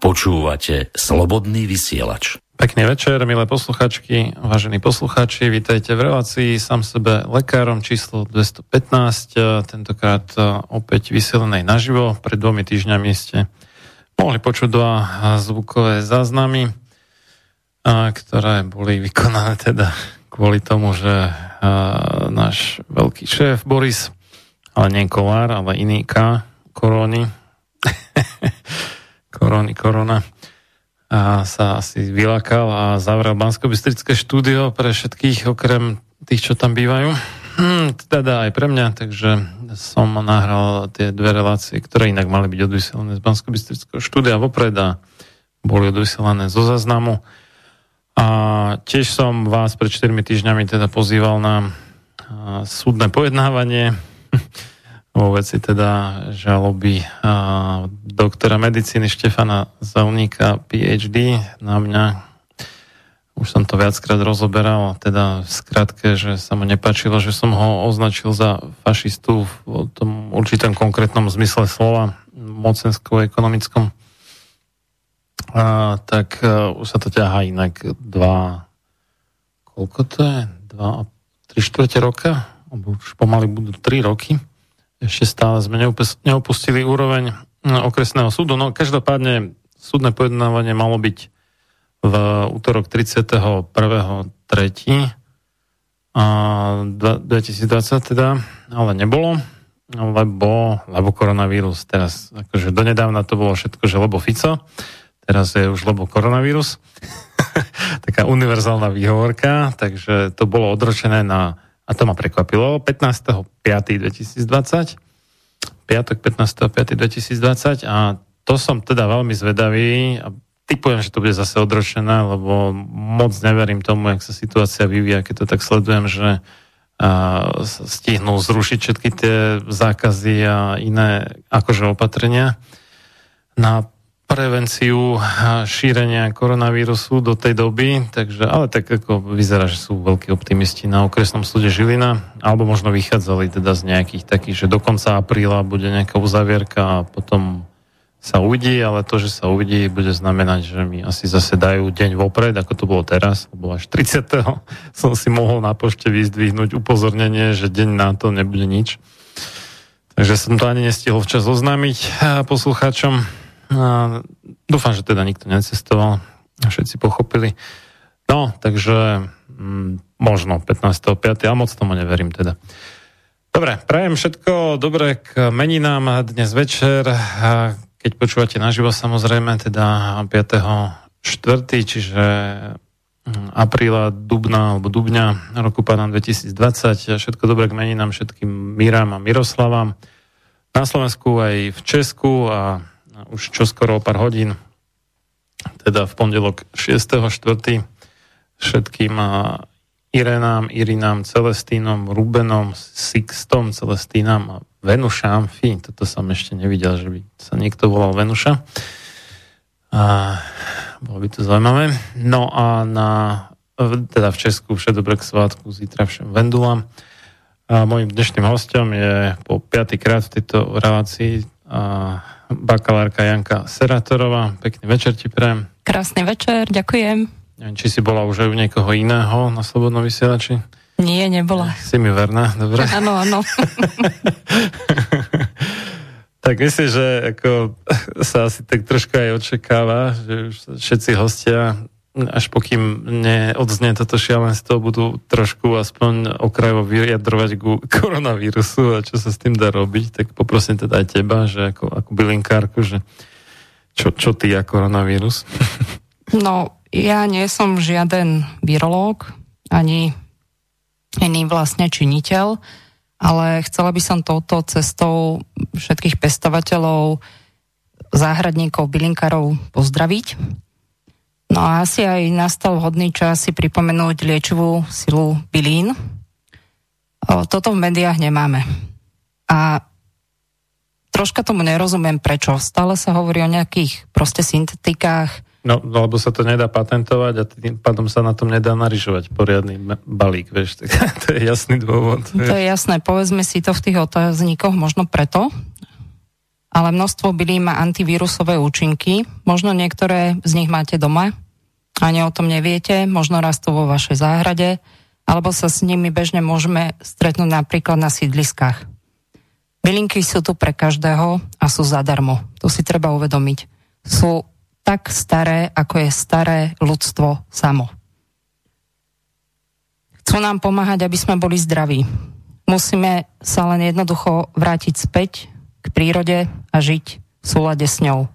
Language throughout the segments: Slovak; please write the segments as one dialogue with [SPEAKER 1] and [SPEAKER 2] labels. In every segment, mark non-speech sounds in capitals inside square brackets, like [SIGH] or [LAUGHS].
[SPEAKER 1] Počúvate Slobodný vysielač.
[SPEAKER 2] Pekný večer, milé posluchačky, vážení posluchači, vítajte v relácii sám sebe lekárom číslo 215, tentokrát e, opäť vysielenej naživo. Pred dvomi týždňami ste mohli počuť dva zvukové záznamy, ktoré boli vykonané teda kvôli tomu, že náš veľký šéf Boris, ale nie Kolár, ale iný K, Korony, [LAUGHS] Korony, Korona, a sa asi vylakal a zavrel bansko štúdio pre všetkých, okrem tých, čo tam bývajú. Hm, teda aj pre mňa, takže som nahral tie dve relácie, ktoré inak mali byť odvysielané z bansko štúdia vopred a boli odvysielané zo záznamu. A tiež som vás pred 4 týždňami teda pozýval na súdne pojednávanie vo veci teda žaloby a, doktora medicíny Štefana Zauníka PhD na mňa. Už som to viackrát rozoberal, teda v skratke, že sa mu nepačilo, že som ho označil za fašistu v tom určitom konkrétnom zmysle slova, mocensko-ekonomickom. A, tak a, už sa to ťahá inak dva, koľko to je? Dva, tri štvrte roka? Už pomaly budú tri roky ešte stále sme neopustili úroveň no, okresného súdu. No každopádne súdne pojednávanie malo byť v útorok 31.3. A 2020 teda, ale nebolo, lebo, lebo koronavírus. Teraz, akože donedávna to bolo všetko, že lebo Fico, teraz je už lebo koronavírus. [LAUGHS] Taká univerzálna výhovorka, takže to bolo odročené na a to ma prekvapilo, 15.5.2020, piatok 15.5.2020 a to som teda veľmi zvedavý a typujem, že to bude zase odročené, lebo moc neverím tomu, jak sa situácia vyvíja, keď to tak sledujem, že stihnú zrušiť všetky tie zákazy a iné akože opatrenia. Na prevenciu šírenia koronavírusu do tej doby, takže, ale tak ako vyzerá, že sú veľkí optimisti na okresnom súde Žilina, alebo možno vychádzali teda z nejakých takých, že do konca apríla bude nejaká uzavierka a potom sa uvidí, ale to, že sa uvidí, bude znamenať, že mi asi zase dajú deň vopred, ako to bolo teraz, lebo až 30. [LAUGHS] som si mohol na pošte vyzdvihnúť upozornenie, že deň na to nebude nič. Takže som to ani nestihol včas oznámiť poslucháčom. Dúfam, že teda nikto necestoval, všetci pochopili. No, takže mm, možno 15.5., ale moc tomu neverím teda. Dobre, prajem všetko dobre k meninám dnes večer keď počúvate naživo samozrejme, teda 5. 4. čiže hm, apríla, dubna alebo dubňa roku pána 2020. Všetko dobré k meninám všetkým Míram a Miroslavám. Na Slovensku aj v Česku a už čoskoro o pár hodín, teda v pondelok 6.4. všetkým Irenám, Irinám, Celestínom, Rubenom, Sixtom, Celestínam a Venuša, fí, toto som ešte nevidel, že by sa niekto volal Venuša. A bolo by to zaujímavé. No a na, teda v Česku všetko k svátku, zítra všem Vendulám. A môjim dnešným hostom je po piatý krát v tejto relácii a bakalárka Janka Seratorová. Pekný večer ti prajem.
[SPEAKER 3] Krásny večer, ďakujem.
[SPEAKER 2] Neviem, či si bola už aj u niekoho iného na Slobodnom vysielači?
[SPEAKER 3] Nie, nebola.
[SPEAKER 2] Si mi verná, dobre? [LAUGHS]
[SPEAKER 3] Áno, áno. [LAUGHS]
[SPEAKER 2] tak myslím, že ako sa asi tak trošku aj očakáva, že už všetci hostia až pokým neodznie toto šialenstvo, budú trošku aspoň okrajovo vyjadrovať ku [LAUGHS] koronavírusu a čo sa s tým dá robiť, tak poprosím teda aj teba, že ako, ako bylinkárku, že čo, čo ty a koronavírus? [LAUGHS]
[SPEAKER 3] No, ja nie som žiaden virológ, ani iný vlastne činiteľ, ale chcela by som touto cestou všetkých pestovateľov, záhradníkov, bylinkárov pozdraviť. No a asi aj nastal vhodný čas si pripomenúť liečivú silu bylín. Toto v médiách nemáme. A troška tomu nerozumiem prečo. Stále sa hovorí o nejakých proste syntetikách,
[SPEAKER 2] No, lebo sa to nedá patentovať a tým pádom sa na tom nedá narižovať poriadny balík, vieš, [LAUGHS] tak to je jasný dôvod.
[SPEAKER 3] Vieš. To je jasné, povedzme si to v tých otázníkoch, možno preto, ale množstvo bylí má antivírusové účinky, možno niektoré z nich máte doma, ani o tom neviete, možno rastú vo vašej záhrade, alebo sa s nimi bežne môžeme stretnúť napríklad na sídliskách. Bylinky sú tu pre každého a sú zadarmo. To si treba uvedomiť. Sú tak staré, ako je staré ľudstvo samo. Chcú nám pomáhať, aby sme boli zdraví. Musíme sa len jednoducho vrátiť späť k prírode a žiť v súlade s ňou.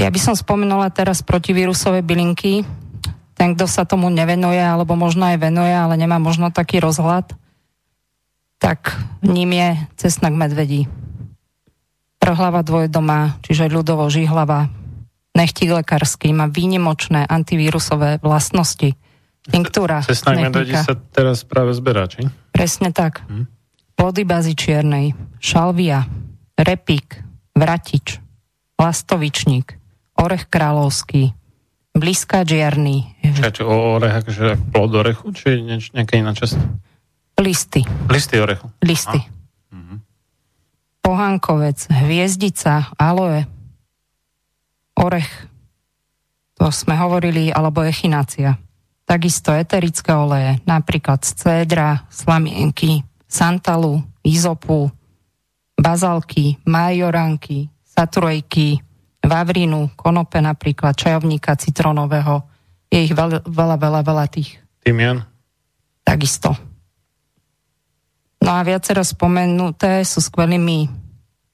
[SPEAKER 3] Ja by som spomenula teraz protivírusové bylinky. Ten, kto sa tomu nevenuje, alebo možno aj venuje, ale nemá možno taký rozhľad, tak ním je cesnak medvedí prhlava dvojdoma, čiže ľudovo žihlava, nechtík lekársky, má výnimočné antivírusové vlastnosti. Tinktúra.
[SPEAKER 2] Cestná medvedí sa teraz práve zberá, či?
[SPEAKER 3] Presne tak. Hm. Plody bazy čiernej, šalvia, repík, vratič, lastovičník, orech kráľovský, blízka čierny.
[SPEAKER 2] Čiže o orech, akože plod orechu, či nejaká iná časť?
[SPEAKER 3] Listy.
[SPEAKER 2] Listy orechu.
[SPEAKER 3] Listy. A pohánkovec, hviezdica, aloe, orech, to sme hovorili, alebo echinácia. Takisto eterické oleje, napríklad z cédra, slamienky, santalu, izopu, bazalky, majoranky, saturojky, vavrinu, konope napríklad, čajovníka citronového. Je ich veľa, veľa, veľa, veľa tých.
[SPEAKER 2] Tymian?
[SPEAKER 3] Takisto. No a viacero spomenuté sú skvelými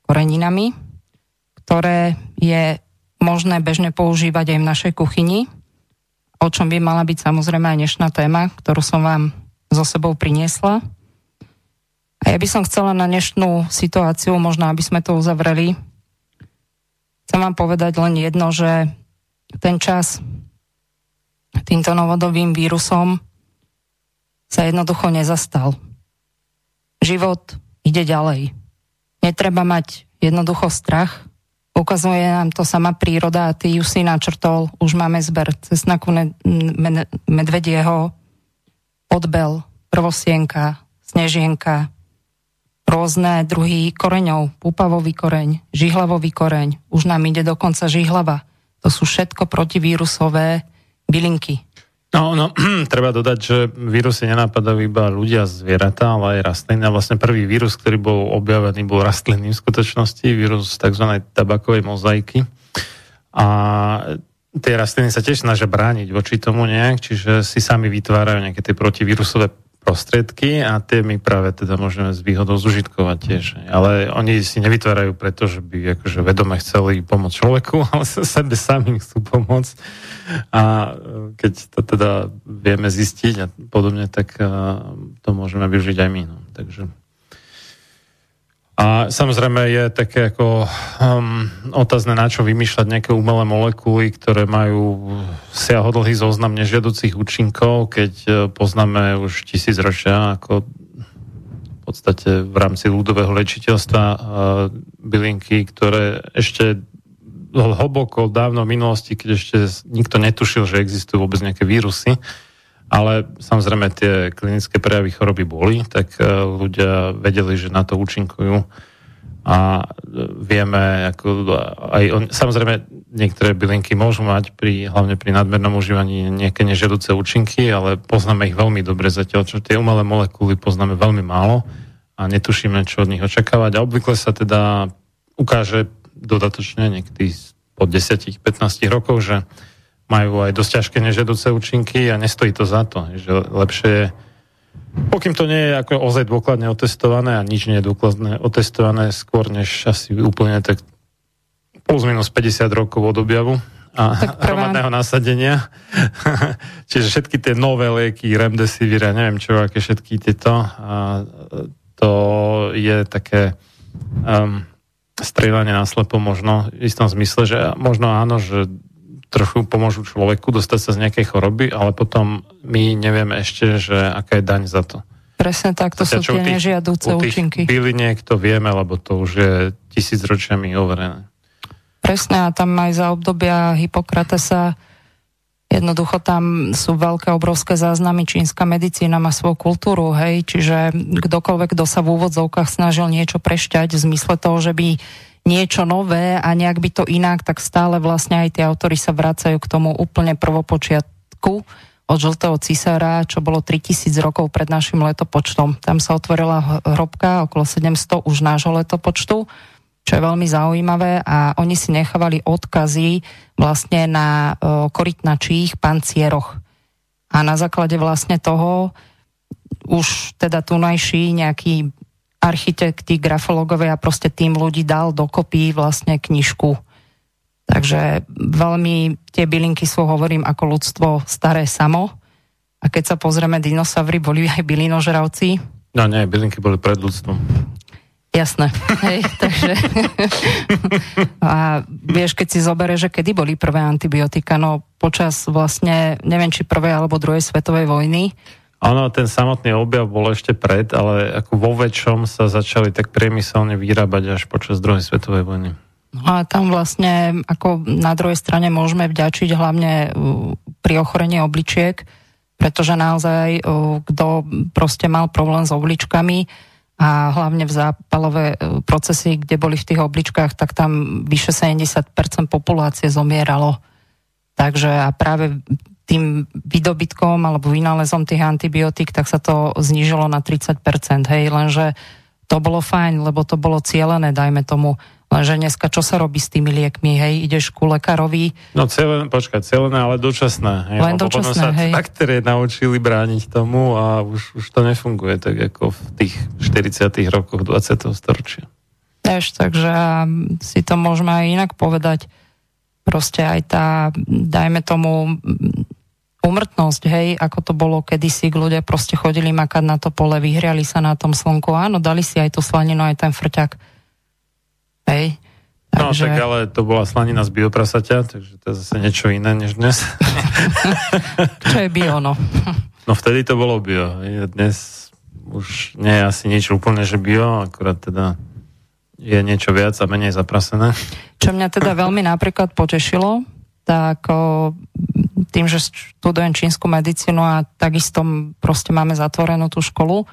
[SPEAKER 3] koreninami, ktoré je možné bežne používať aj v našej kuchyni, o čom by mala byť samozrejme aj dnešná téma, ktorú som vám so sebou priniesla. A ja by som chcela na dnešnú situáciu, možno aby sme to uzavreli, chcem vám povedať len jedno, že ten čas týmto novodobým vírusom sa jednoducho nezastal život ide ďalej. Netreba mať jednoducho strach. Ukazuje nám to sama príroda a ty ju si načrtol. Už máme zber cesnaku medvedieho, podbel, prvosienka, snežienka, rôzne druhy koreňov, púpavový koreň, žihlavový koreň, už nám ide dokonca žihlava. To sú všetko protivírusové bylinky.
[SPEAKER 2] No, no, [CLEARS THROAT] treba dodať, že vírusy nenapadajú iba ľudia, zvieratá, ale aj rastliny. A vlastne prvý vírus, ktorý bol objavený, bol rastlinný v skutočnosti, vírus tzv. tabakovej mozaiky. A tie rastliny sa tiež snažia brániť voči tomu nejak, čiže si sami vytvárajú nejaké tie protivírusové prostriedky a tie my práve teda môžeme s výhodou zužitkovať tiež. Ale oni si nevytvárajú preto, že by akože vedome chceli pomôcť človeku, [LAUGHS] ale sa sebe sami chcú pomôcť. A e, keď to teda vieme zistiť a podobne, tak e, to môžeme využiť aj my. No. Takže a samozrejme je také ako um, otázne, na čo vymýšľať nejaké umelé molekuly, ktoré majú siahodlhý zoznam nežiaducich účinkov, keď uh, poznáme už tisíc ročia ako v podstate v rámci ľudového lečiteľstva uh, bylinky, ktoré ešte hlboko dávno v minulosti, keď ešte nikto netušil, že existujú vôbec nejaké vírusy, ale samozrejme tie klinické prejavy choroby boli, tak e, ľudia vedeli, že na to účinkujú. A e, vieme, ako aj on, samozrejme niektoré bylinky môžu mať pri, hlavne pri nadmernom užívaní nejaké nežiaduce účinky, ale poznáme ich veľmi dobre zatiaľ, čo tie umelé molekuly poznáme veľmi málo a netušíme, čo od nich očakávať. A obvykle sa teda ukáže dodatočne niekedy po 10-15 rokov, že majú aj dosť ťažké nežiaduce účinky a nestojí to za to. Že lepšie je, pokým to nie je ako ozaj dôkladne otestované a nič nie je dôkladne otestované skôr než asi úplne tak plus minus 50 rokov od objavu a hromadného nasadenia. [LAUGHS] Čiže všetky tie nové lieky, remdesivir a neviem čo, aké všetky tieto, a to je také um, strieľanie na slepo možno v istom zmysle, že možno áno, že trochu pomôžu človeku dostať sa z nejakej choroby, ale potom my nevieme ešte, že aká je daň za to.
[SPEAKER 3] Presne tak, to sú tie tých, nežiadúce u tých účinky.
[SPEAKER 2] Byliniek to vieme, lebo to už je tisíc ročiami overené.
[SPEAKER 3] Presne, a tam aj za obdobia Hipokratesa jednoducho tam sú veľké, obrovské záznamy, čínska medicína má svoju kultúru, hej, čiže kdokoľvek, kto sa v úvodzovkách snažil niečo prešťať v zmysle toho, že by niečo nové a nejak by to inak, tak stále vlastne aj tie autory sa vracajú k tomu úplne prvopočiatku od žltého cisára, čo bolo 3000 rokov pred našim letopočtom. Tam sa otvorila hrobka okolo 700 už nášho letopočtu, čo je veľmi zaujímavé a oni si nechávali odkazy vlastne na o, korytnačích pancieroch. A na základe vlastne toho už teda tunajší nejaký architekti, grafológovia a proste tým ľudí dal dokopy vlastne knižku. Takže veľmi tie bylinky sú, hovorím, ako ľudstvo staré samo. A keď sa pozrieme, dinosaury boli aj bylinožravci.
[SPEAKER 2] No nie, bylinky boli pred ľudstvom.
[SPEAKER 3] Jasné. Hej, [LAUGHS] takže... a vieš, keď si zobere, že kedy boli prvé antibiotika, no počas vlastne, neviem, či prvej alebo druhej svetovej vojny,
[SPEAKER 2] Áno, ten samotný objav bol ešte pred, ale ako vo väčšom sa začali tak priemyselne vyrábať až počas druhej svetovej vojny.
[SPEAKER 3] No a tam vlastne ako na druhej strane môžeme vďačiť hlavne uh, pri ochorení obličiek, pretože naozaj uh, kto proste mal problém s obličkami a hlavne v zápalové uh, procesy, kde boli v tých obličkách, tak tam vyše 70% populácie zomieralo. Takže a práve tým výdobytkom alebo vynálezom tých antibiotík, tak sa to znížilo na 30%, hej, lenže to bolo fajn, lebo to bolo cielené, dajme tomu. Lenže dneska čo sa robí s tými liekmi, hej, ideš ku lekárovi.
[SPEAKER 2] No celené, počkať, celené, ale dočasné.
[SPEAKER 3] Hej, Len dočasné, potom
[SPEAKER 2] sa hej. baktérie naučili brániť tomu a už, už to nefunguje tak ako v tých 40 rokoch 20. storočia.
[SPEAKER 3] Eš, takže si to môžeme aj inak povedať. Proste aj tá, dajme tomu, umrtnosť, hej, ako to bolo kedysi, ľudia proste chodili makať na to pole, vyhriali sa na tom slnku, áno, dali si aj tú slaninu, aj ten frťak. Hej.
[SPEAKER 2] No, takže... Tak ale to bola slanina z bioprasaťa, takže to je zase niečo iné než dnes. [LAUGHS]
[SPEAKER 3] Čo je bio, no?
[SPEAKER 2] no vtedy to bolo bio. Dnes už nie je asi nič úplne, že bio, akurát teda je niečo viac a menej zaprasené.
[SPEAKER 3] Čo mňa teda veľmi napríklad potešilo, tak o, tým, že študujem čínsku medicínu a takisto proste máme zatvorenú tú školu,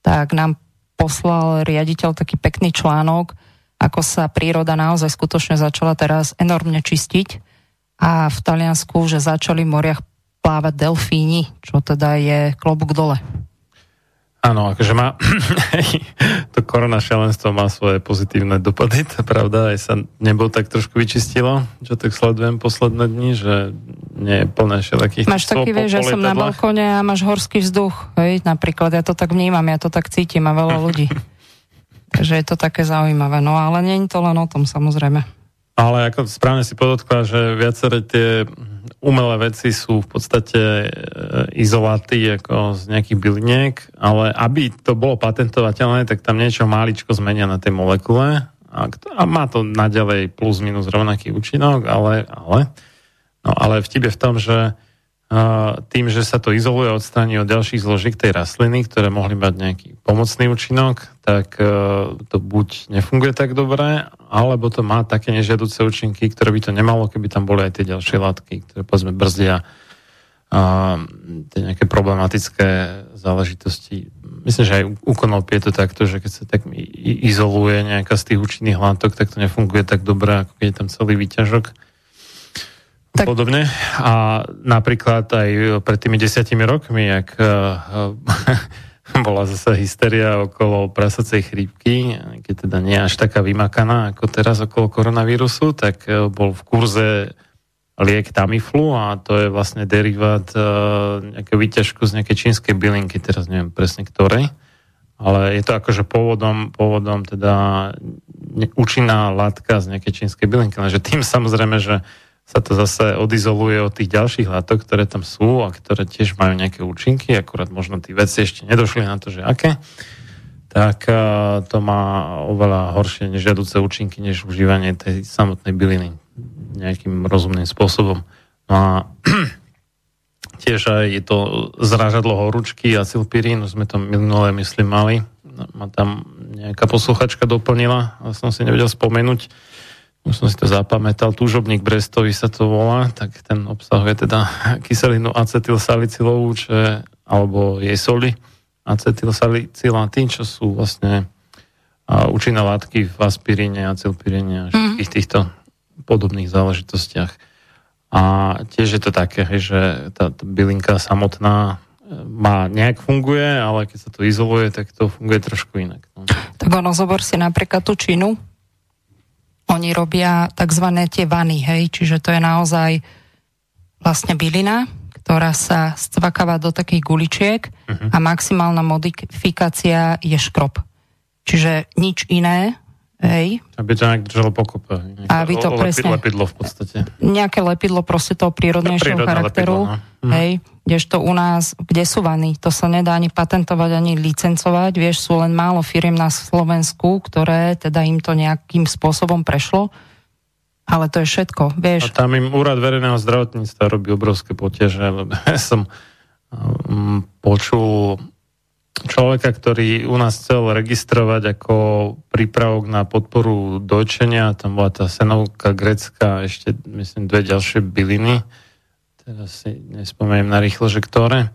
[SPEAKER 3] tak nám poslal riaditeľ taký pekný článok, ako sa príroda naozaj skutočne začala teraz enormne čistiť a v Taliansku, že začali v moriach plávať delfíni, čo teda je klobúk dole.
[SPEAKER 2] Áno, akože má, [LAUGHS] to korona šialenstvo má svoje pozitívne dopady, je pravda, aj sa nebo tak trošku vyčistilo, čo tak sledujem posledné dni, že nie je plné všelakých...
[SPEAKER 3] Máš taký, vieš, že som na balkóne a máš horský vzduch, hej, napríklad, ja to tak vnímam, ja to tak cítim a veľa ľudí. [LAUGHS] Takže je to také zaujímavé, no ale nie je to len o tom, samozrejme.
[SPEAKER 2] Ale ako správne si podotkla, že viaceré tie umelé veci sú v podstate e, izoláty ako z nejakých byliniek, ale aby to bolo patentovateľné, tak tam niečo máličko zmenia na tej molekule. A, a má to naďalej plus minus rovnaký účinok, ale, ale, no, ale vtip je v tom, že tým, že sa to izoluje, odstráni od ďalších zložiek tej rastliny, ktoré mohli mať nejaký pomocný účinok, tak e, to buď nefunguje tak dobre, alebo to má také nežiaduce účinky, ktoré by to nemalo, keby tam boli aj tie ďalšie látky, ktoré povedzme brzdia a tie nejaké problematické záležitosti. Myslím, že aj u konopie je to takto, že keď sa tak izoluje nejaká z tých účinných látok, tak to nefunguje tak dobre, ako keď je tam celý výťažok tak... podobne. A napríklad aj pred tými desiatimi rokmi, jak uh, [LAUGHS] bola zase hysteria okolo prasacej chrípky, keď teda nie až taká vymakaná ako teraz okolo koronavírusu, tak uh, bol v kurze liek Tamiflu a to je vlastne derivát uh, nejakého výťažku z nejakej čínskej bylinky, teraz neviem presne ktorej, ale je to akože pôvodom, pôvodom teda účinná látka z nejakej čínskej bylinky, lenže tým samozrejme, že sa to zase odizoluje od tých ďalších látok, ktoré tam sú a ktoré tiež majú nejaké účinky, akurát možno tí veci ešte nedošli na to, že aké, tak to má oveľa horšie nežiaduce účinky, než užívanie tej samotnej byliny nejakým rozumným spôsobom. No a [CLEARS THROAT] tiež aj je to zrážadlo horúčky a silpirín, sme to minulé, myslím, mali. Ma tam nejaká posluchačka doplnila, ale som si nevedel spomenúť, už som si to zapamätal, túžobník Brestovi sa to volá, tak ten obsahuje teda [LAUGHS] kyselinu acetylsalicylovú, čo je, alebo jej soli, acetylsalicyláty, čo sú vlastne a, účinné látky v aspiríne, acylpiríne a všetkých mm. týchto podobných záležitostiach. A tiež je to také, že tá, tá bylinka samotná e, má nejak funguje, ale keď sa to izoluje, tak to funguje trošku inak. No.
[SPEAKER 3] Tak ono, zobor si napríklad tú činu, oni robia tzv. tie vany, hej, čiže to je naozaj vlastne bylina, ktorá sa stvakáva do takých guličiek uh-huh. a maximálna modifikácia je škrob. Čiže nič iné, hej.
[SPEAKER 2] Aby to nejak držalo pokope.
[SPEAKER 3] Aby to presne...
[SPEAKER 2] Lepidlo v podstate.
[SPEAKER 3] Nejaké lepidlo proste toho prírodnejšieho charakteru. Lepidlo, no. Hej, kdežto u nás, kde sú vany, to sa nedá ani patentovať, ani licencovať, vieš, sú len málo firiem na Slovensku, ktoré teda im to nejakým spôsobom prešlo, ale to je všetko, vieš.
[SPEAKER 2] A tam im úrad verejného zdravotníctva robí obrovské potiaže, [LAUGHS] ja som um, počul človeka, ktorý u nás chcel registrovať ako prípravok na podporu dojčenia, tam bola tá senovka grecká, ešte myslím dve ďalšie byliny, teraz si nespomeniem na rýchlo, že ktoré.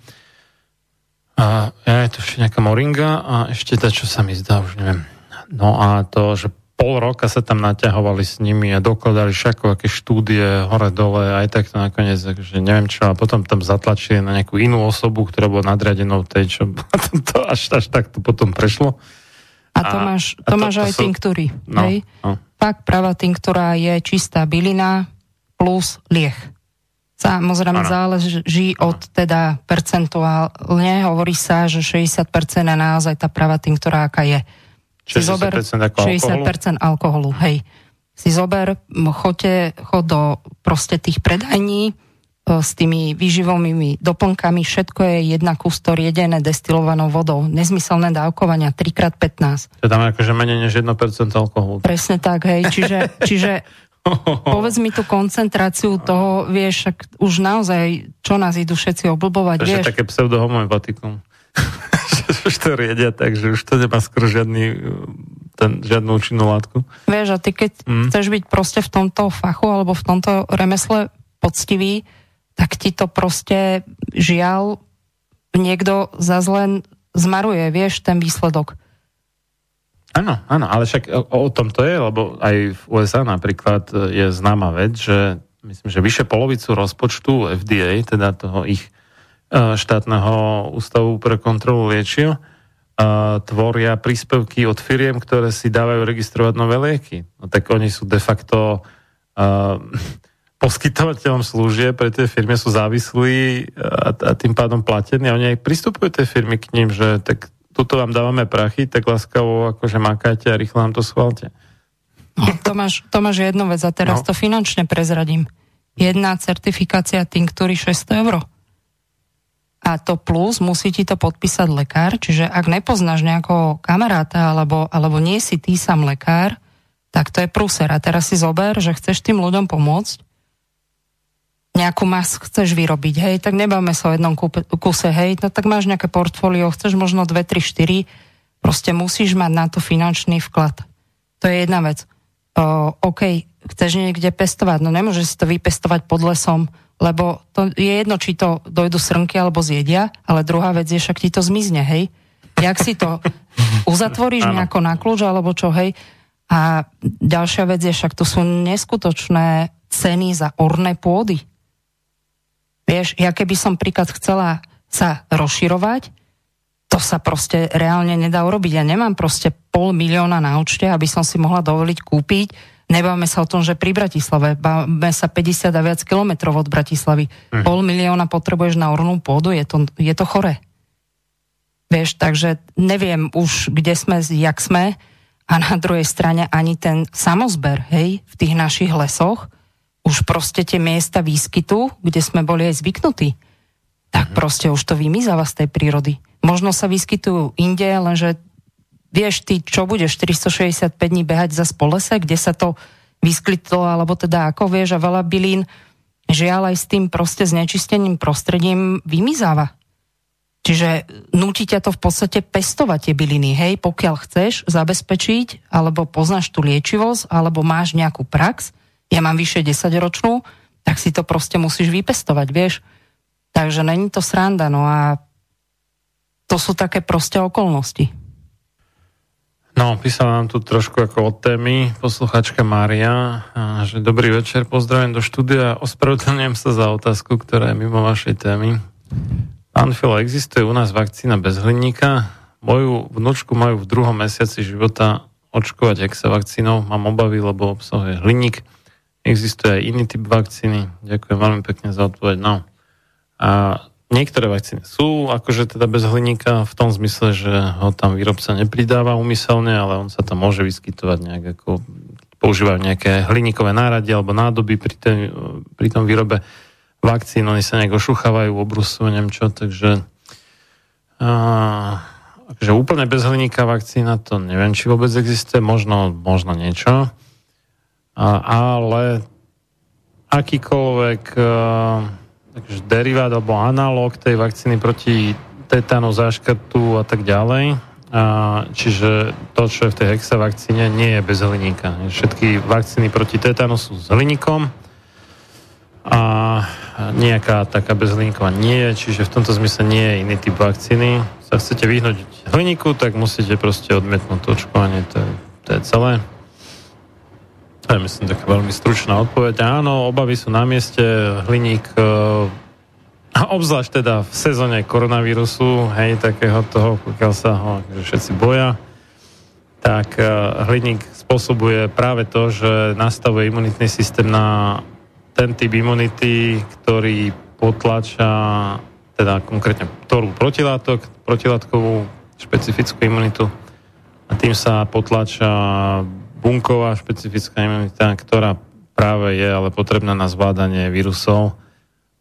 [SPEAKER 2] A ja je to ešte nejaká moringa a ešte tá, čo sa mi zdá, už neviem. No a to, že pol roka sa tam naťahovali s nimi a dokladali všako, aké štúdie hore dole, aj tak to nakoniec, takže neviem čo, a potom tam zatlačili na nejakú inú osobu, ktorá bola nadriadenou tej, čo [LAUGHS] to až, až tak to potom prešlo.
[SPEAKER 3] A to a, máš, to, to máš to aj sú... tinktúry, no, hej? No. Pak práva tinktúra je čistá bylina plus lieh. Samozrejme ano. záleží od teda percentuálne. Hovorí sa, že 60% je naozaj tá práva tým, ktorá aká je.
[SPEAKER 2] 60% si zober 60%
[SPEAKER 3] alkoholu? alkoholu, hej. Si zober, choďte, chod do proste tých predajní e, s tými výživovými doplnkami, všetko je jedna kustor jedené destilovanou vodou. Nezmyselné dávkovania 3x15.
[SPEAKER 2] To tam akože menej než 1% alkoholu.
[SPEAKER 3] Presne tak, hej. Čiže, čiže [LAUGHS] Povedz mi tú koncentráciu toho, vieš, už naozaj, čo nás idú všetci oblbovať,
[SPEAKER 2] to vieš. také pseudohomeopatikum. [LAUGHS] už to riedia tak, že už to nemá skoro žiadny, ten, žiadnu účinnú látku.
[SPEAKER 3] Vieš, a ty keď mm. chceš byť proste v tomto fachu alebo v tomto remesle poctivý, tak ti to proste žiaľ niekto zase len zmaruje, vieš, ten výsledok.
[SPEAKER 2] Áno, áno, ale však o, o tom to je, lebo aj v USA napríklad je známa vec, že myslím, že vyše polovicu rozpočtu FDA, teda toho ich e, štátneho ústavu pre kontrolu liečiv, tvoria príspevky od firiem, ktoré si dávajú registrovať nové lieky. No tak oni sú de facto uh, [LAUGHS] poskytovateľom služieb, pre tie firmy sú závislí a, a tým pádom platení a oni aj pristupujú tie firmy k ním, že tak tuto vám dávame prachy, tak láskavo akože makáte a rýchlo nám to schválte.
[SPEAKER 3] No, to, máš, to máš jednu vec a teraz no. to finančne prezradím. Jedna certifikácia tinktúry 600 eur a to plus musí ti to podpísať lekár, čiže ak nepoznáš nejakého kamaráta alebo, alebo nie si ty sám lekár, tak to je prúser. A teraz si zober, že chceš tým ľuďom pomôcť, nejakú masku chceš vyrobiť, hej, tak nebavme sa o jednom kuse, hej, no tak máš nejaké portfólio, chceš možno 2, 3, 4, proste musíš mať na to finančný vklad. To je jedna vec. O, OK, chceš niekde pestovať, no nemôžeš si to vypestovať pod lesom, lebo to je jedno, či to dojdu srnky alebo zjedia, ale druhá vec je, však ti to zmizne, hej. Jak si to [LAUGHS] uzatvoríš nejako na kľúč, alebo čo, hej. A ďalšia vec je, však to sú neskutočné ceny za orné pôdy. Vieš, ja keby som príklad chcela sa rozširovať, to sa proste reálne nedá urobiť. Ja nemám proste pol milióna na účte, aby som si mohla dovoliť kúpiť Nebáme sa o tom, že pri Bratislave, báme sa 50 a viac kilometrov od Bratislavy. Mm. Pol milióna potrebuješ na ornú pôdu, je to, je to chore. Vieš, takže neviem už, kde sme, jak sme, a na druhej strane ani ten samozber, hej, v tých našich lesoch, už proste tie miesta výskytu, kde sme boli aj zvyknutí, tak mm. proste už to vymizava z tej prírody. Možno sa vyskytujú inde, lenže vieš ty, čo budeš 465 dní behať za spolese, kde sa to vyskytlo, alebo teda ako vieš, a veľa bylín, žiaľ aj s tým proste znečistením prostredím vymizáva. Čiže nutí ťa to v podstate pestovať tie byliny, hej, pokiaľ chceš zabezpečiť, alebo poznáš tú liečivosť, alebo máš nejakú prax, ja mám vyše 10 ročnú, tak si to proste musíš vypestovať, vieš. Takže není to sranda, no a to sú také proste okolnosti.
[SPEAKER 2] No, písala nám tu trošku ako od témy posluchačka Mária, že dobrý večer, pozdravím do štúdia, ospravedlňujem sa za otázku, ktorá je mimo vašej témy. Pán Filo, existuje u nás vakcína bez hliníka? Moju vnúčku majú v druhom mesiaci života očkovať sa vakcínou. Mám obavy, lebo obsahuje hliník. Existuje aj iný typ vakcíny. Ďakujem veľmi pekne za odpoveď. No. A Niektoré vakcíny sú akože teda bez hliníka v tom zmysle, že ho tam výrobca nepridáva umyselne, ale on sa tam môže vyskytovať nejak ako používajú nejaké hliníkové náradie alebo nádoby pri, ten, pri tom výrobe vakcín, oni sa nejak ošuchávajú, obrusujú, neviem čo, takže a, akože úplne bez hliníka vakcína, to neviem, či vôbec existuje, možno, možno niečo, ale akýkoľvek a, takže derivát alebo analóg tej vakcíny proti tetanu, záškrtu a tak ďalej. Čiže to, čo je v tej hexavakcíne, nie je bez hliníka. Všetky vakcíny proti tetanu sú s hliníkom a nejaká taká bezhliníková nie je, čiže v tomto zmysle nie je iný typ vakcíny. Sa chcete vyhnúť hliníku, tak musíte proste odmietnúť to očkovanie, to je, to je celé. To je myslím taká veľmi stručná odpoveď. Áno, obavy sú na mieste. Hliník e, a obzvlášť teda v sezóne koronavírusu, hej, takého toho, pokiaľ sa ho že všetci boja, tak e, hliník spôsobuje práve to, že nastavuje imunitný systém na ten typ imunity, ktorý potlača teda konkrétne ktorú protilátok, protilátkovú špecifickú imunitu a tým sa potlača bunková špecifická imunita, ktorá práve je ale potrebná na zvládanie vírusov,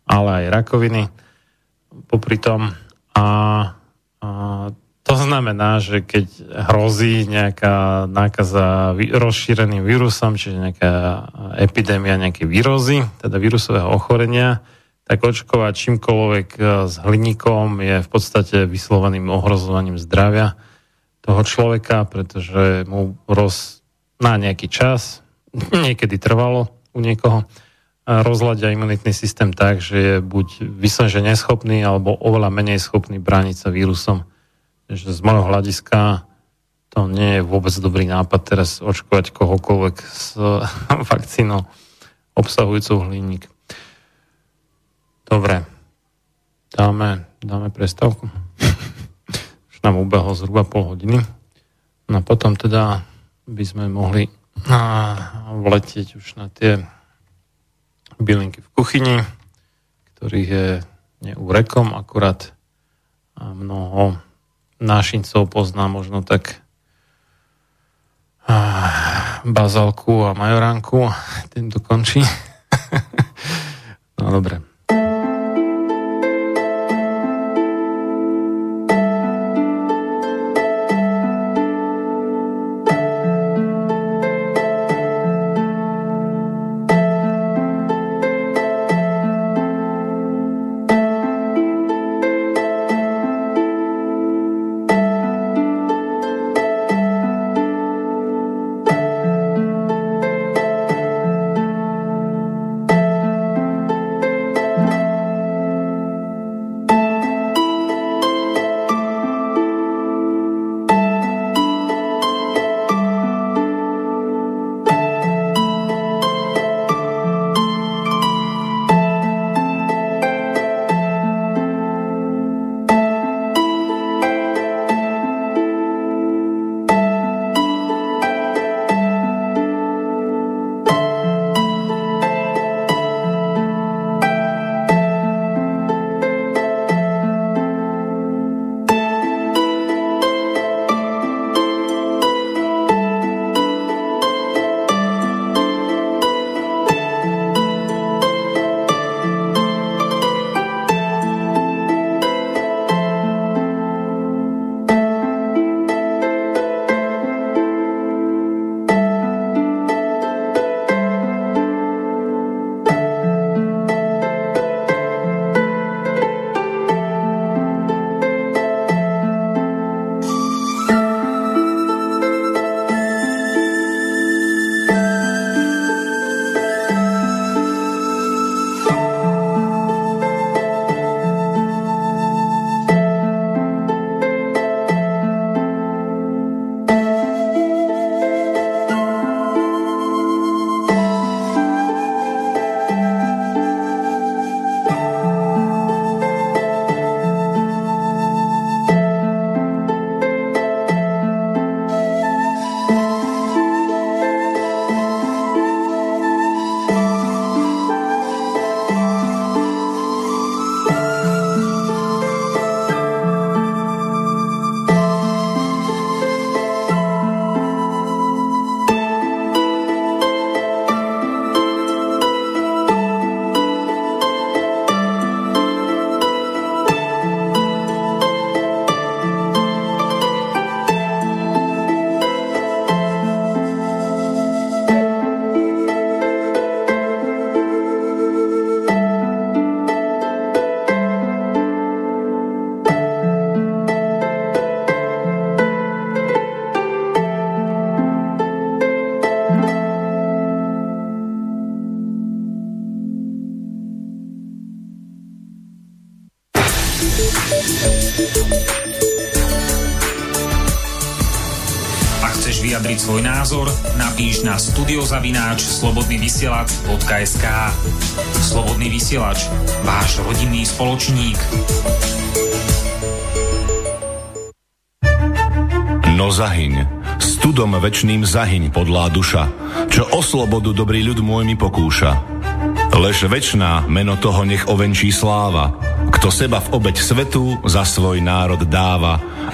[SPEAKER 2] ale aj rakoviny popri tom. A, a to znamená, že keď hrozí nejaká nákaza rozšíreným vírusom, čiže nejaká epidémia nejaké vírozy, teda vírusového ochorenia, tak očkovať čímkoľvek s hliníkom je v podstate vysloveným ohrozovaním zdravia toho človeka, pretože mu roz, na nejaký čas, [LAUGHS] niekedy trvalo u niekoho, rozladia imunitný systém tak, že je buď vyslenže neschopný, alebo oveľa menej schopný brániť sa vírusom. Takže z môjho hľadiska to nie je vôbec dobrý nápad teraz očkovať kohokoľvek s [LAUGHS] vakcínou obsahujúcou hliník. Dobre, dáme, dáme prestávku. [LAUGHS] Už nám ubehlo zhruba pol hodiny. No potom teda by sme mohli vletieť už na tie bylinky v kuchyni, ktorých je neúrekom, akurát mnoho nášincov pozná možno tak bazalku a majoránku. Tým to končí. [LAUGHS] no dobre.
[SPEAKER 4] Studiozavináč slobodnyvysielac.sk Slobodný vysielač, váš rodinný spoločník.
[SPEAKER 5] No zahyň, studom večným zahyň podlá duša, čo o slobodu dobrý ľud môj mi pokúša. Lež večná meno toho nech ovenčí sláva, kto seba v obeď svetu za svoj národ dáva,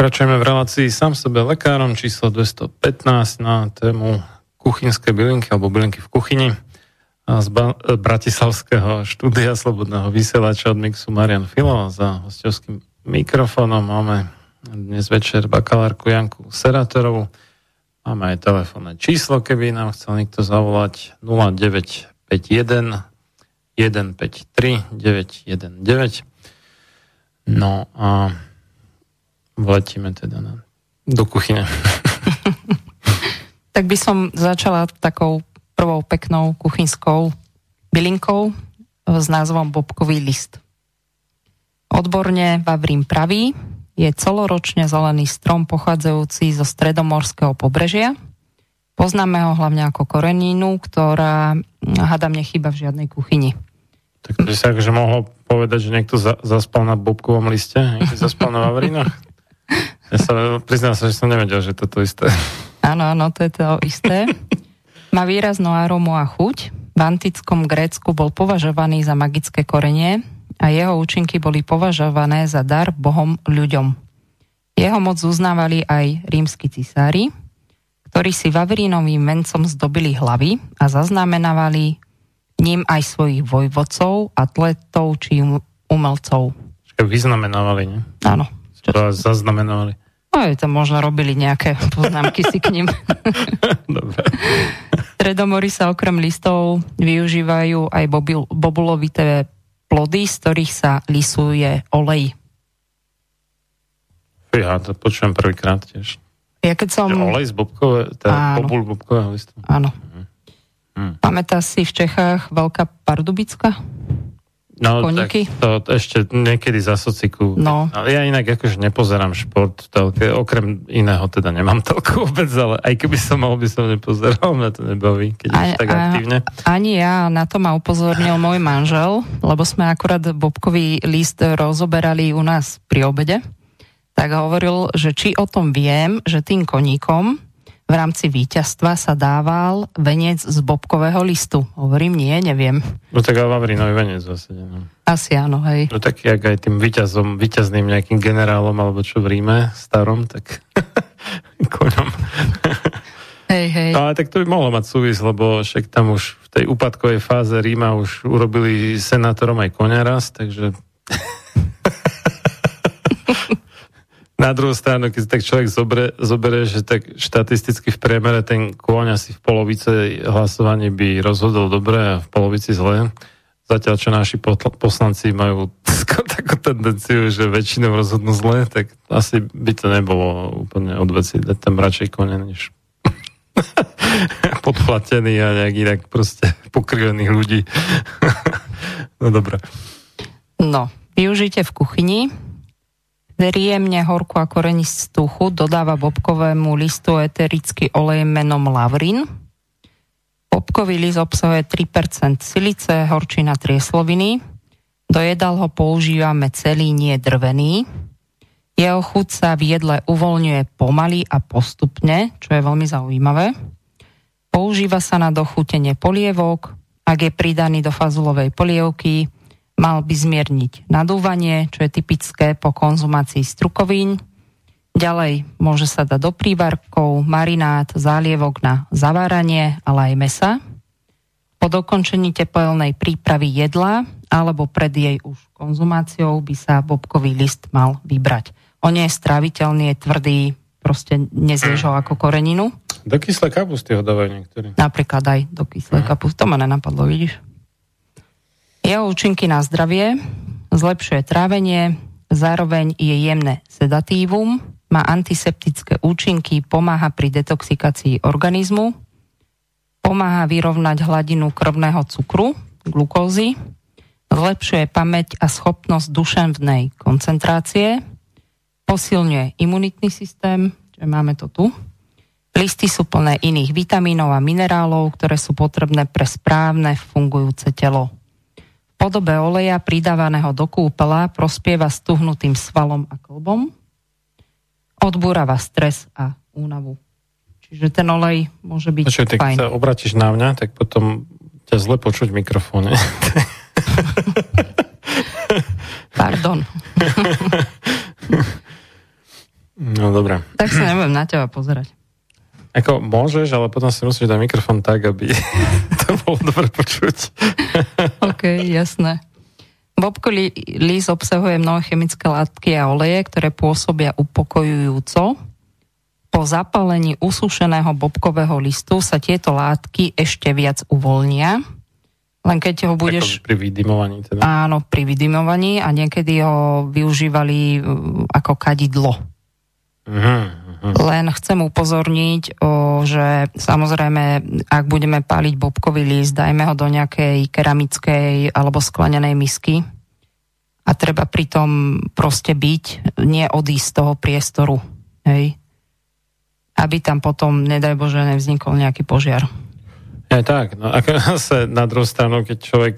[SPEAKER 2] Pokračujeme v relácii sám sebe lekárom číslo 215 na tému kuchynské bylinky alebo bylinky v kuchyni z ba- Bratislavského štúdia Slobodného vysielača od Mixu Marian Filo za hostovským mikrofónom máme dnes večer bakalárku Janku Serátorovú. Máme aj telefónne číslo, keby nám chcel niekto zavolať 0951 153 919. No a Vletíme teda na, do kuchyne.
[SPEAKER 3] tak by som začala takou prvou peknou kuchynskou bylinkou s názvom bobkový list. Odborne Vavrín pravý, je celoročne zelený strom pochádzajúci zo stredomorského pobrežia. Poznáme ho hlavne ako koreninu, ktorá hadam nechýba v žiadnej kuchyni.
[SPEAKER 2] Tak by sa akože mohol povedať, že niekto za, zaspal na bobkovom liste, zaspal na Vavrinoch? [LAUGHS] Ja sa priznám sa, že som nevedel, že to to isté.
[SPEAKER 3] Áno, áno, to je to isté. Má výraznú arómu a chuť. V antickom Grécku bol považovaný za magické korenie a jeho účinky boli považované za dar bohom ľuďom. Jeho moc uznávali aj rímsky cisári, ktorí si Vavrínovým mencom zdobili hlavy a zaznamenávali ním aj svojich vojvodcov, atletov či um- umelcov.
[SPEAKER 2] Vyznamenávali, nie?
[SPEAKER 3] Áno.
[SPEAKER 2] Čo to?
[SPEAKER 3] No, to možno robili nejaké [LAUGHS] poznámky si k ním. [LAUGHS]
[SPEAKER 2] Dobre.
[SPEAKER 3] Stredomory sa okrem listov využívajú aj bobil, bobulovité plody, z ktorých sa lisuje olej.
[SPEAKER 2] Ja to počujem prvýkrát tiež.
[SPEAKER 3] Ja keď som...
[SPEAKER 2] Že olej z bobkové, teda bobul bobkového listu.
[SPEAKER 3] Áno. Hmm. Pamätá si v Čechách veľká pardubická?
[SPEAKER 2] No, Koniky? tak to ešte niekedy za sociku.
[SPEAKER 3] No.
[SPEAKER 2] Ale ja inak akože nepozerám šport, telke, okrem iného teda nemám [LAUGHS] toľko vôbec, ale aj keby som mal, by som nepozeral, mňa to nebaví, keď a, tak aktívne.
[SPEAKER 3] Ani ja, na to ma upozornil môj manžel, lebo sme akurát bobkový list rozoberali u nás pri obede, tak hovoril, že či o tom viem, že tým koníkom v rámci víťazstva sa dával venec z bobkového listu. Hovorím, nie, neviem.
[SPEAKER 2] No tak ale Vavrinový venec zase. No.
[SPEAKER 3] Asi áno, hej.
[SPEAKER 2] No tak jak aj tým víťazom, víťazným nejakým generálom, alebo čo v Ríme, starom, tak [LAUGHS] koňom.
[SPEAKER 3] Hej, hej.
[SPEAKER 2] No ale tak to by mohlo mať súvis, lebo však tam už v tej úpadkovej fáze Ríma už urobili senátorom aj konia raz, takže Na druhú stranu, keď tak človek zoberie, zoberie, že tak štatisticky v priemere ten kôň asi v polovice hlasovaní by rozhodol dobre a v polovici zle. Zatiaľ, čo naši poslanci majú [LAUGHS] takú tendenciu, že väčšinou rozhodnú zle, tak asi by to nebolo úplne od veci dať tam radšej kone, než [LAUGHS] podplatený a nejak inak proste pokrivených ľudí. [LAUGHS] no dobré.
[SPEAKER 3] No, využite v kuchyni Riemne horku a korenistú chuť dodáva bobkovému listu eterický olej menom lavrin. Bobkový list obsahuje 3% silice, horčina triesloviny. Do jedal ho používame celý, nie drvený. Jeho chuť sa v jedle uvoľňuje pomaly a postupne, čo je veľmi zaujímavé. Používa sa na dochutenie polievok, ak je pridaný do fazulovej polievky, mal by zmierniť nadúvanie, čo je typické po konzumácii strukovín. Ďalej môže sa dať do prívarkov, marinát, zálievok na zaváranie, ale aj mesa. Po dokončení tepelnej prípravy jedla alebo pred jej už konzumáciou by sa bobkový list mal vybrať. On je stráviteľný, je tvrdý, proste nezješ ho ako koreninu.
[SPEAKER 2] Do kyslej kapusty ho dávajú niektorí.
[SPEAKER 3] Napríklad aj do kyslej kapusty. To ma nenapadlo, vidíš? Jeho účinky na zdravie zlepšuje trávenie, zároveň je jemné sedatívum, má antiseptické účinky, pomáha pri detoxikácii organizmu, pomáha vyrovnať hladinu krvného cukru, glukózy, zlepšuje pamäť a schopnosť duševnej koncentrácie, posilňuje imunitný systém, že máme to tu. Listy sú plné iných vitamínov a minerálov, ktoré sú potrebné pre správne fungujúce telo podobe oleja pridávaného do kúpela prospieva stuhnutým svalom a klbom, odbúrava stres a únavu. Čiže ten olej môže byť Počuť,
[SPEAKER 2] fajn. Keď sa obratíš na mňa, tak potom ťa zle počuť v mikrofóne. [LAUGHS]
[SPEAKER 3] Pardon.
[SPEAKER 2] No dobre.
[SPEAKER 3] Tak sa nebudem na teba pozerať.
[SPEAKER 2] Ako môžeš, ale potom si musíš dať mikrofón tak, aby [LAUGHS] to bolo dobre počuť. [LAUGHS]
[SPEAKER 3] OK, jasné. Bobko lís obsahuje mnohé chemické látky a oleje, ktoré pôsobia upokojujúco. Po zapálení usušeného bobkového listu sa tieto látky ešte viac uvoľnia. Len keď ho budeš...
[SPEAKER 2] Ako pri vydymovaní teda.
[SPEAKER 3] Áno, pri vydymovaní a niekedy ho využívali uh, ako kadidlo.
[SPEAKER 2] Uh-huh.
[SPEAKER 3] Hm. Len chcem upozorniť, o, že samozrejme, ak budeme páliť bobkový list, dajme ho do nejakej keramickej alebo sklenenej misky a treba pritom proste byť, nie odísť z toho priestoru. Hej? Aby tam potom, nedaj Bože, nevznikol nejaký požiar.
[SPEAKER 2] Je tak, no ako [LAUGHS] sa na druhú stranu, keď človek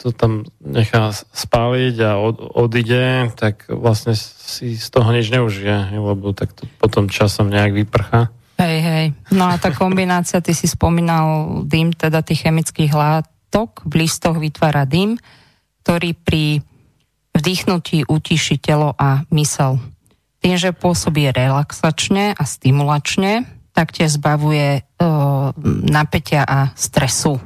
[SPEAKER 2] to tam nechá spáliť a od, odíde, tak vlastne si z toho nič neužije, lebo tak to potom časom nejak vyprcha.
[SPEAKER 3] Hej, hej. No a tá kombinácia, ty si spomínal dym, teda tých chemických látok, v listoch vytvára dym, ktorý pri vdýchnutí utiši telo a mysel. Tým, že pôsobí relaxačne a stimulačne, tak tie zbavuje e, napätia a stresu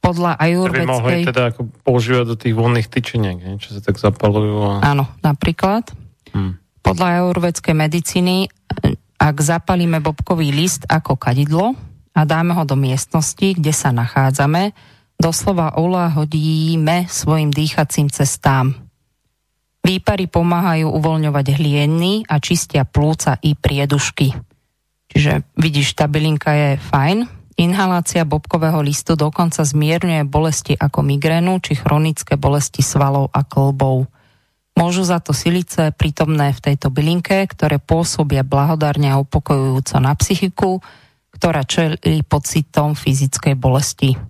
[SPEAKER 3] podľa ajurvedskej...
[SPEAKER 2] mohli teda ako používať do tých voľných tyčiniek, nie? čo sa tak zapalujú. A...
[SPEAKER 3] Áno, napríklad. Hmm. Podľa ajurvedskej medicíny, ak zapalíme bobkový list ako kadidlo a dáme ho do miestnosti, kde sa nachádzame, doslova uľahodíme svojim dýchacím cestám. Výpary pomáhajú uvoľňovať hlieny a čistia plúca i priedušky. Čiže vidíš, tá bylinka je fajn, Inhalácia bobkového listu dokonca zmierňuje bolesti ako migrénu či chronické bolesti svalov a klbov. Môžu za to silice prítomné v tejto bylinke, ktoré pôsobia blahodárne a upokojujúco na psychiku, ktorá čelí pocitom fyzickej bolesti.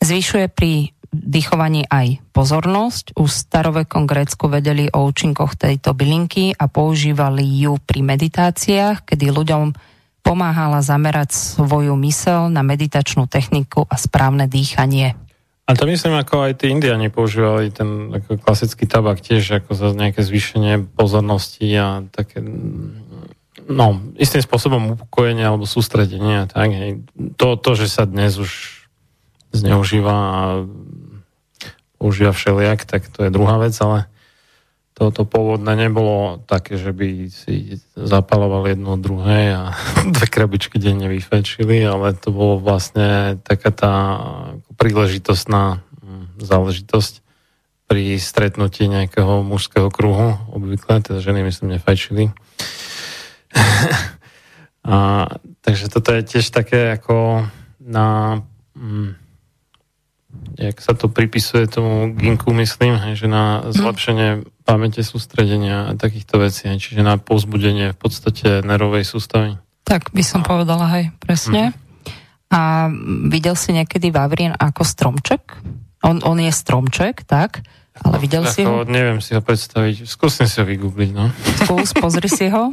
[SPEAKER 3] Zvyšuje pri dýchovaní aj pozornosť. Už v starovekom Grécku vedeli o účinkoch tejto bylinky a používali ju pri meditáciách, kedy ľuďom pomáhala zamerať svoju mysel na meditačnú techniku a správne dýchanie.
[SPEAKER 2] A to myslím, ako aj tí indiani používali ten ako klasický tabak tiež ako za nejaké zvýšenie pozornosti a také no, istým spôsobom upokojenie alebo sústredenie. Tak, hej. To, to, že sa dnes už zneužíva a používa všelijak, tak to je druhá vec, ale toto pôvodné nebolo také, že by si zapaloval jedno druhé a [LAUGHS] dve krabičky denne vyfečili, ale to bolo vlastne taká tá príležitostná hm, záležitosť pri stretnutí nejakého mužského kruhu, obvykle, teda ženy myslím nefajčili. [LAUGHS] a, takže toto je tiež také ako na hm, jak sa to pripisuje tomu ginku, myslím, že na zlepšenie pamäte, sústredenia a takýchto vecí, čiže na pozbudenie v podstate nervovej sústavy.
[SPEAKER 3] Tak by som a... povedala, hej, presne. Mm. A videl si niekedy Vavrín ako stromček? On, on je stromček, tak? Ale videl ako, si ho?
[SPEAKER 2] Neviem si ho predstaviť. Skúsim si ho vygoogliť, no.
[SPEAKER 3] Skús, pozri si ho.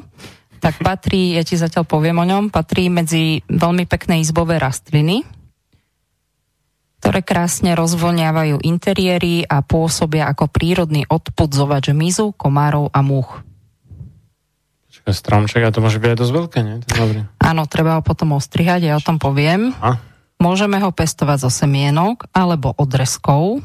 [SPEAKER 3] Tak patrí, ja ti zatiaľ poviem o ňom, patrí medzi veľmi pekné izbové rastliny, ktoré krásne rozvoňávajú interiéry a pôsobia ako prírodný odpudzovač mizu, komárov a múch.
[SPEAKER 2] Stromček, a to môže byť aj dosť veľké, nie?
[SPEAKER 3] dobrý. Áno, treba ho potom ostrihať, ja o tom poviem. A? Môžeme ho pestovať zo semienok alebo odrezkov,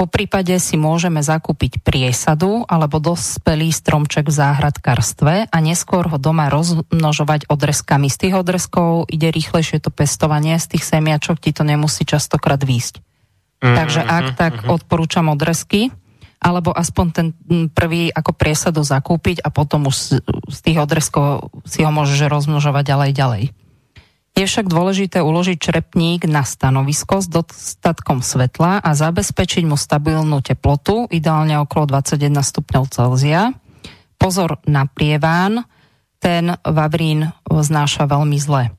[SPEAKER 3] po prípade si môžeme zakúpiť priesadu alebo dospelý stromček v záhradkarstve a neskôr ho doma rozmnožovať odrezkami. Z tých odrezkov ide rýchlejšie to pestovanie, z tých semiačok ti to nemusí častokrát výjsť. Mm-hmm, Takže ak mm-hmm. tak mhm. odporúčam odrezky, alebo aspoň ten prvý ako priesadu zakúpiť a potom už z tých odrezkov si ho môžeš rozmnožovať ďalej ďalej. Je však dôležité uložiť črepník na stanovisko s dostatkom svetla a zabezpečiť mu stabilnú teplotu, ideálne okolo 21 stupňov Celzia. Pozor na prieván, ten vavrín znáša veľmi zle.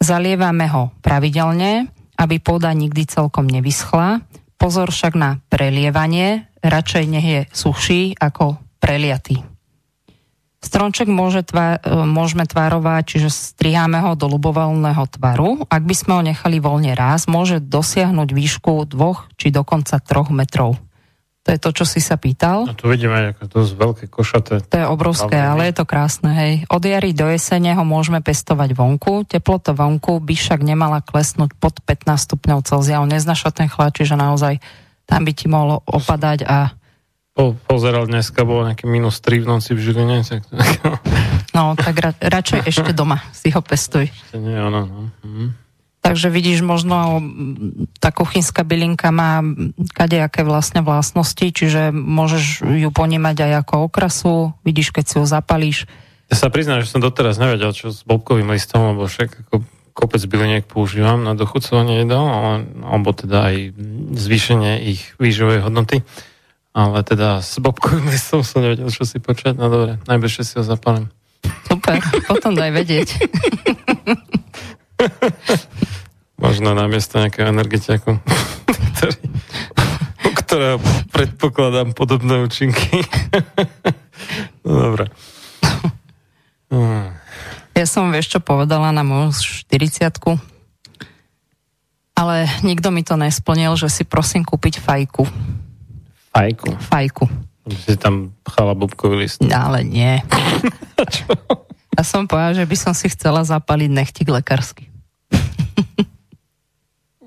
[SPEAKER 3] Zalievame ho pravidelne, aby pôda nikdy celkom nevyschla. Pozor však na prelievanie, radšej nech je suchší ako preliatý. Stromček môže tvá, e, môžeme tvarovať, čiže striháme ho do ľubovoľného tvaru. Ak by sme ho nechali voľne raz, môže dosiahnuť výšku dvoch či dokonca troch metrov. To je to, čo si sa pýtal.
[SPEAKER 2] A tu vidíme, ako dosť veľké košaté.
[SPEAKER 3] To je obrovské, ale je to krásne, hej. Od jary do jesene ho môžeme pestovať vonku. Teplota vonku by však nemala klesnúť pod 15 stupňov Celzia. On neznaša ten chlad, čiže naozaj tam by ti mohlo opadať a...
[SPEAKER 2] Po, pozeral dneska, bolo nejaké minus 3 v noci v Žiline. Tak...
[SPEAKER 3] no, tak ra, radšej ešte doma si ho pestuj.
[SPEAKER 2] Ešte nie, ono, no. Mhm.
[SPEAKER 3] Takže vidíš, možno tá kuchynská bylinka má kadejaké vlastne vlastnosti, čiže môžeš ju ponímať aj ako okrasu, vidíš, keď si ju zapalíš.
[SPEAKER 2] Ja sa priznám, že som doteraz nevedel, čo s bobkovým listom, lebo však ako kopec byliniek používam na dochucovanie jedál, ale, alebo teda aj zvýšenie ich výživovej hodnoty. Ale teda s bobkovým listom [LAUGHS] som nevedel, čo si počať. No dobre, najbližšie si ho zapalím.
[SPEAKER 3] Super, potom daj vedieť. [LAUGHS]
[SPEAKER 2] Možno namiesto nejakého energetiaku, [LAUGHS] ktorý, u ktorého predpokladám podobné účinky. no dobre.
[SPEAKER 3] Ja som, vieš čo, povedala na moju 40 ale nikto mi to nesplnil, že si prosím kúpiť fajku.
[SPEAKER 2] Fajku?
[SPEAKER 3] Fajku.
[SPEAKER 2] Si tam pchala bubkový list.
[SPEAKER 3] No, ale nie. [LAUGHS] ja som povedala, že by som si chcela zapaliť nechtik lekársky.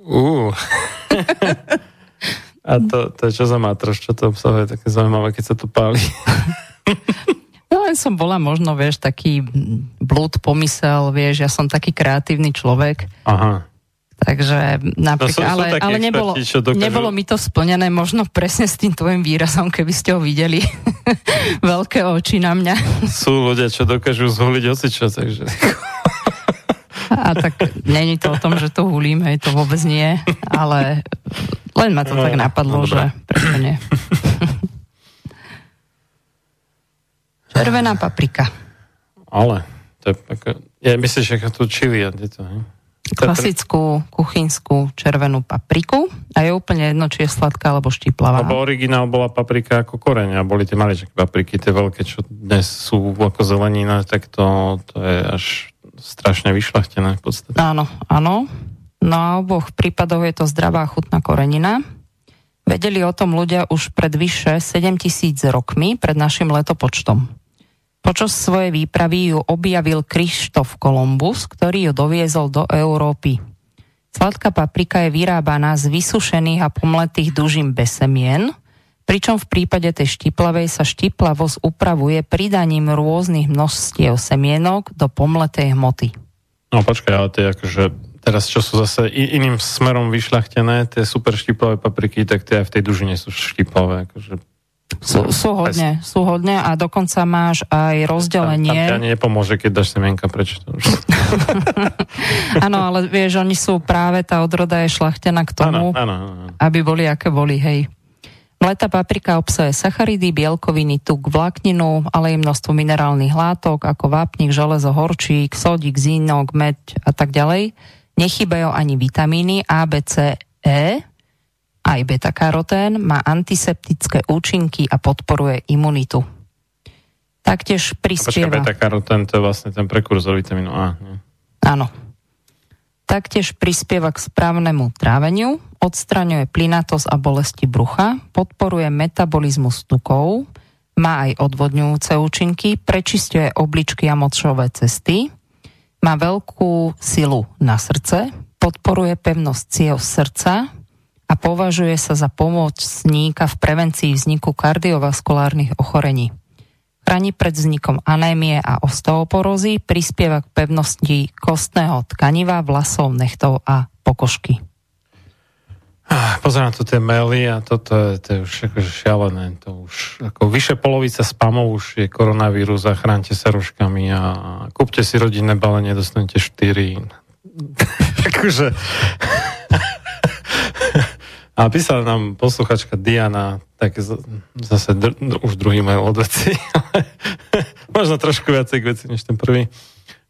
[SPEAKER 2] Uh. A to, to je čo za matroš, čo to obsahuje také zaujímavé, keď sa to páli? [LAUGHS]
[SPEAKER 3] No len som bola možno, vieš, taký blúd pomysel, vieš, ja som taký kreatívny človek.
[SPEAKER 2] Aha.
[SPEAKER 3] Takže napríklad,
[SPEAKER 2] no,
[SPEAKER 3] ale, ale nebolo, dokážu... nebolo mi to splnené možno presne s tým tvojim výrazom, keby ste ho videli. [LAUGHS] Veľké oči na mňa.
[SPEAKER 2] Sú ľudia, čo dokážu zholiť ocičo, takže...
[SPEAKER 3] A tak není to o tom, že to hulím, hej, to vôbec nie, ale len ma to no, tak napadlo, no, že prečo nie. [LAUGHS] Červená paprika.
[SPEAKER 2] Ale, to je ja myslím, že to čili, je to, hej?
[SPEAKER 3] Klasickú kuchynskú červenú papriku a je úplne jedno, či je sladká alebo štiplavá.
[SPEAKER 2] Lebo originál bola paprika ako koreň a boli tie maličké papriky, tie veľké, čo dnes sú ako zelenina, tak to, to je až strašne vyšľachtené v podstate.
[SPEAKER 3] Áno, áno. No a oboch prípadoch je to zdravá chutná korenina. Vedeli o tom ľudia už pred vyše 7000 rokmi pred našim letopočtom. Počas svojej výpravy ju objavil Krištof Kolumbus, ktorý ju doviezol do Európy. Sladká paprika je vyrábaná z vysušených a pomletých dužím bez semien, pričom v prípade tej štiplavej sa štiplavosť upravuje pridaním rôznych množstiev semienok do pomletej hmoty.
[SPEAKER 2] No počkaj, ale to je akože teraz, čo sú zase iným smerom vyšľachtené, tie super štiplavé papriky, tak tie aj v tej dužine sú štiplavé. Akože
[SPEAKER 3] sú, sú hodne, sú hodne a dokonca máš aj rozdelenie.
[SPEAKER 2] Tam, tam nepomôže, keď dáš semienka preč. [LAUGHS]
[SPEAKER 3] Áno, ale vieš, oni sú práve, tá odroda je šlachtená k tomu,
[SPEAKER 2] ano, ano, ano.
[SPEAKER 3] aby boli, aké boli, hej. Mletá paprika obsahuje sacharidy, bielkoviny, tuk, vlákninu, ale i množstvo minerálnych látok ako vápnik, železo, horčík, sodík, zínok, meď a tak ďalej. Nechybajú ani vitamíny A, B, C, E, aj beta-karotén, má antiseptické účinky a podporuje imunitu. Taktiež prispieva...
[SPEAKER 2] Počkaj, beta-karotén to je vlastne ten prekurzor vitamínu A. Nie?
[SPEAKER 3] Áno. Taktiež prispieva k správnemu tráveniu, odstraňuje plynatosť a bolesti brucha, podporuje metabolizmus tukov, má aj odvodňujúce účinky, prečistuje obličky a močové cesty, má veľkú silu na srdce, podporuje pevnosť ciev srdca a považuje sa za pomocníka v prevencii vzniku kardiovaskulárnych ochorení chráni pred vznikom anémie a osteoporózy, prispieva k pevnosti kostného tkaniva, vlasov, nechtov a pokožky.
[SPEAKER 2] Pozerám tu tie maily a toto je, to je už akože šialené. To už, ako vyše polovica spamov už je koronavírus, zachránte sa ruškami a kúpte si rodinné balenie, dostanete 4. [LAUGHS] akože a písala nám posluchačka Diana, tak zase dr- už druhý mail od veci, [LAUGHS] možno trošku viacej k veci než ten prvý.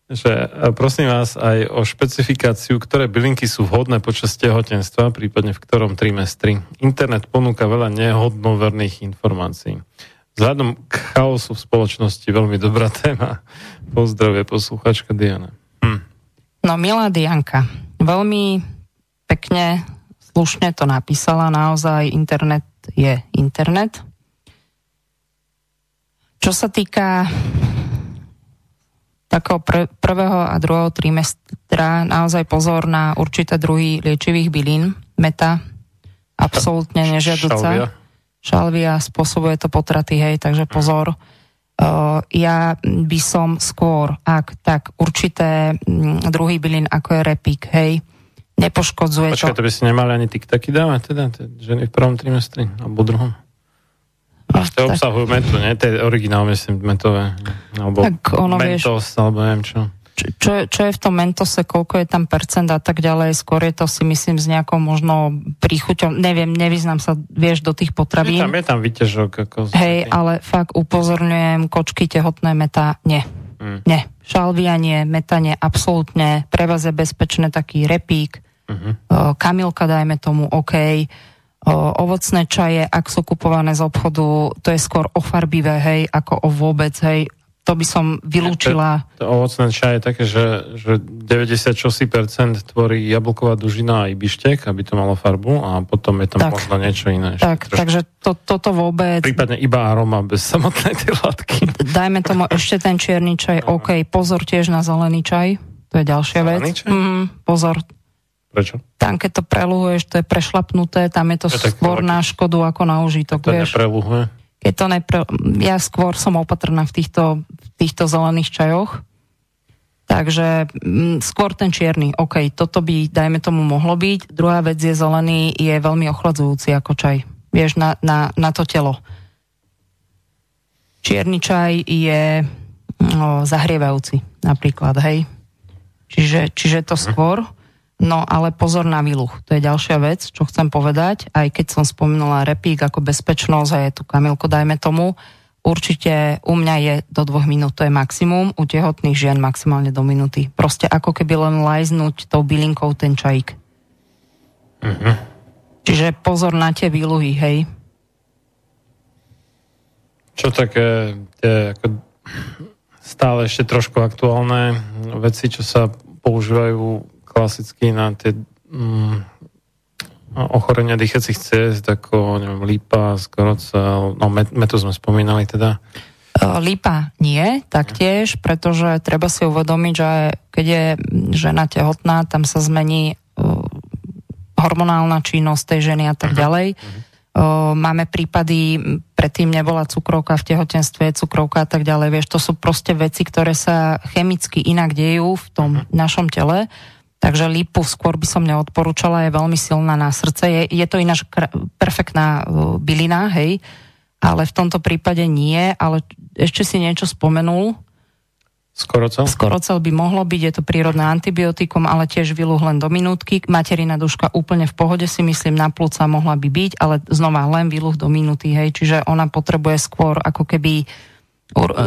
[SPEAKER 2] Že e, prosím vás aj o špecifikáciu, ktoré bylinky sú vhodné počas tehotenstva, prípadne v ktorom trimestri. Internet ponúka veľa nehodnoverných informácií. Vzhľadom k chaosu v spoločnosti veľmi dobrá téma. Pozdravie posluchačka Diana. Hm.
[SPEAKER 3] No milá Dianka, veľmi pekne slušne to napísala, naozaj internet je internet. Čo sa týka takého pr- prvého a druhého trimestra naozaj pozor na určité druhy liečivých bylín. Meta, absolútne nežiaduca. Šalvia. Šalvia, spôsobuje to potraty, hej, takže pozor. Uh, ja by som skôr, ak tak určité mm, druhy bylín, ako je repík, hej, nepoškodzuje
[SPEAKER 2] Počkaj, to... to by si nemali ani tiktaky dávať, teda, ženy v prvom trimestri, alebo druhom? A to obsahujú metu, nie? To je originál, myslím, metové. Alebo tak ono, mentos, vieš, alebo neviem čo.
[SPEAKER 3] Čo, je, čo je v tom mentose, koľko je tam percent a tak ďalej, skôr je to si myslím s nejakou možno príchuťou, neviem, nevyznám sa, vieš, do tých potravín.
[SPEAKER 2] Je tam, je tam vyťažok. Ako
[SPEAKER 3] Hej, ale fakt upozorňujem, kočky tehotné meta, nie. Hmm. Nie. Šalvia nie, meta nie, absolútne. Pre vás je bezpečné taký repík, uh-huh. kamilka dajme tomu, OK ovocné čaje, ak sú kupované z obchodu, to je skôr ofarbivé, hej, ako o vôbec, hej, to by som vylúčila.
[SPEAKER 2] To, to ovocné čaje je také, že, že 90 čosi percent tvorí jablková dužina a bištek, aby to malo farbu a potom je tam tak, možno niečo iné.
[SPEAKER 3] Tak, takže to, toto vôbec...
[SPEAKER 2] Prípadne iba aroma bez samotnej tej látky.
[SPEAKER 3] Dajme tomu [LAUGHS] ešte ten čierny čaj, OK, pozor tiež na zelený čaj, to je ďalšia zelený vec. Čaj? Mm, pozor,
[SPEAKER 2] Prečo?
[SPEAKER 3] Tam, keď to preluhuješ, to je prešlapnuté, tam je to ja skôr na škodu ako na užitok.
[SPEAKER 2] To vieš. nepreluhuje?
[SPEAKER 3] Keď to nepre... Ja skôr som opatrná v týchto, v týchto zelených čajoch. Takže m, mm, skôr ten čierny. OK, toto by, dajme tomu, mohlo byť. Druhá vec je zelený, je veľmi ochladzujúci ako čaj. Vieš, na, na, na to telo. Čierny čaj je no, zahrievajúci napríklad, hej. Čiže, čiže to mhm. skôr. No ale pozor na výluch, to je ďalšia vec, čo chcem povedať, aj keď som spomenula repík ako bezpečnosť a je tu Kamilko, dajme tomu, určite u mňa je do dvoch minút, to je maximum, u tehotných žien maximálne do minúty. Proste ako keby len lajznúť tou bylinkou ten čajík. Uh-huh. Čiže pozor na tie výluhy, hej.
[SPEAKER 2] Čo také tie ako stále ešte trošku aktuálne veci, čo sa používajú klasicky na tie mm, ochorenia dýchacích ciest, ako neviem, lípa, skoroca, no metu sme spomínali teda.
[SPEAKER 3] E, lípa nie, taktiež, pretože treba si uvedomiť, že keď je žena tehotná, tam sa zmení uh, hormonálna činnosť tej ženy a tak uh-huh. ďalej. Uh, máme prípady, predtým nebola cukrovka v tehotenstve, cukrovka a tak ďalej. Vieš, to sú proste veci, ktoré sa chemicky inak dejú v tom uh-huh. našom tele Takže lípu skôr by som neodporúčala, je veľmi silná na srdce. Je, je to ináč kr- perfektná uh, bylina, hej, ale v tomto prípade nie, ale ešte si niečo spomenul.
[SPEAKER 2] Skorocel?
[SPEAKER 3] Skorocel by mohlo byť, je to prírodné antibiotikum, ale tiež vylúh len do minútky. Materina duška úplne v pohode si myslím, na plúca mohla by byť, ale znova len výluh do minúty, hej, čiže ona potrebuje skôr ako keby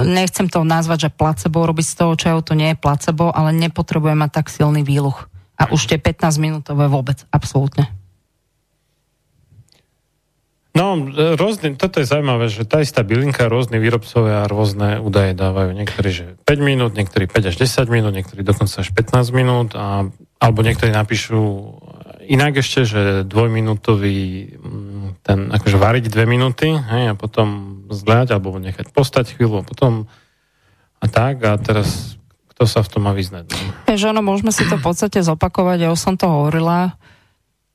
[SPEAKER 3] nechcem to nazvať, že placebo, robiť z toho čaju, to nie je placebo, ale nepotrebuje mať tak silný výluch. A už tie 15 minútové vôbec, absolútne.
[SPEAKER 2] No, rôzne, toto je zaujímavé, že tá istá bylinka, rôzne výrobcovia rôzne údaje dávajú. Niektorí, že 5 minút, niektorí 5 až 10 minút, niektorí dokonca až 15 minút, a, alebo niektorí napíšu inak ešte, že dvojminútový mm, ten, akože variť dve minúty, hej, a potom zľať, alebo nechať postať chvíľu, a potom a tak, a teraz kto sa v tom má vyznať?
[SPEAKER 3] Že ono, môžeme si to v podstate zopakovať, ja už som to hovorila,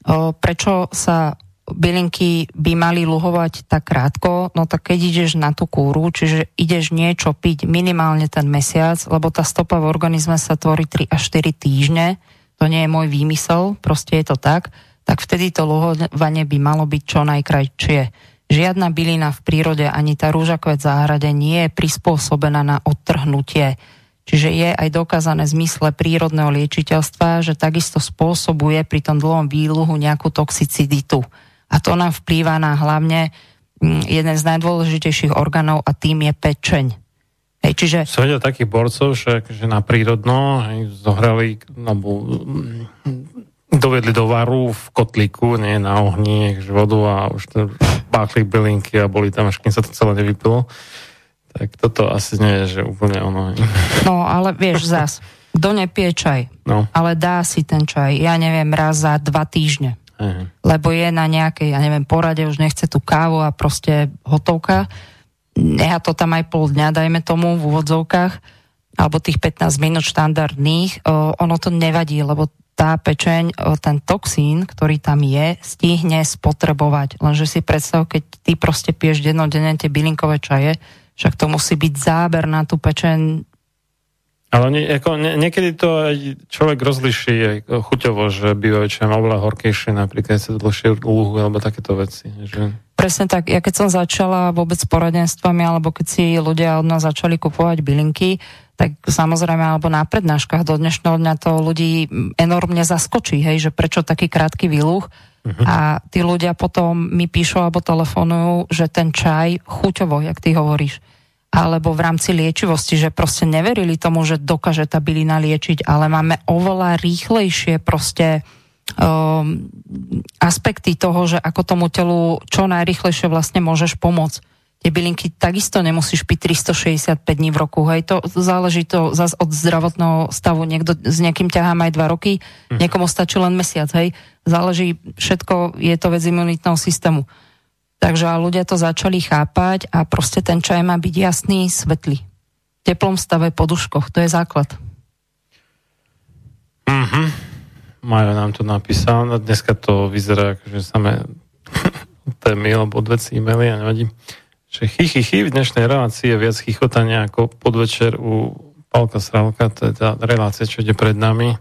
[SPEAKER 3] o, prečo sa bylinky by mali luhovať tak krátko, no tak keď ideš na tú kúru, čiže ideš niečo piť minimálne ten mesiac, lebo tá stopa v organizme sa tvorí 3 až 4 týždne, to nie je môj výmysel, proste je to tak, tak vtedy to luhovanie by malo byť čo najkrajšie. Žiadna bylina v prírode ani tá rúžakové záhrade nie je prispôsobená na odtrhnutie. Čiže je aj dokázané zmysle prírodného liečiteľstva, že takisto spôsobuje pri tom dlhom výluhu nejakú toxiciditu. A to nám vplýva na hlavne mm, jeden z najdôležitejších orgánov a tým je pečeň. Hej, čiže...
[SPEAKER 2] Videl takých borcov, že, že na prírodno hej, zohrali, alebo mm, dovedli do varu v kotlíku, nie na ohni, vodu a už to páchli bylinky a boli tam, až kým sa to celé nevypilo. Tak toto asi nie je, že úplne ono.
[SPEAKER 3] No, ale vieš, zas, kto nepie čaj, no. ale dá si ten čaj, ja neviem, raz za dva týždne. Uh-huh. Lebo je na nejakej, ja neviem, porade, už nechce tú kávu a proste hotovka. Neha to tam aj pol dňa, dajme tomu, v úvodzovkách, alebo tých 15 minút štandardných. Ono to nevadí, lebo tá pečeň, ten toxín, ktorý tam je, stihne spotrebovať. Lenže si predstav, keď ty proste piješ dennodenne tie bylinkové čaje, však to musí byť záber na tú pečeň
[SPEAKER 2] ale nie, ako, nie, niekedy to aj človek rozliší aj chuťovo, že býva väčšie oveľa horkejšie, napríklad sa dlhšie lúhu alebo takéto veci. Že...
[SPEAKER 3] Presne tak. Ja keď som začala vôbec s poradenstvami, alebo keď si ľudia od nás začali kupovať bylinky, tak samozrejme, alebo na prednáškach do dnešného dňa to ľudí enormne zaskočí, hej, že prečo taký krátky výluch. Uh-huh. A tí ľudia potom mi píšu alebo telefonujú, že ten čaj chuťovo, jak ty hovoríš, alebo v rámci liečivosti, že proste neverili tomu, že dokáže tá bylina liečiť, ale máme oveľa rýchlejšie proste um, aspekty toho, že ako tomu telu čo najrychlejšie vlastne môžeš pomôcť. Tie bylinky takisto nemusíš piť 365 dní v roku, hej, to záleží to zase od zdravotného stavu, niekto s niekým ťahá aj dva roky, hm. niekomu stačí len mesiac, hej, záleží, všetko je to vec imunitného systému. Takže ľudia to začali chápať a proste ten čaj má byť jasný, svetlý. V teplom stave poduškoch, to je základ.
[SPEAKER 2] Mhm. Majo nám to napísal, dneska to vyzerá, že samé [LAUGHS] témy alebo odveci e-maily a nevadí. Že chy, chy, chy, v dnešnej relácii je viac chichotania ako podvečer u Palka Sralka, to je tá relácia, čo ide pred nami.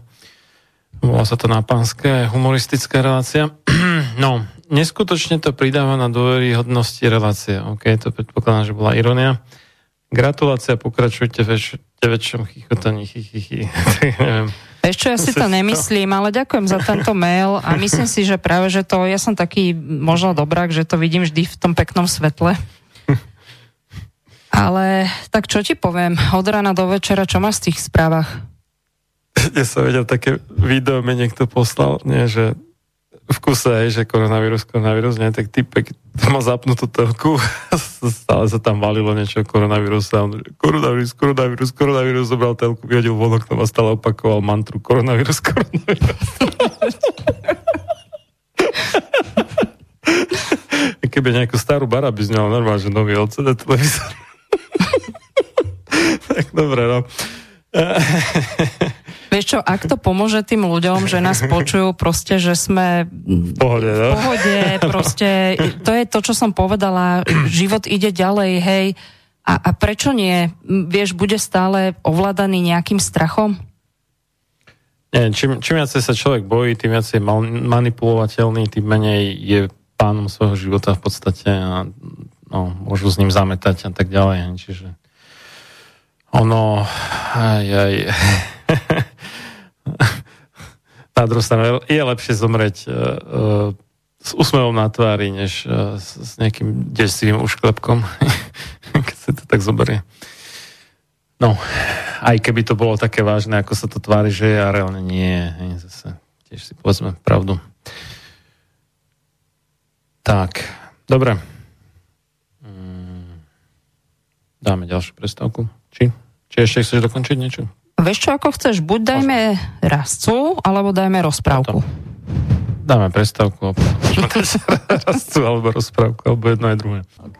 [SPEAKER 2] Volá sa to na pánske, humoristická relácia. [CLEARS THROAT] no, neskutočne to pridáva na dôveryhodnosti relácie. OK, to predpokladám, že bola ironia. Gratulácia, pokračujte v väčšom chichotaní. [LAUGHS]
[SPEAKER 3] Vieš čo, ja si to nemyslím, ale ďakujem za tento mail a myslím si, že práve, že to, ja som taký možno dobrák, že to vidím vždy v tom peknom svetle. [LAUGHS] Ale tak čo ti poviem, od rána do večera, čo máš z tých správach?
[SPEAKER 2] Ja som vedel, také video mi niekto poslal, nie, že v kuse, že koronavírus, koronavírus, nie, tak typek má zapnutú telku, [LAUGHS] stále sa tam valilo niečo koronavírus a on, koronavírus, koronavírus, koronavírus, zobral telku, vyhodil von oknom a stále opakoval mantru koronavírus, koronavírus. [LAUGHS] Keby nejakú starú bara by znal normálne, že nový LCD televízor. [LAUGHS] tak dobre, no.
[SPEAKER 3] Vieš čo, ak to pomôže tým ľuďom, že nás [LAUGHS] počujú proste, že sme
[SPEAKER 2] v pohode, no?
[SPEAKER 3] v pohode proste, to je to, čo som povedala, život ide ďalej, hej, a, a prečo nie? Vieš, bude stále ovládaný nejakým strachom?
[SPEAKER 2] Nie, čím, čím viacej sa človek bojí, tým viacej manipulovateľný, tým menej je pánom svojho života v podstate a no, môžu s ním zametať a tak ďalej. Čiže ono, aj, aj, na druhú stranu je lepšie zomrieť uh, uh, s úsmevom na tvári, než uh, s, s nejakým desivým ušklepkom, [LAUGHS] keď sa to tak zoberie. No, aj keby to bolo také vážne, ako sa to tvári, že je, a reálne nie. Hej, zase tiež si povedzme pravdu. Tak, dobre. Mm, dáme ďalšiu prestávku. Či? Či ešte chceš dokončiť niečo?
[SPEAKER 3] Vieš čo, ako chceš, buď dajme rastcu, alebo dajme rozprávku.
[SPEAKER 2] Dáme prestávku, [LAUGHS] rastcu alebo rozprávku, alebo jedno aj druhé. Okay.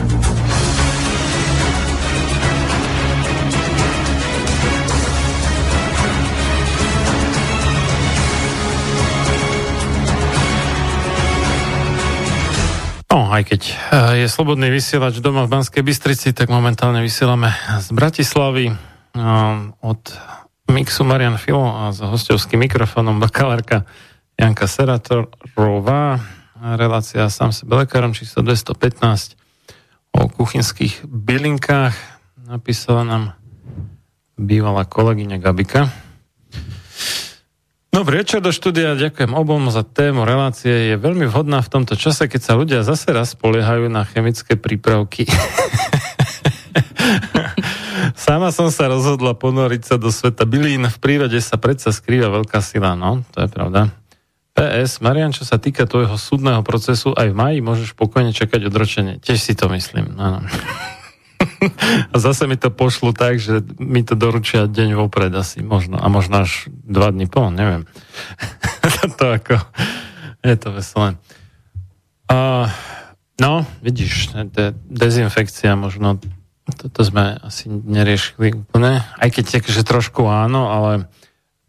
[SPEAKER 2] Aj keď eh, je slobodný vysielač doma v Banskej Bystrici, tak momentálne vysielame z Bratislavy eh, od Mixu Marian Filo a s hostovským mikrofónom bakalárka Janka Seratorová. Relácia sám sebe lekárom číslo 215 o kuchynských bylinkách. Napísala nám bývalá kolegyňa Gabika. Dobrý večer do štúdia, ďakujem obom za tému relácie. Je veľmi vhodná v tomto čase, keď sa ľudia zase raz spoliehajú na chemické prípravky. [LAUGHS] Sama som sa rozhodla ponoriť sa do sveta bylín. V prírode sa predsa skrýva veľká sila, no, to je pravda. PS, Marian, čo sa týka tvojho súdneho procesu, aj v maji môžeš pokojne čakať odročenie. Tiež si to myslím. No. A zase mi to pošlu tak, že mi to doručia deň vopred asi možno. A možno až dva dní po, neviem. [LAUGHS] to ako... Je to veselé. Uh, no, vidíš, de- dezinfekcia možno toto sme asi neriešili úplne. Aj keď že trošku áno, ale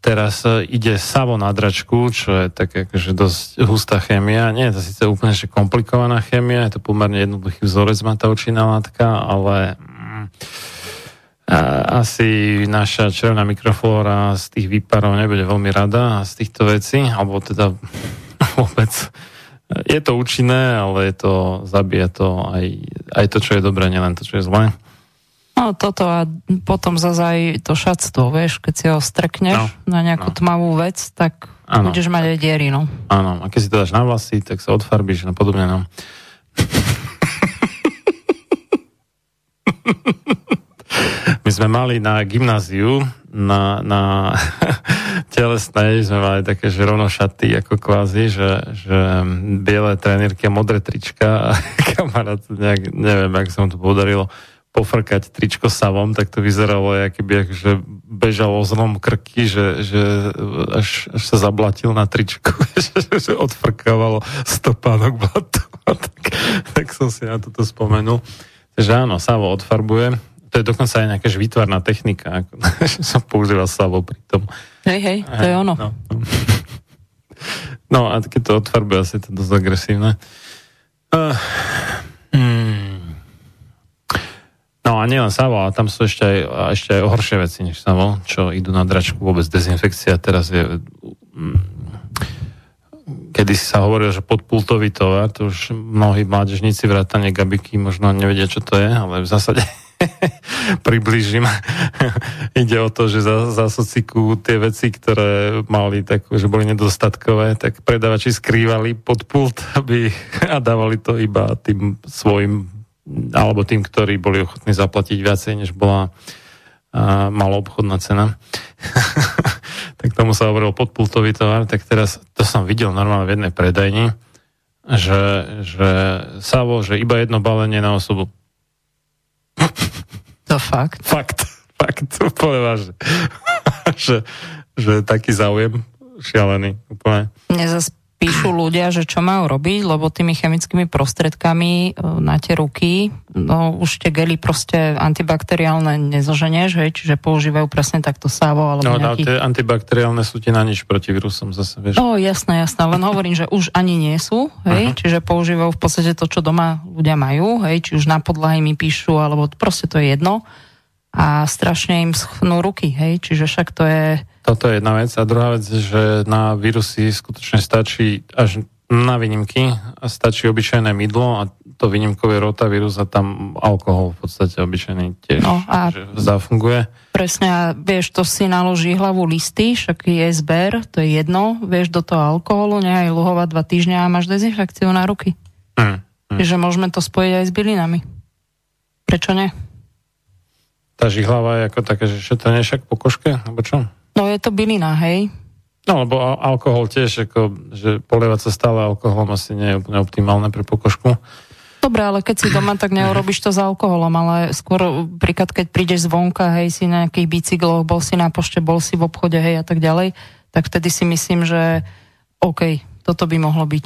[SPEAKER 2] teraz e, ide Savo na dračku, čo je tak akože dosť hustá chémia. Nie je to síce úplne že komplikovaná chémia, je to pomerne jednoduchý vzorec, má tá účinná látka, ale mm, asi naša červená mikroflóra z tých výparov nebude veľmi rada z týchto vecí, alebo teda [LAUGHS] vôbec je to účinné, ale je to, zabije to aj, aj to, čo je dobré, nielen to, čo je zlé.
[SPEAKER 3] No toto a potom zase aj to šatstvo, vieš, keď si ho strekneš no. na nejakú no. tmavú vec, tak ano. budeš mať aj diery, no.
[SPEAKER 2] Áno, a keď si to dáš na vlasy, tak sa odfarbíš a podobne, no. My sme mali na gymnáziu, na, na [LAUGHS] telesnej sme mali také, že rovno šaty, ako kvázi, že, že biele trenírky a modré trička a [LAUGHS] kamarát, nejak, neviem, ako sa mu to podarilo, pofrkať tričko savom, tak to vyzeralo, keby že bežal ozlom krky, že, že až, až sa zablatil na tričku, [LAUGHS] že, že odfrkávalo stopánok blatu. [LAUGHS] tak, tak som si na toto spomenul. Takže áno, Savo odfarbuje. To je dokonca aj nejaká výtvarná technika. Ako, [LAUGHS] som používal Savo pri tom.
[SPEAKER 3] Hej, hej, to je ono.
[SPEAKER 2] No, no. no a keď to odfarbuje, asi je to dosť agresívne. Uh, hmm. No a nielen Savo, ale tam sú ešte aj, ešte aj horšie veci než Savo, čo idú na dračku, vôbec dezinfekcia. Teraz je... Mm, kedy si sa hovorilo, že podpultový tovar, to už mnohí mládežníci vrátane Gabiky možno nevedia, čo to je, ale v zásade [LAUGHS] približím. [LAUGHS] Ide o to, že za, za sociku tie veci, ktoré mali tak, že boli nedostatkové, tak predavači skrývali pod pult aby, [LAUGHS] a dávali to iba tým svojim alebo tým, ktorí boli ochotní zaplatiť viacej, než bola uh, maloobchodná cena. [LAUGHS] tak tomu sa hovoril podpultový tovar, tak teraz to som videl normálne v jednej predajni, že, že Savo, že iba jedno balenie na osobu. [LAUGHS]
[SPEAKER 3] To fakt?
[SPEAKER 2] Fakt, fakt, úplne vážne. [LAUGHS] že, že taký záujem šialený, úplne.
[SPEAKER 3] Mne zase píšu ľudia, že čo majú robiť, lebo tými chemickými prostredkami e, na tie ruky, no už tie gely proste antibakteriálne nezoženieš, hej, čiže používajú presne takto sávo alebo
[SPEAKER 2] no,
[SPEAKER 3] nejaký...
[SPEAKER 2] No, tie antibakteriálne sú ti na nič proti vírusom zase, vieš.
[SPEAKER 3] No, jasné, jasné, len hovorím, že už ani nie sú, hej, uh-huh. čiže používajú v podstate to, čo doma ľudia majú, hej, či už na podlahy mi píšu, alebo proste to je jedno a strašne im schnú ruky, hej, čiže však to je
[SPEAKER 2] toto je jedna vec. A druhá vec, že na vírusy skutočne stačí až na výnimky stačí obyčajné mydlo a to výnimkové rotavírus a tam alkohol v podstate obyčajný tiež no a zafunguje.
[SPEAKER 3] Presne a vieš, to si naloží hlavu listy, však je zber, to je jedno, vieš do toho alkoholu, nechaj luhovať dva týždňa a máš dezinfekciu na ruky. Mm, mm. Čiže môžeme to spojiť aj s bylinami. Prečo nie?
[SPEAKER 2] Tá žihlava je ako také, že čo to nie však po koške, alebo čo?
[SPEAKER 3] No je to bylina, hej?
[SPEAKER 2] No, lebo alkohol tiež, ako, že polievať sa stále alkoholom asi nie je úplne optimálne pre pokožku.
[SPEAKER 3] Dobre, ale keď si doma, tak neurobiš to s alkoholom, ale skôr, príklad, keď prídeš zvonka, hej, si na nejakých bicykloch, bol si na pošte, bol si v obchode, hej, a tak ďalej, tak vtedy si myslím, že OK, toto by mohlo byť.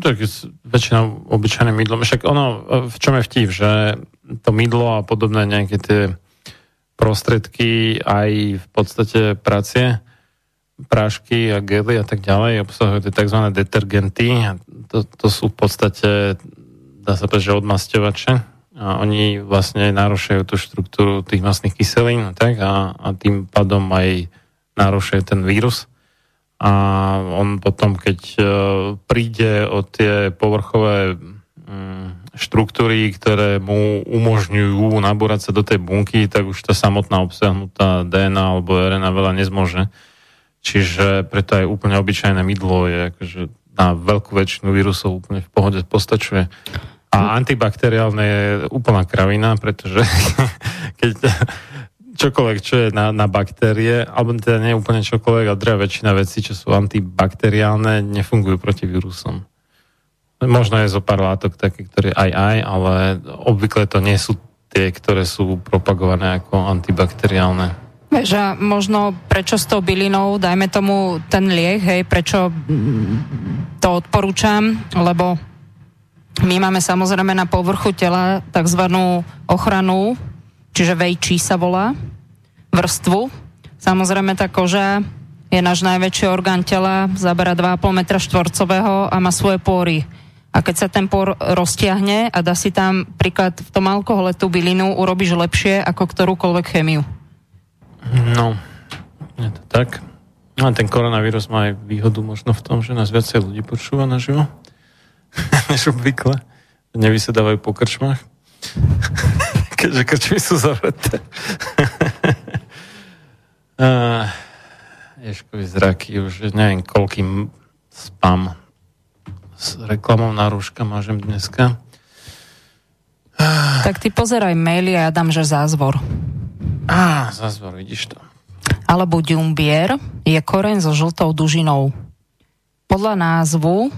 [SPEAKER 2] Tak väčšinou obyčajné mydlo. Však ono, v čom je vtip, že to mydlo a podobné nejaké tie prostredky, aj v podstate pracie, prášky a gely a tak ďalej, obsahujú tie tzv. detergenty. To, to sú v podstate, dá sa povedať, že odmasťovače. A oni vlastne narušajú tú štruktúru tých masných kyselín tak, a, a tým pádom aj narušuje ten vírus. A on potom, keď uh, príde o tie povrchové štruktúry, ktoré mu umožňujú nabúrať sa do tej bunky, tak už tá samotná obsiahnutá DNA alebo RNA veľa nezmôže. Čiže preto aj úplne obyčajné mydlo je akože na veľkú väčšinu vírusov úplne v pohode postačuje. A antibakteriálne je úplná kravina, pretože [LAUGHS] keď čokoľvek, čo je na, na baktérie, alebo teda nie úplne čokoľvek, ale drevá väčšina vecí, čo sú antibakteriálne, nefungujú proti vírusom. Možno je zo pár látok také, ktoré aj aj, ale obvykle to nie sú tie, ktoré sú propagované ako antibakteriálne.
[SPEAKER 3] Vieš, možno prečo s tou bylinou, dajme tomu ten liek, hej, prečo mm, to odporúčam, lebo my máme samozrejme na povrchu tela tzv. ochranu, čiže vejčí sa volá, vrstvu. Samozrejme tá koža je náš najväčší orgán tela, zabera 2,5 metra štvorcového a má svoje pory. A keď sa ten por roztiahne a dá si tam príklad v tom alkohole tú bylinu, urobíš lepšie ako ktorúkoľvek chemiu.
[SPEAKER 2] No, je to tak. No a ten koronavírus má aj výhodu možno v tom, že nás viacej ľudí počúva naživo, [LAUGHS] než obvykle. Nevysedávajú po krčmách, [LAUGHS] keďže krčmy sú zavreté. [LAUGHS] Ješkovi zraky už neviem, koľkým spam s reklamou na rúška môžem dneska.
[SPEAKER 3] Tak ty pozeraj maily a ja dám, že zázvor.
[SPEAKER 2] Á, zázvor, vidíš to.
[SPEAKER 3] Alebo ďumbier je koreň so žltou dužinou. Podľa názvu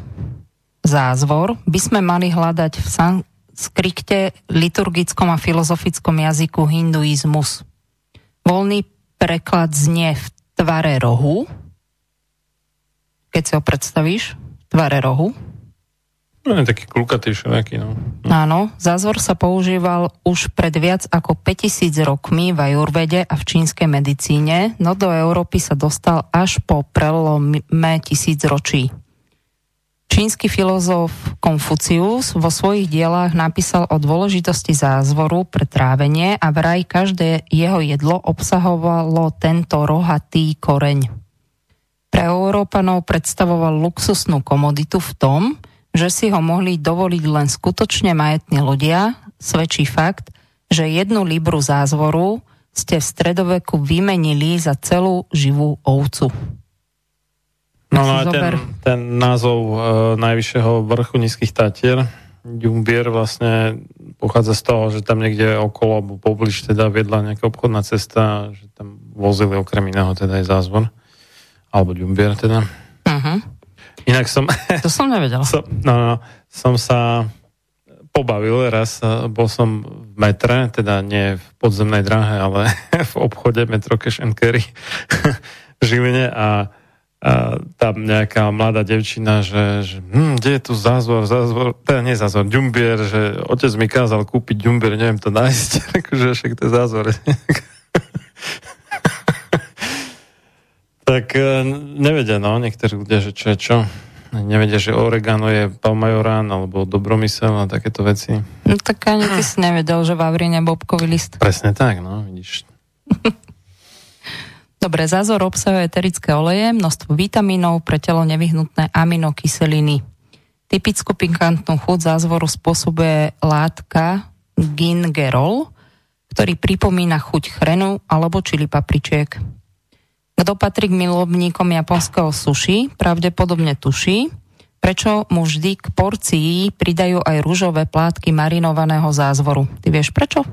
[SPEAKER 3] zázvor by sme mali hľadať v sanskrikte, liturgickom a filozofickom jazyku hinduizmus. Voľný preklad znie v tvare rohu, keď si ho predstavíš, v tvare rohu,
[SPEAKER 2] No, taký klukatý všelijaký, no.
[SPEAKER 3] Áno, zázvor sa používal už pred viac ako 5000 rokmi v ajurvede a v čínskej medicíne, no do Európy sa dostal až po prelome tisíc ročí. Čínsky filozof Konfucius vo svojich dielách napísal o dôležitosti zázvoru pre trávenie a vraj každé jeho jedlo obsahovalo tento rohatý koreň. Pre Európanov predstavoval luxusnú komoditu v tom, že si ho mohli dovoliť len skutočne majetní ľudia, svedčí fakt, že jednu libru zázvoru ste v stredoveku vymenili za celú živú ovcu.
[SPEAKER 2] No, no a ten, ten názov e, najvyššieho vrchu nízkych tatier, Ďumbier vlastne pochádza z toho, že tam niekde okolo, alebo pobliž teda viedla nejaká obchodná cesta, že tam vozili okrem iného teda aj zázvor, alebo Ďumbier teda. Uh-huh. Inak som... [LAUGHS]
[SPEAKER 3] To som nevedel.
[SPEAKER 2] som, no, no, som sa pobavil raz, bol som v metre, teda nie v podzemnej dráhe, ale [LAUGHS] v obchode Metro Cash and Carry v Žiline a, a tam nejaká mladá devčina, že, že hm, kde je tu zázvor, zázvor, teda nie zázvor, ďumbier, že otec mi kázal kúpiť ďumbier, neviem to nájsť, [LAUGHS] akože však to je zázvor. Tak e, nevedia, no, niektorí ľudia, že čo je čo. Nevedia, že oregano je palmajorán alebo dobromysel a takéto veci.
[SPEAKER 3] No tak ani ty si nevedel, že vavrine bobkový list.
[SPEAKER 2] Presne tak, no, vidíš. [LAUGHS]
[SPEAKER 3] Dobre, zázor obsahuje eterické oleje, množstvo vitamínov, pre telo nevyhnutné aminokyseliny. Typickú pikantnú chuť zázvoru spôsobuje látka gingerol, ktorý pripomína chuť chrenu alebo čili papričiek. Kto patrí k milovníkom japonského suši, pravdepodobne tuší, prečo mu vždy k porcii pridajú aj rúžové plátky marinovaného zázvoru. Ty vieš prečo?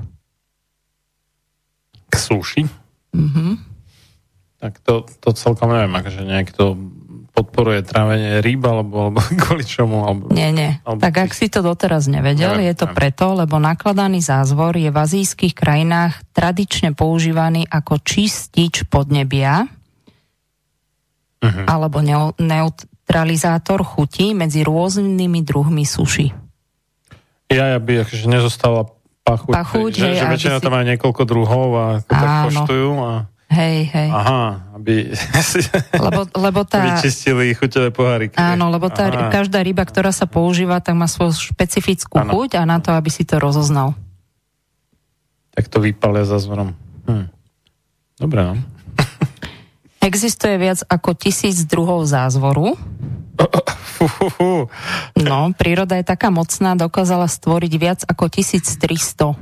[SPEAKER 2] K suši?
[SPEAKER 3] Mm-hmm.
[SPEAKER 2] Tak to, to celkom neviem, akože niekto podporuje trávenie rýb, alebo, alebo [LAUGHS] kvôli čomu? Alebo,
[SPEAKER 3] nie, nie. Alebo tak ak si to doteraz nevedel, neviem, je to neviem. preto, lebo nakladaný zázvor je v azijských krajinách tradične používaný ako čistič podnebia, uh-huh. alebo neutralizátor chuti medzi rôznymi druhmi suši.
[SPEAKER 2] Ja, ja by akože nezostala pachuť.
[SPEAKER 3] Pachuť,
[SPEAKER 2] že, hej, že väčšinou si... tam má niekoľko druhov a tak koštujú. A...
[SPEAKER 3] Hej, hej.
[SPEAKER 2] Aha, aby [LAUGHS]
[SPEAKER 3] lebo, lebo tá...
[SPEAKER 2] vyčistili chuťové poháriky.
[SPEAKER 3] Áno, lebo tá, Aha. každá ryba, ktorá sa používa, tak má svoju špecifickú ano. chuť a na to, aby si to rozoznal.
[SPEAKER 2] Tak to vypalia za zvorom. Hm. Dobre, no.
[SPEAKER 3] Existuje viac ako tisíc druhov zázvoru. No, príroda je taká mocná, dokázala stvoriť viac ako 1300.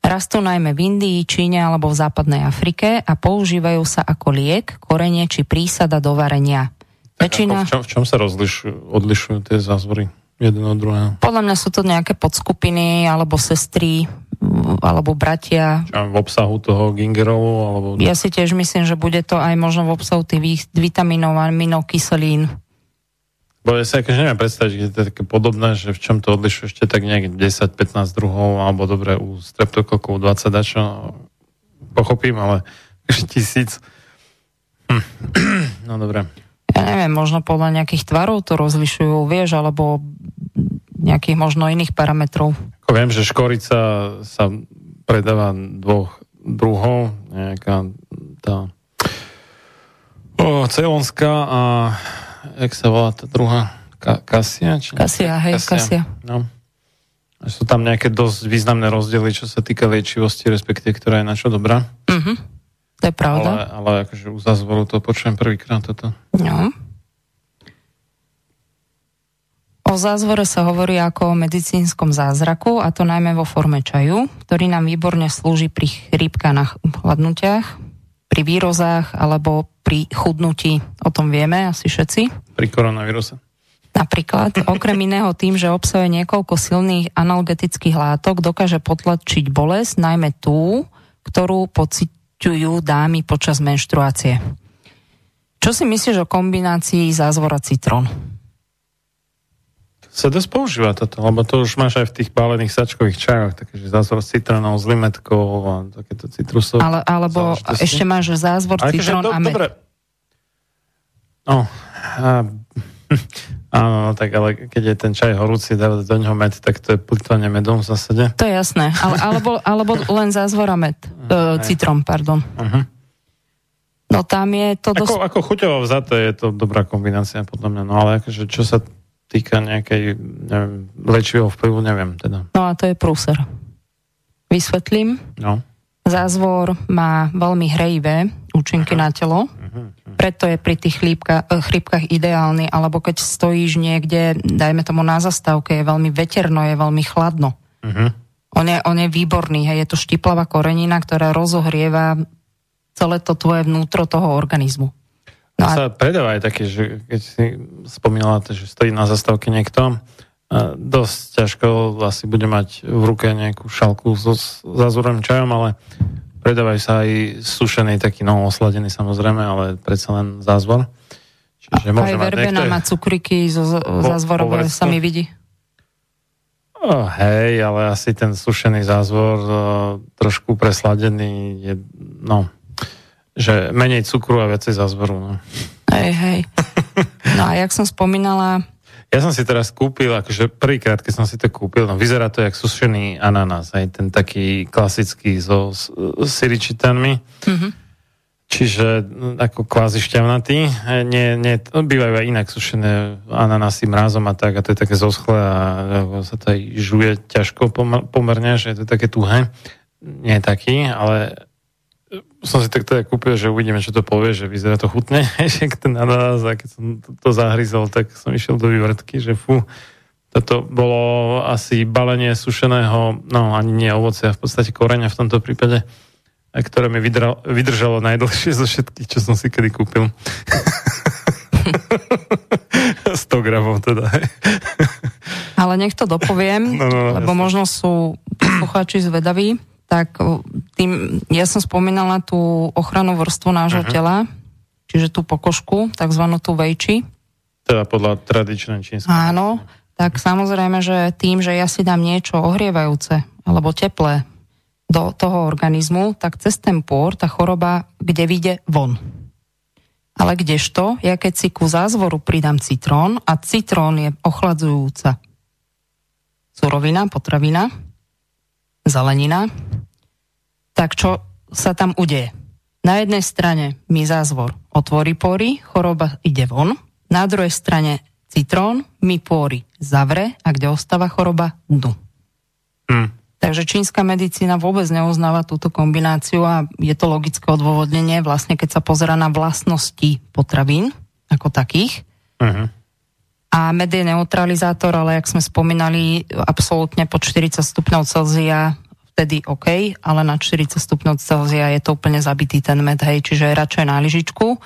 [SPEAKER 3] Rastú najmä v Indii, Číne alebo v západnej Afrike a používajú sa ako liek, korenie či prísada do varenia.
[SPEAKER 2] Väčšina... v, čom, v čom sa rozlišujú, odlišujú tie zázvory jeden od druhého?
[SPEAKER 3] Podľa mňa sú to nejaké podskupiny alebo sestry alebo bratia.
[SPEAKER 2] v obsahu toho gingerovu? Alebo...
[SPEAKER 3] Ja si tiež myslím, že bude to aj možno v obsahu tých vitamínov a aminokyselín.
[SPEAKER 2] Bo ja sa akože neviem predstaviť, že to je také podobné, že v čom to odlišuje ešte tak nejak 10-15 druhov, alebo dobre u streptokokov 20 dačo, pochopím, ale [LAUGHS] tisíc. Hm. [CLEARS THROAT] No dobre.
[SPEAKER 3] Ja neviem, možno podľa nejakých tvarov to rozlišujú, vieš, alebo nejakých možno iných parametrov.
[SPEAKER 2] Ako viem, že škorica sa predáva dvoch druhov, nejaká tá o, celonská a jak sa volá tá druhá? Ka- kasia?
[SPEAKER 3] Či kasia, hej, kasia. kasia. No.
[SPEAKER 2] Sú tam nejaké dosť významné rozdiely, čo sa týka liečivosti, respektíve, ktorá je na čo dobrá.
[SPEAKER 3] Mm-hmm. To je pravda.
[SPEAKER 2] Ale, ale akože u zázvoru to počujem prvýkrát toto.
[SPEAKER 3] No. O zázvore sa hovorí ako o medicínskom zázraku, a to najmä vo forme čaju, ktorý nám výborne slúži pri chrípkach na chladnutiach, pri výrozách alebo pri chudnutí. O tom vieme asi všetci.
[SPEAKER 2] Pri koronavíruse.
[SPEAKER 3] Napríklad, okrem [LAUGHS] iného tým, že obsahuje niekoľko silných analgetických látok, dokáže potlačiť bolesť, najmä tú, ktorú pociťujú dámy počas menštruácie. Čo si myslíš o kombinácii zázvora citrón?
[SPEAKER 2] Dosť používa toto, lebo to už máš aj v tých bálených sačkových čajoch, takže zázvor s citrónom, s limetkou a takéto citrusové.
[SPEAKER 3] Ale, alebo ešte máš zázvor, akože citrón do, a med. Dobre.
[SPEAKER 2] No, a, [LAUGHS] áno, no, tak ale keď je ten čaj horúci, dávať do neho med, tak to je plitvanie medom v zásade.
[SPEAKER 3] To je jasné, ale, alebo, alebo len zázvor a med, uh, citrón, pardon. Uh-huh. No tam je to
[SPEAKER 2] dosť... Ako, ako chuťovo vzaté je to dobrá kombinácia, podľa mňa, no ale akože čo sa týka nejakej neviem, lečivého vplyvu, neviem teda.
[SPEAKER 3] No a to je prúser. Vysvetlím.
[SPEAKER 2] No.
[SPEAKER 3] Zázvor má veľmi hrejivé účinky uh-huh. na telo, uh-huh. preto je pri tých chlípka, eh, chrípkach ideálny, alebo keď stojíš niekde, dajme tomu na zastávke, je veľmi veterno, je veľmi chladno. Uh-huh. On, je, on je výborný, hej, je to štiplavá korenina, ktorá rozohrieva celé to tvoje vnútro toho organizmu.
[SPEAKER 2] No a... sa predáva aj také, že keď si spomínala, že stojí na zastávke niekto, dosť ťažko asi bude mať v ruke nejakú šalku so zázorným čajom, ale predávajú sa aj sušený, taký no osladený samozrejme, ale predsa len zázvor.
[SPEAKER 3] Čiže môže aj verbena má cukriky zo zázvorové sa mi vidí.
[SPEAKER 2] Oh, hej, ale asi ten sušený zázvor trošku presladený je, no, že menej cukru a viacej zázvoru. No.
[SPEAKER 3] Hej, hej. No a jak som spomínala...
[SPEAKER 2] Ja som si teraz kúpil, akože prvýkrát, keď som si to kúpil, no vyzerá to jak sušený ananás, aj ten taký klasický so siričitanmi. Mm-hmm. Čiže no, ako kvázi šťavnatý. Nie, nie, bývajú aj inak sušené ananásy mrázom a tak, a to je také zoschle a sa to aj žuje ťažko pomerne, že je to také tuhé. Nie je taký, ale som si tak teda kúpil, že uvidíme, čo to povie, že vyzerá to chutne, [LAUGHS] že ten ananás, a keď som to, to zahryzol, tak som išiel do vývrtky, že fú, toto bolo asi balenie sušeného, no ani nie ovocia, v podstate koreňa v tomto prípade, ktoré mi vydral, vydržalo najdlhšie zo všetkých, čo som si kedy kúpil. [LAUGHS] 100 gramov teda.
[SPEAKER 3] Ale nech to dopoviem, no, no, no, lebo jasne. možno sú poslucháči zvedaví tak tým, ja som spomínala tú ochranu vrstvu nášho uh-huh. tela, čiže tú pokožku, takzvanú tú vejči.
[SPEAKER 2] Teda podľa tradičnej čínskej.
[SPEAKER 3] Áno, tak samozrejme, že tým, že ja si dám niečo ohrievajúce alebo teplé do toho organizmu, tak cez ten pôr tá choroba kde vyjde von. Ale kdežto, ja keď si ku zázvoru pridám citrón a citrón je ochladzujúca surovina, potravina, zelenina, tak čo sa tam udeje? Na jednej strane mi zázvor otvorí pory, choroba ide von, na druhej strane citrón mi pory zavre a kde ostáva choroba dnu. Hmm. Takže čínska medicína vôbec neuznáva túto kombináciu a je to logické odôvodnenie, vlastne keď sa pozera na vlastnosti potravín ako takých. Uh-huh. A med je neutralizátor, ale jak sme spomínali, absolútne pod 40 stupňov Celzia vtedy OK, ale na 40 stupňov Celzia je to úplne zabitý ten med, hej, čiže radšej na lyžičku,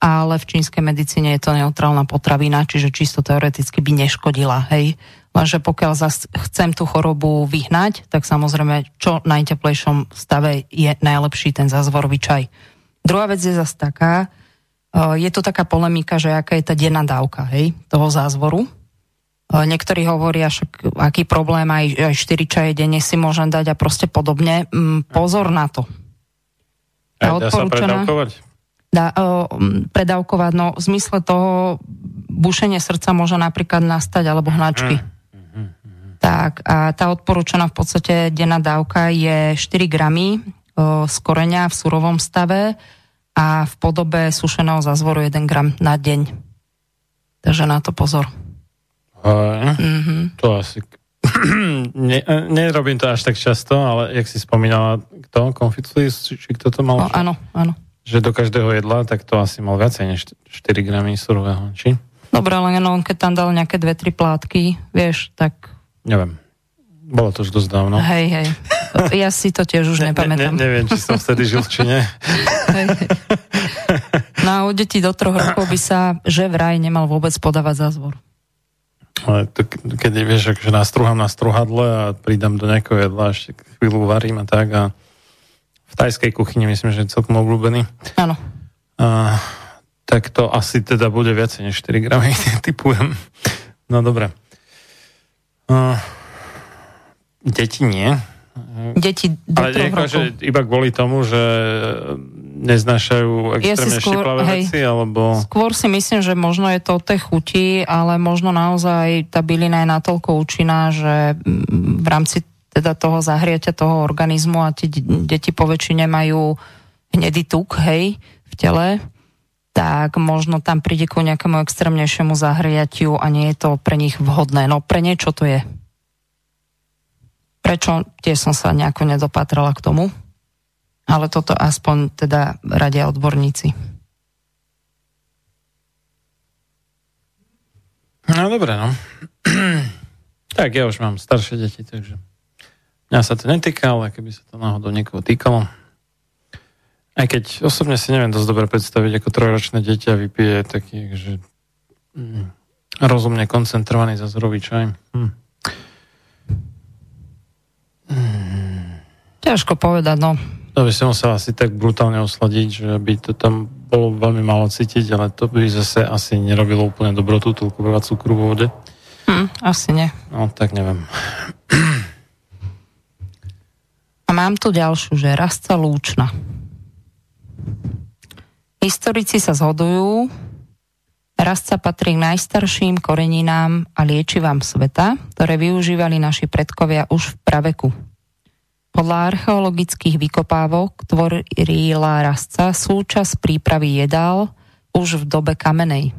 [SPEAKER 3] ale v čínskej medicíne je to neutrálna potravina, čiže čisto teoreticky by neškodila, hej. Lenže pokiaľ zas chcem tú chorobu vyhnať, tak samozrejme, čo najteplejšom stave je najlepší ten zázvorový čaj. Druhá vec je zase taká, je tu taká polemika, že aká je tá denná dávka hej, toho zázvoru. Niektorí hovoria, však aký problém, aj, aj 4 čaje denne si môžem dať a proste podobne. Mm, pozor na to.
[SPEAKER 2] Tá dá sa predávkovať?
[SPEAKER 3] Dá, uh, predávkovať, no v zmysle toho bušenie srdca môže napríklad nastať, alebo hnačky. Mm. Tak a tá odporúčaná v podstate denná dávka je 4 gramy uh, z koreňa v surovom stave a v podobe sušeného zazvoru 1 gram na deň. Takže na to pozor.
[SPEAKER 2] Mm-hmm. To asi... [CLEARS THROAT] ne, nerobím to až tak často, ale jak si spomínala, kto? Konficulis? Či, či kto to mal?
[SPEAKER 3] No, áno, áno.
[SPEAKER 2] Že do každého jedla, tak to asi mal viacej než 4 gramy surového, či?
[SPEAKER 3] Dobre, ale no, keď tam dal nejaké dve, tri plátky, vieš, tak...
[SPEAKER 2] Neviem. Bolo to už dosť dávno.
[SPEAKER 3] Hej, hej. Ja si to tiež už ne, nepamätám.
[SPEAKER 2] Ne, ne, neviem, či som vtedy žil, či nie.
[SPEAKER 3] No a u detí do troch rokov by sa, že vraj nemal vôbec podávať zázvor.
[SPEAKER 2] Ale to, keď vieš, že nastruhám na struhadle a pridám do nejakého jedla, ešte chvíľu varím a tak a v tajskej kuchyni myslím, že je celkom obľúbený.
[SPEAKER 3] Áno.
[SPEAKER 2] A, tak to asi teda bude viacej než 4 gramy, [LAUGHS] typujem. No dobre. A, deti nie.
[SPEAKER 3] Deti do Ale
[SPEAKER 2] rokov. Že iba kvôli tomu, že neznášajú extrémne ja skôr, hej, veci, alebo...
[SPEAKER 3] Skôr si myslím, že možno je to o tej chuti, ale možno naozaj tá bylina je natoľko účinná, že mm, v rámci teda toho zahriatia toho organizmu a tie deti po väčšine majú hnedý tuk, hej, v tele, tak možno tam príde ku nejakému extrémnejšiemu zahriatiu a nie je to pre nich vhodné. No pre niečo to je. Prečo? Tiež som sa nejako nedopatrala k tomu ale toto aspoň teda radia odborníci.
[SPEAKER 2] No dobre, no. [CLEARS THROAT] tak ja už mám staršie deti, takže mňa sa to netýka, ale keby sa to náhodou niekoho týkalo. Aj keď osobne si neviem dosť dobre predstaviť, ako trojročné dieťa vypije taký, že mm, rozumne koncentrovaný zazorový čaj. Hm.
[SPEAKER 3] Ťažko povedať, no.
[SPEAKER 2] To by som musel asi tak brutálne osladiť, že by to tam bolo veľmi málo cítiť, ale to by zase asi nerobilo úplne dobrotu toľko veľa cukru vo vode.
[SPEAKER 3] Hm, asi nie.
[SPEAKER 2] No, tak neviem.
[SPEAKER 3] A mám tu ďalšiu, že rastca lúčna. Historici sa zhodujú, rastca patrí k najstarším koreninám a liečivám sveta, ktoré využívali naši predkovia už v praveku. Podľa archeologických vykopávok tvorila rastca súčasť prípravy jedál už v dobe kamenej.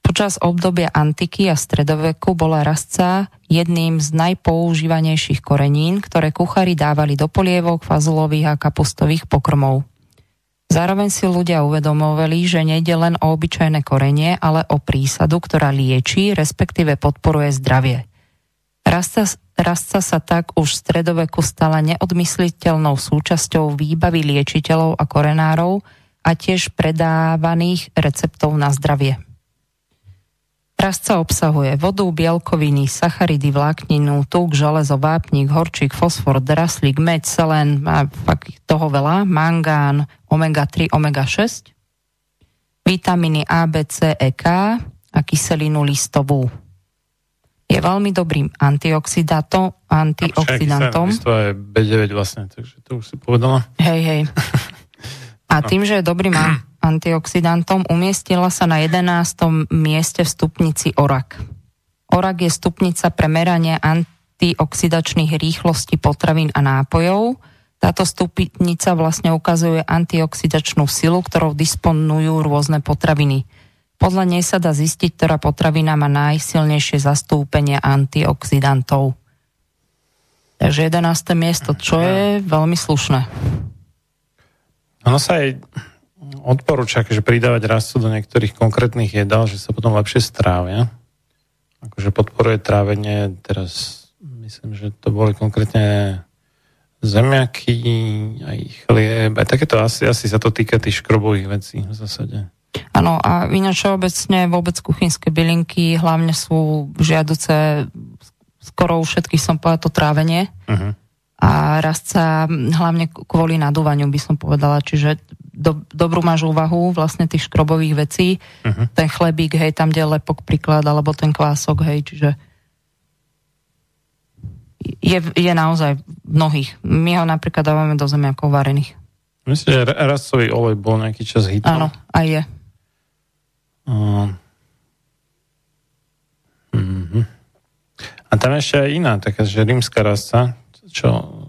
[SPEAKER 3] Počas obdobia antiky a stredoveku bola rastca jedným z najpoužívanejších korenín, ktoré kuchári dávali do polievok, fazulových a kapustových pokrmov. Zároveň si ľudia uvedomovali, že nejde len o obyčajné korenie, ale o prísadu, ktorá lieči, respektíve podporuje zdravie. Rastca, rastca sa tak už v stredoveku stala neodmysliteľnou súčasťou výbavy liečiteľov a korenárov a tiež predávaných receptov na zdravie. Rastca obsahuje vodu, bielkoviny, sacharidy, vlákninu, tuk, železo, vápnik, horčík, fosfor, draslík, meď, selen, a fakt toho veľa, mangán, omega-3, omega-6, vitamíny A, B, C, E, K a kyselinu listovú je veľmi dobrým antioxidantom.
[SPEAKER 2] To je B9 vlastne, takže to už si povedala.
[SPEAKER 3] Hej, hej. [LAUGHS] A tým, že je dobrým [CLEARS THROAT] antioxidantom, umiestnila sa na 11. mieste v stupnici ORAK. ORAK je stupnica pre meranie antioxidačných rýchlostí potravín a nápojov. Táto stupnica vlastne ukazuje antioxidačnú silu, ktorou disponujú rôzne potraviny. Podľa nej sa dá zistiť, ktorá potravina má najsilnejšie zastúpenie antioxidantov. Takže 11. miesto, čo je veľmi slušné.
[SPEAKER 2] Ono sa aj odporúča že pridávať rastu do niektorých konkrétnych jedál, že sa potom lepšie strávia. Akože podporuje trávenie, teraz myslím, že to boli konkrétne zemiaky, aj chlieb, aj takéto asi, asi sa to týka tých škrobových vecí v zásade.
[SPEAKER 3] Áno, a ináč obecne vôbec kuchynské bylinky hlavne sú žiaduce skoro u všetkých som povedala to trávenie. Uh-huh. A rast sa hlavne kvôli nadúvaniu by som povedala, čiže do, dobrú máš úvahu vlastne tých škrobových vecí. Uh-huh. Ten chlebík, hej, tam, kde lepok príklad, alebo ten kvások, hej, čiže je, je naozaj mnohých. My ho napríklad dávame do zemiakov varených.
[SPEAKER 2] Myslím, že rastcový olej bol nejaký čas hitom.
[SPEAKER 3] Áno, aj je.
[SPEAKER 2] Uh, uh-huh. A tam ešte aj iná, taká, že rímska rastca, čo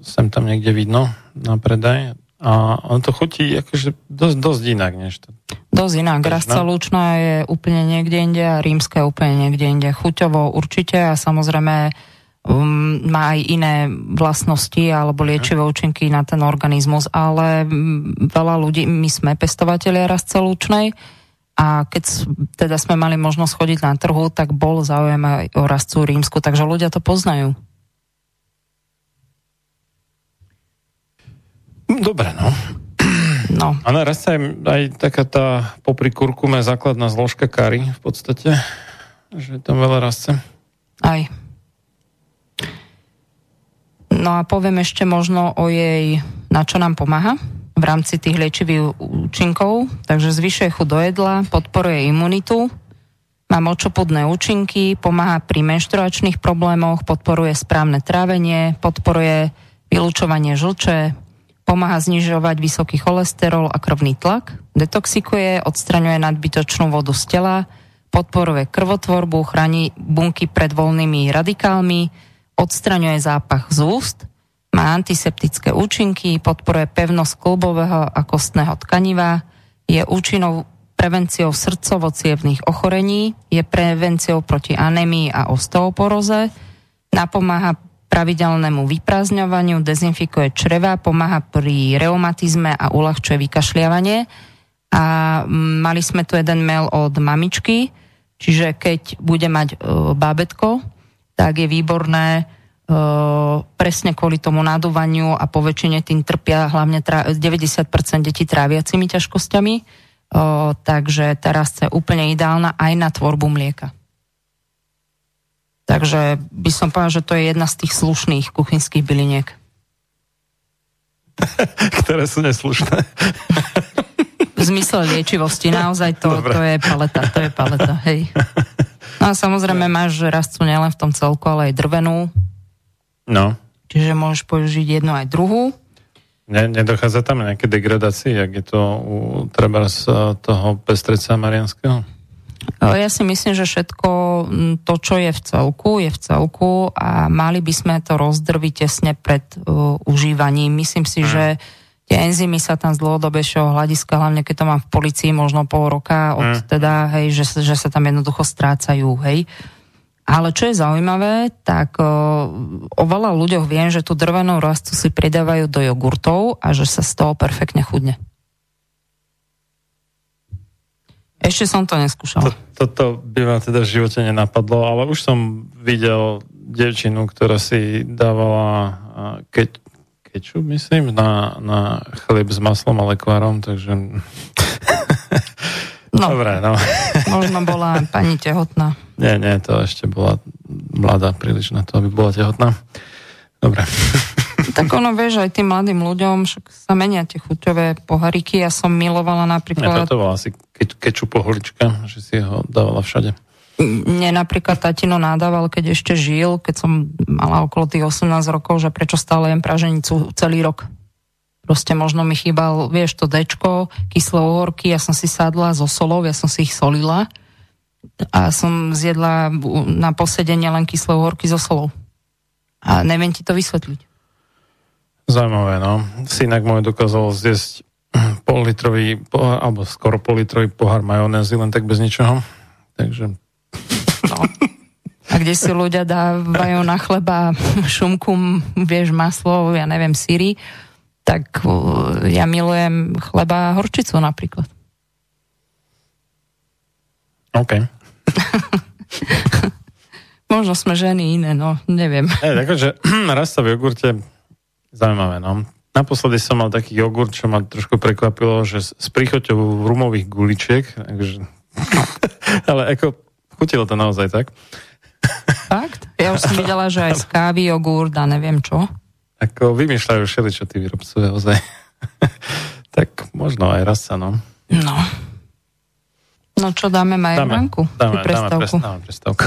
[SPEAKER 2] sem tam niekde vidno na predaj. A on to chutí akože dosť, dosť inak, než to.
[SPEAKER 3] Dosť inak. Rastca lučná je úplne niekde inde a rímska je úplne niekde inde. Chuťovo určite a samozrejme um, má aj iné vlastnosti alebo liečivé účinky na ten organizmus, ale um, veľa ľudí, my sme pestovateľia rastce lučnej a keď teda sme mali možnosť chodiť na trhu, tak bol záujem aj o rastcu rímsku, takže ľudia to poznajú.
[SPEAKER 2] Dobre, no.
[SPEAKER 3] No.
[SPEAKER 2] A naraz aj, aj taká tá popri kurkume základná zložka kary v podstate, že tam veľa rasce.
[SPEAKER 3] Aj. No a poviem ešte možno o jej, na čo nám pomáha v rámci tých liečivých účinkov. Takže zvyšuje chuť do jedla, podporuje imunitu, má močopudné účinky, pomáha pri menštruačných problémoch, podporuje správne trávenie, podporuje vylúčovanie žlče, pomáha znižovať vysoký cholesterol a krvný tlak, detoxikuje, odstraňuje nadbytočnú vodu z tela, podporuje krvotvorbu, chráni bunky pred voľnými radikálmi, odstraňuje zápach z úst, má antiseptické účinky, podporuje pevnosť klubového a kostného tkaniva, je účinnou prevenciou srdcovo ochorení, je prevenciou proti anémii a osteoporoze, napomáha pravidelnému vyprázdňovaniu, dezinfikuje čreva, pomáha pri reumatizme a uľahčuje vykašliavanie. A mm, mali sme tu jeden mail od mamičky, čiže keď bude mať e, bábetko, tak je výborné e, presne kvôli tomu nadúvaniu a po väčšine tým trpia hlavne tra- 90% detí tráviacimi ťažkosťami, e, takže teraz je úplne ideálna aj na tvorbu mlieka. Takže by som povedal, že to je jedna z tých slušných kuchynských byliniek. [LAUGHS]
[SPEAKER 2] Ktoré sú neslušné.
[SPEAKER 3] v zmysle liečivosti, naozaj to, to je paleta, to je paleta, hej. No a samozrejme máš rastcu nielen v tom celku, ale aj drvenú.
[SPEAKER 2] No.
[SPEAKER 3] Čiže môžeš použiť jednu aj druhú.
[SPEAKER 2] Ne, nedochádza tam nejaké degradácie, jak je to u treba z toho pestreca marianského?
[SPEAKER 3] Ja si myslím, že všetko to, čo je v celku, je v celku a mali by sme to rozdrviť tesne pred uh, užívaním. Myslím si, hmm. že tie enzymy sa tam z dlhodobejšieho hľadiska, hlavne keď to mám v policii možno pol roka, od hmm. teda, hej, že, že sa tam jednoducho strácajú, hej. Ale čo je zaujímavé, tak o, o veľa ľuďoch viem, že tú drvenú rastu si pridávajú do jogurtov a že sa z toho perfektne chudne. Ešte som to neskúšal. To,
[SPEAKER 2] toto by ma teda v živote nenapadlo, ale už som videl devčinu, ktorá si dávala keď, kečup, myslím, na, na chlieb s maslom a lekvárom, takže... [LAUGHS]
[SPEAKER 3] No, Dobre, no. možno bola pani tehotná.
[SPEAKER 2] Nie, nie, to ešte bola mladá príliš na to, aby bola tehotná. Dobre.
[SPEAKER 3] Tak ono, vieš, aj tým mladým ľuďom však sa menia tie chuťové pohariky. Ja som milovala napríklad...
[SPEAKER 2] Bola asi ke- kečupoholička, že si ho dávala všade.
[SPEAKER 3] Mne napríklad tatino nádával, keď ešte žil, keď som mala okolo tých 18 rokov, že prečo stále jem praženicu celý rok. Proste možno mi chýbal, vieš, to dečko, kyslé uhorky, ja som si sadla zo solov, ja som si ich solila a som zjedla na posedenie len kyslé uhorky zo solov. A neviem ti to vysvetliť.
[SPEAKER 2] Zaujímavé, no. Synak môj dokázal zjesť [CLEARS THROAT] pol litrový pohár, alebo skoro pol litrový pohár majonézy, len tak bez ničoho. Takže...
[SPEAKER 3] No. A kde si ľudia dávajú na chleba šumku, vieš, maslo, ja neviem, síry, tak uh, ja milujem chleba a horčicu napríklad.
[SPEAKER 2] OK. [LAUGHS]
[SPEAKER 3] Možno sme ženy iné, no, neviem.
[SPEAKER 2] Hey, takže [CLEARS THROAT] raz sa v jogurte Zaujímavé, no. Naposledy som mal taký jogurt, čo ma trošku prekvapilo, že s príchoťou rumových guličiek, takže... [LAUGHS] ale ako chutilo to naozaj tak.
[SPEAKER 3] Fakt? Ja už som videla, že aj z kávy, jogurt a neviem čo.
[SPEAKER 2] Ako vymýšľajú všeli, čo tí výrobcovia ozaj. [LAUGHS] tak Možno aj raz sa, no.
[SPEAKER 3] No. No čo, dáme Majermanku?
[SPEAKER 2] Dáme, dáme, dáme, dáme prestávku.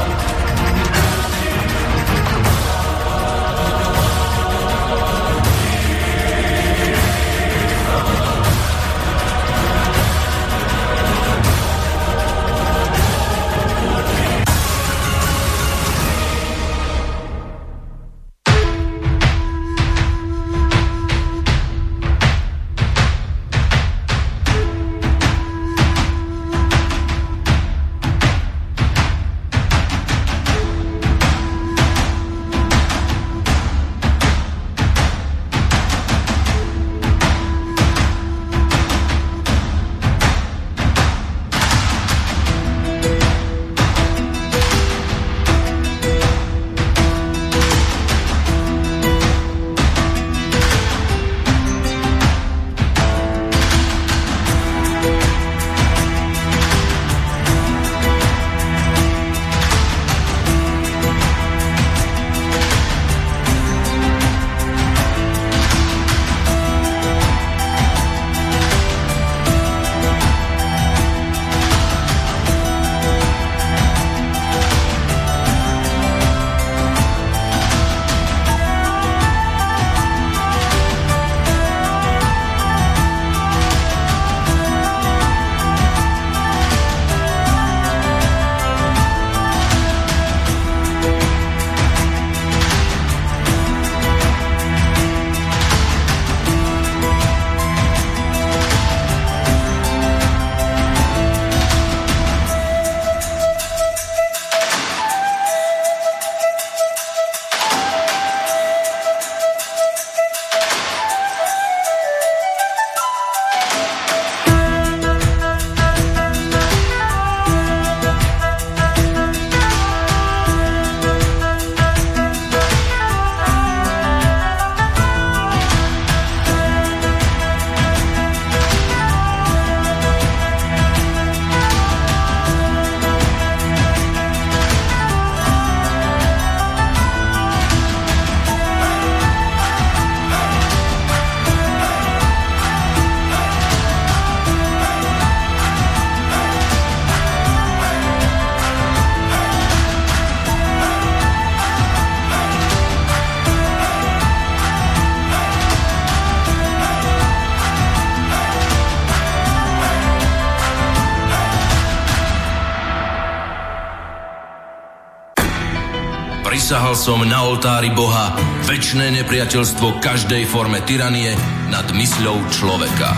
[SPEAKER 6] Som na oltári Boha väčšné nepriateľstvo každej forme tyranie nad mysľou človeka.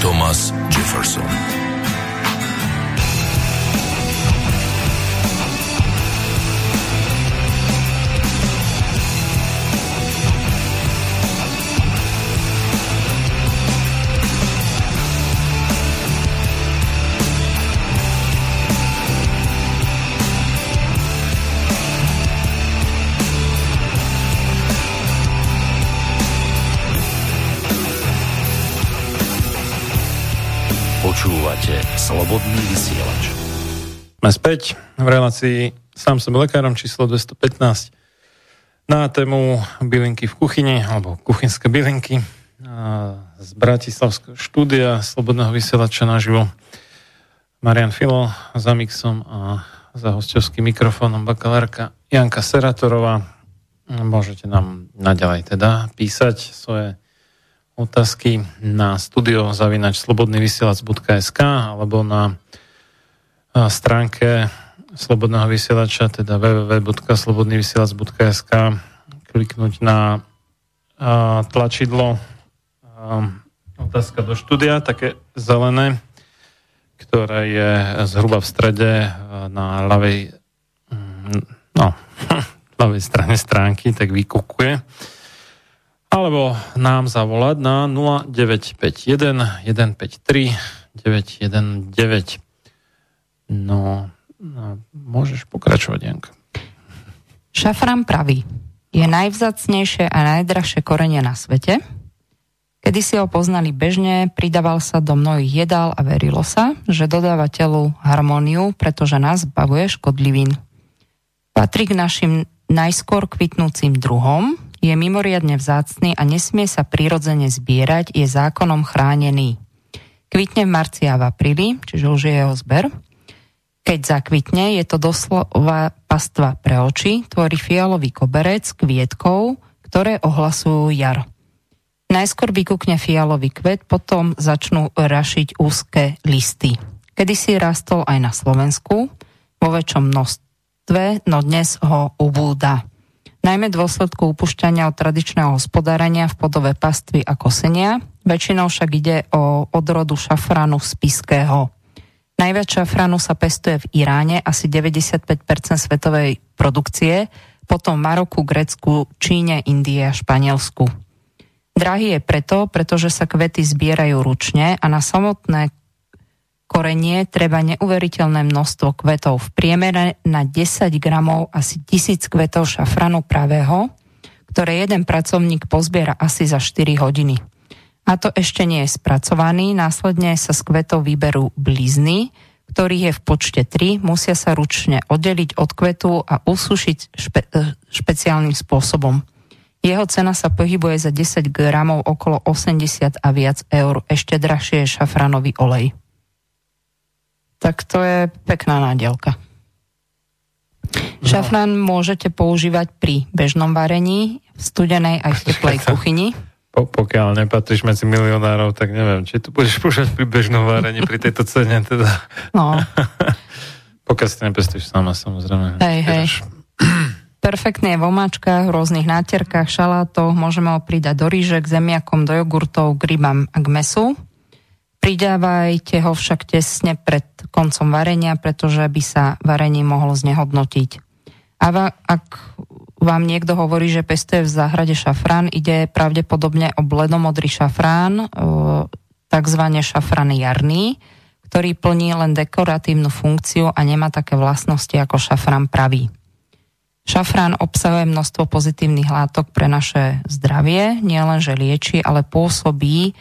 [SPEAKER 6] Thomas Jefferson
[SPEAKER 1] Počúvate Slobodný vysielač.
[SPEAKER 2] Sme späť v relácii sám som lekárom číslo 215 na tému bylinky v kuchyni alebo kuchynské bylinky z Bratislavského štúdia Slobodného vysielača naživo Marian Filo za mixom a za hostovským mikrofónom bakalárka Janka Seratorová. Môžete nám naďalej teda písať svoje otázky na studio zavinač slobodnyvysielac.sk alebo na stránke Slobodného vysielača, teda www.slobodnyvysielac.sk kliknúť na tlačidlo otázka do štúdia, také zelené, ktoré je zhruba v strede na ľavej no, [LAUGHS] ľavej strane stránky, tak vykukuje. Alebo nám zavolať na 0951 153 919. No, no, môžeš pokračovať, Janka.
[SPEAKER 3] Šafrán pravý. Je najvzácnejšie a najdrahšie korenie na svete. Kedy si ho poznali bežne, pridával sa do mnohých jedál a verilo sa, že dodáva telu harmóniu, pretože nás bavuje škodlivín. Patrí k našim najskôr kvitnúcim druhom, je mimoriadne vzácný a nesmie sa prirodzene zbierať, je zákonom chránený. Kvitne v marci a v apríli, čiže už je jeho zber. Keď zakvitne, je to doslova pastva pre oči, tvorí fialový koberec kvietkov, ktoré ohlasujú jar. Najskôr vykúkne fialový kvet, potom začnú rašiť úzke listy. Kedy si rastol aj na Slovensku, vo väčšom množstve, no dnes ho ubúda najmä dôsledku upúšťania od tradičného hospodárenia v podobe pastvy a kosenia. Väčšinou však ide o odrodu šafránu spiského. Najviac šafránu sa pestuje v Iráne, asi 95% svetovej produkcie, potom v Maroku, Grécku, Číne, Indie a Španielsku. Drahý je preto, pretože sa kvety zbierajú ručne a na samotné korenie treba neuveriteľné množstvo kvetov. V priemere na 10 gramov asi tisíc kvetov šafranu pravého, ktoré jeden pracovník pozbiera asi za 4 hodiny. A to ešte nie je spracovaný, následne sa z kvetov vyberú blizny, ktorých je v počte 3, musia sa ručne oddeliť od kvetu a usušiť špe- e, špeciálnym spôsobom. Jeho cena sa pohybuje za 10 gramov okolo 80 a viac eur. Ešte drahšie je šafranový olej tak to je pekná nádielka. No. Šafrán môžete používať pri bežnom varení, v studenej aj v [LAUGHS] teplej kuchyni.
[SPEAKER 2] Po, pokiaľ nepatríš medzi milionárov, tak neviem, či tu budeš používať pri bežnom varení, pri tejto cene teda.
[SPEAKER 3] No. [LAUGHS]
[SPEAKER 2] pokiaľ si nepestíš sama, samozrejme.
[SPEAKER 3] Hej, hej. [CLEARS THROAT] Perfektne je v omáčkach, rôznych nátierkach, šalátoch, môžeme ho pridať do rýžek, zemiakom, do jogurtov, k rybám a k mesu. Pridávajte ho však tesne pred koncom varenia, pretože by sa varenie mohlo znehodnotiť. A ak vám niekto hovorí, že pestuje v záhrade šafrán, ide pravdepodobne o bledomodrý šafrán, tzv. šafrán jarný, ktorý plní len dekoratívnu funkciu a nemá také vlastnosti ako šafrán pravý. Šafrán obsahuje množstvo pozitívnych látok pre naše zdravie, nielen že lieči, ale pôsobí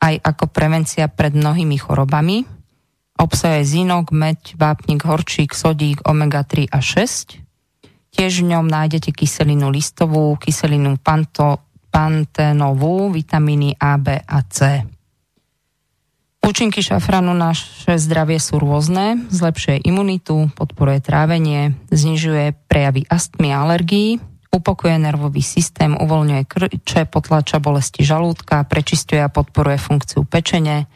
[SPEAKER 3] aj ako prevencia pred mnohými chorobami. Obsahuje zinok, meď, vápnik, horčík, sodík, omega-3 a 6. Tiež v ňom nájdete kyselinu listovú, kyselinu panto, panténovú, vitamíny A, B a C. Účinky šafranu na naše zdravie sú rôzne, zlepšuje imunitu, podporuje trávenie, znižuje prejavy astmy a alergií, upokuje nervový systém, uvoľňuje krče, potláča bolesti žalúdka, prečistuje a podporuje funkciu pečene,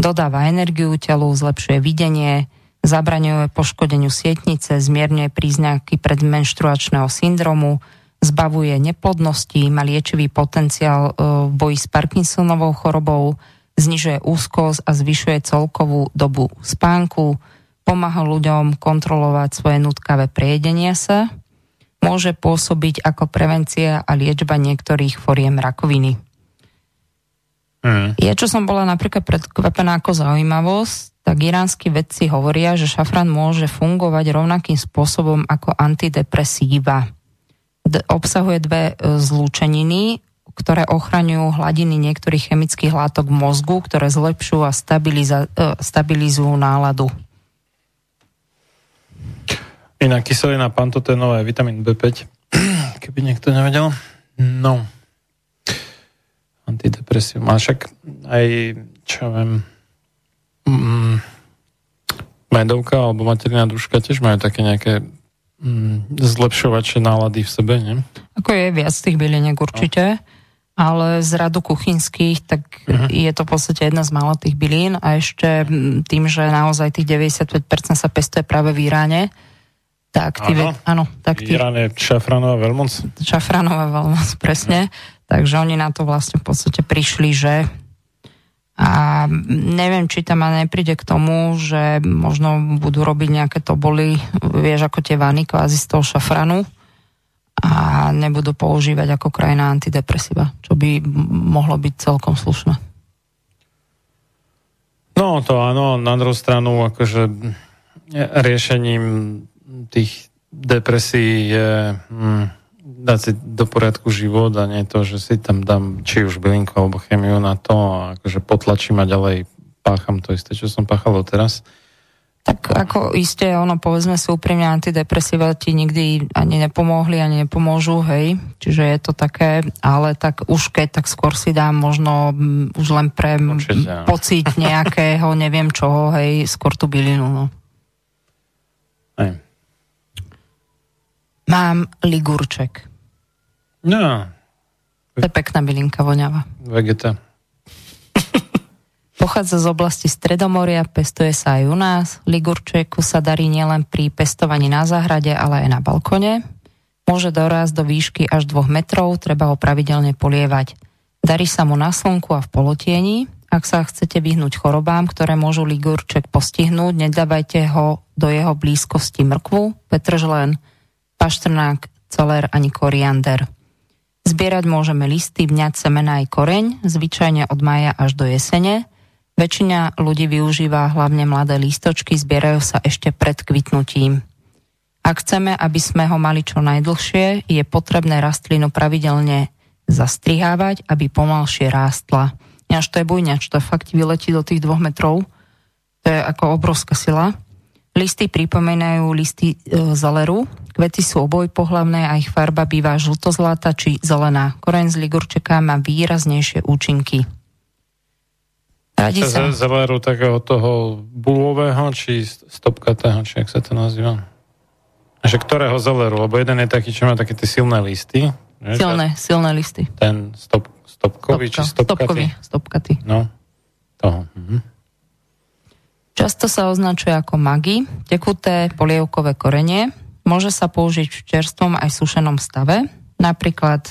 [SPEAKER 3] dodáva energiu telu, zlepšuje videnie, zabraňuje poškodeniu sietnice, zmierňuje príznaky predmenštruačného syndromu, zbavuje neplodnosti, má liečivý potenciál e, v boji s Parkinsonovou chorobou, znižuje úzkosť a zvyšuje celkovú dobu spánku, pomáha ľuďom kontrolovať svoje nutkavé prejedenie sa, môže pôsobiť ako prevencia a liečba niektorých foriem rakoviny. Hmm. Ja, čo som bola napríklad predkvapená ako zaujímavosť, tak iránsky vedci hovoria, že šafrán môže fungovať rovnakým spôsobom ako antidepresíva. D- obsahuje dve e, zlúčeniny, ktoré ochraňujú hladiny niektorých chemických látok v mozgu, ktoré zlepšujú a stabiliza- e, stabilizujú náladu.
[SPEAKER 2] Iná kyselina pantoténová je vitamín B5, [CLEARS THROAT] keby niekto nevedel. No. Antidepresív. A však aj, čo viem, mm, medovka alebo materiálna duška tiež majú také nejaké mm, zlepšovače nálady v sebe, nie?
[SPEAKER 3] Ako je viac tých bylieniek určite, no. ale z radu kuchynských, tak uh-huh. je to v podstate jedna z mála tých bylín a ešte mm, tým, že naozaj tých 95% sa pestuje práve v Iráne, tak ty, áno, áno tak ty,
[SPEAKER 2] Irán je šafranová veľmoc.
[SPEAKER 3] Šafranová veľmoc, [LAUGHS] presne. Takže oni na to vlastne v podstate prišli, že a neviem, či tam nepríde k tomu, že možno budú robiť nejaké toboly, vieš, ako tie vany kvázi z toho šafranu a nebudú používať ako krajina antidepresíva, čo by mohlo byť celkom slušné.
[SPEAKER 2] No to áno, na druhú stranu akože riešením tých depresí je hm, dať si do poriadku život a nie to, že si tam dám či už bylinku alebo chemiu na to a akože potlačím a ďalej pácham to isté, čo som páchal teraz.
[SPEAKER 3] Tak ako iste, ono povedzme si úprimne, antidepresíva ti nikdy ani nepomohli, ani nepomôžu, hej. Čiže je to také, ale tak už keď, tak skôr si dám možno m, už len pre Určite, pocit [LAUGHS] nejakého, neviem čoho, hej, skôr tú bylinu, no.
[SPEAKER 2] Hej.
[SPEAKER 3] Mám ligurček.
[SPEAKER 2] No.
[SPEAKER 3] To je pekná bylinka voňava.
[SPEAKER 2] Vegeta. [COUGHS]
[SPEAKER 3] Pochádza z oblasti Stredomoria, pestuje sa aj u nás. Ligurčeku sa darí nielen pri pestovaní na záhrade, ale aj na balkone. Môže dorásť do výšky až 2 metrov, treba ho pravidelne polievať. Darí sa mu na slnku a v polotieni. Ak sa chcete vyhnúť chorobám, ktoré môžu ligurček postihnúť, nedávajte ho do jeho blízkosti mrkvu, petržlen, paštrnák, celer ani koriander. Zbierať môžeme listy, vňať semena aj koreň, zvyčajne od maja až do jesene – Väčšina ľudí využíva hlavne mladé lístočky, zbierajú sa ešte pred kvitnutím. Ak chceme, aby sme ho mali čo najdlhšie, je potrebné rastlinu pravidelne zastrihávať, aby pomalšie rástla. Až to je bujňač, to fakt vyletí do tých dvoch metrov. To je ako obrovská sila. Listy pripomínajú listy e, zaleru. Kvety sú oboj pohlavné a ich farba býva žltozlata či zelená. Koreň z ligurčeka má výraznejšie účinky.
[SPEAKER 2] Radi sa. Zeleru takého toho bulového, či stopkatého, či jak sa to nazýva? Že ktorého zeleru? Lebo jeden je taký, čo má také tie silné listy.
[SPEAKER 3] Že? Silné, silné listy.
[SPEAKER 2] Ten stop, stopkový, Stopka. či stopkatý?
[SPEAKER 3] Stopkový, stopkatý.
[SPEAKER 2] No, toho. Mhm.
[SPEAKER 3] Často sa označuje ako magi, tekuté polievkové korenie. Môže sa použiť v čerstvom aj sušenom stave, napríklad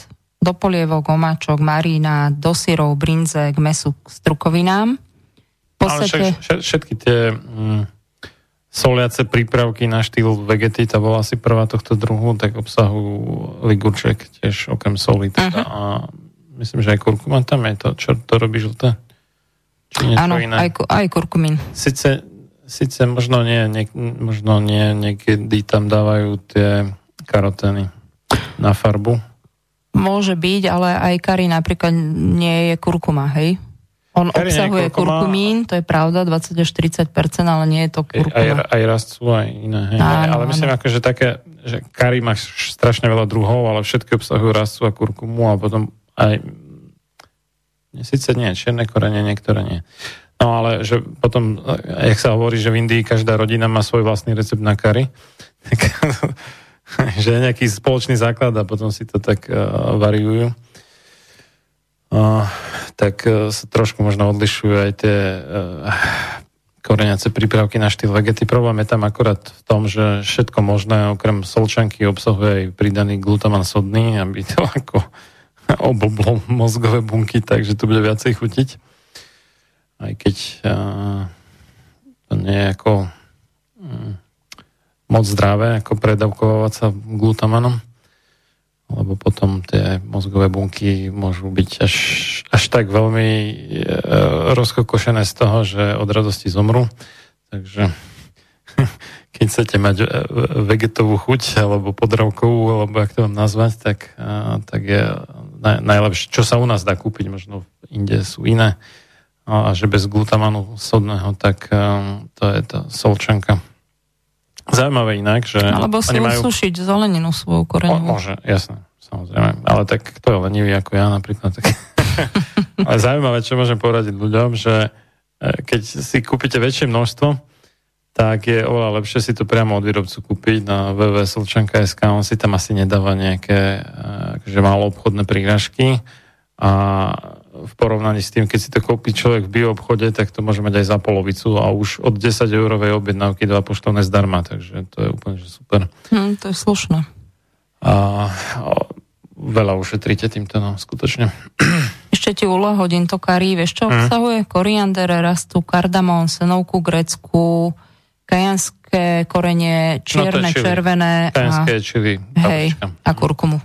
[SPEAKER 3] do polievok, omáčok, marína, do syrov, brinze, k mesu, k strukovinám.
[SPEAKER 2] V podstate... Ale však, všetky tie mm, soliace prípravky na štýl vegety, to bola asi prvá tohto druhu, tak obsahu ligurček tiež okrem soli. Teda. Uh-huh. A myslím, že aj kurkuma tam je to, čo to robí žlté?
[SPEAKER 3] Áno, aj, aj kurkumín.
[SPEAKER 2] Sice, sice možno nie, nie, možno nie, niekedy tam dávajú tie karotény na farbu.
[SPEAKER 3] Môže byť, ale aj kari napríklad nie je kurkuma, hej? On kari obsahuje kurkumín, to je pravda, 20 až 40%, ale nie je to kurkuma.
[SPEAKER 2] Aj, aj rastú aj iné, hej? Áno, ale myslím, áno. ako, že také, že kari má strašne veľa druhov, ale všetky obsahujú rastú a kurkumu a potom aj síce nie, čierne korene, niektoré nie. No ale že potom, jak sa hovorí, že v Indii každá rodina má svoj vlastný recept na kari, tak [LAUGHS] že je nejaký spoločný základ a potom si to tak uh, variujú. Uh, tak uh, sa trošku možno odlišujú aj tie uh, koreniace prípravky na štýl vegety. Problém je tam akorát v tom, že všetko možné, okrem solčanky, obsahuje aj pridaný glutaman sodný, aby to [LAUGHS] ako [LAUGHS] oblblo mozgové bunky, takže to bude viacej chutiť. Aj keď uh, to nie je ako um, moc zdravé, ako predavkovať sa glutamanom, lebo potom tie mozgové bunky môžu byť až, až tak veľmi e, rozkokošené z toho, že od radosti zomru. Takže [LAUGHS] keď chcete mať e, vegetovú chuť alebo podravkovú, alebo ak to mám nazvať, tak, a, tak je najlepšie. Čo sa u nás dá kúpiť, možno inde sú iné. A, že bez glutamanu sodného, tak a, to je tá solčanka. Zaujímavé inak, že...
[SPEAKER 3] Alebo si majú... usúšiť zeleninu svoju koreňovú.
[SPEAKER 2] Môže, jasné, samozrejme. Ale tak kto je lenivý ako ja napríklad. Tak... [LAUGHS] Ale zaujímavé, čo môžem poradiť ľuďom, že e, keď si kúpite väčšie množstvo, tak je oveľa lepšie si to priamo od výrobcu kúpiť na www.solčanka.sk. On si tam asi nedáva nejaké že malo obchodné príražky a v porovnaní s tým, keď si to kúpi človek v bioobchode, tak to môže mať aj za polovicu a už od 10 eurovej objednávky dva poštovné zdarma, takže to je úplne že super.
[SPEAKER 3] Hm, to je slušné.
[SPEAKER 2] A, a veľa ušetríte týmto, no, skutočne.
[SPEAKER 3] Ešte ti hodín to karí, vieš čo hm. obsahuje? Koriander, rastu, kardamón, senovku grecku, kajanské korenie, čierne,
[SPEAKER 2] čili.
[SPEAKER 3] červené
[SPEAKER 2] Kajenské
[SPEAKER 3] a,
[SPEAKER 2] čili,
[SPEAKER 3] hej, a kurkumu.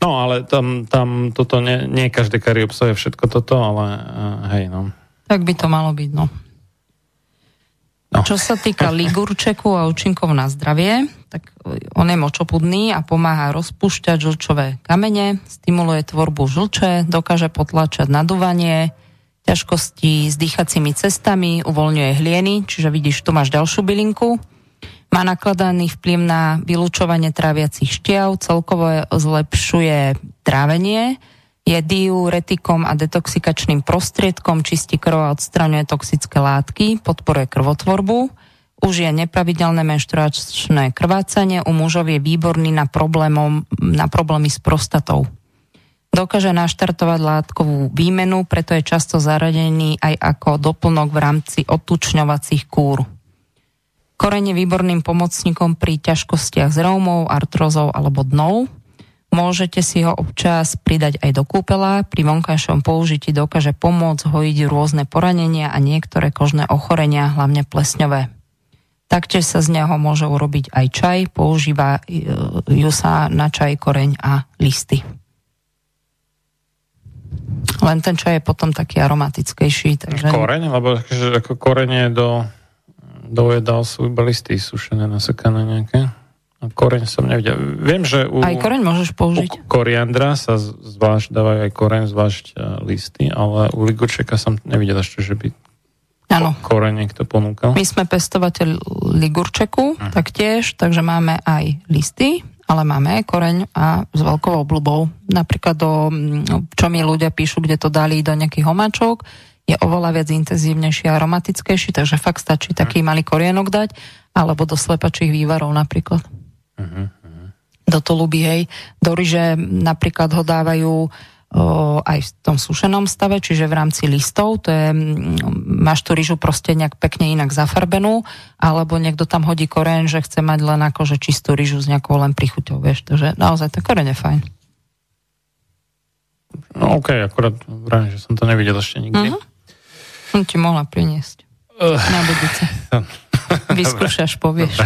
[SPEAKER 2] No, ale tam, tam toto nie, nie každé kari obsahuje všetko toto, ale uh, hej, no.
[SPEAKER 3] Tak by to malo byť, no.
[SPEAKER 2] No.
[SPEAKER 3] Čo sa týka [LAUGHS] ligurčeku a účinkov na zdravie, tak on je močopudný a pomáha rozpúšťať žlčové kamene, stimuluje tvorbu žlče, dokáže potlačať nadúvanie, ťažkosti s dýchacími cestami, uvoľňuje hlieny, čiže vidíš, tu máš ďalšiu bylinku. Má nakladaný vplyv na vylúčovanie tráviacich štiav, celkovo zlepšuje trávenie, je diuretikom a detoxikačným prostriedkom, čistí krv a odstraňuje toxické látky, podporuje krvotvorbu, už je nepravidelné menštruačné krvácanie, u mužov je výborný na, problémom, na problémy s prostatou. Dokáže naštartovať látkovú výmenu, preto je často zaradený aj ako doplnok v rámci odtučňovacích kúr. Koreň je výborným pomocníkom pri ťažkostiach s reumou, artrozou alebo dnou. Môžete si ho občas pridať aj do kúpela. Pri vonkajšom použití dokáže pomôcť hojiť rôzne poranenia a niektoré kožné ochorenia, hlavne plesňové. Taktiež sa z neho môže urobiť aj čaj, používa ju sa na čaj koreň a listy. Len ten čaj je potom taký aromatickejší. Takže...
[SPEAKER 2] Koreň? Lebo že ako korenie do, do jedál sú iba listy sušené, nasekané nejaké. A koreň som nevidel. Viem, že u,
[SPEAKER 3] Aj koreň môžeš
[SPEAKER 2] u
[SPEAKER 3] použiť.
[SPEAKER 2] koriandra sa zvlášť dávajú aj koreň, zvlášť e, listy, ale u ligurčeka som nevidel ešte, že by
[SPEAKER 3] Áno.
[SPEAKER 2] koreň niekto ponúkal.
[SPEAKER 3] My sme pestovateľ ligurčeku
[SPEAKER 2] Hm.
[SPEAKER 3] taktiež, takže máme aj listy, ale máme koreň a s veľkou obľubou. Napríklad do, mm, čo mi ľudia píšu, kde to dali do nejakých homáčok, je oveľa viac intenzívnejší a aromatickejší, takže fakt stačí taký malý korienok dať, alebo do slepačích vývarov napríklad. Do to ľubí, hej. Do ryže napríklad ho dávajú aj v tom sušenom stave, čiže v rámci listov, to je, mm, máš tú ryžu proste nejak pekne inak zafarbenú, alebo niekto tam hodí koreň, že chce mať len akože čistú ryžu s nejakou len prichuťou, vieš, takže naozaj ten koreň je fajn.
[SPEAKER 2] No okej, okay, akurát vrajím, že som to nevidel ešte nikdy.
[SPEAKER 3] Mhm. Som ti mohla priniesť
[SPEAKER 2] Uh,
[SPEAKER 3] na budúce. [LAUGHS] Vyskúšaš, povieš.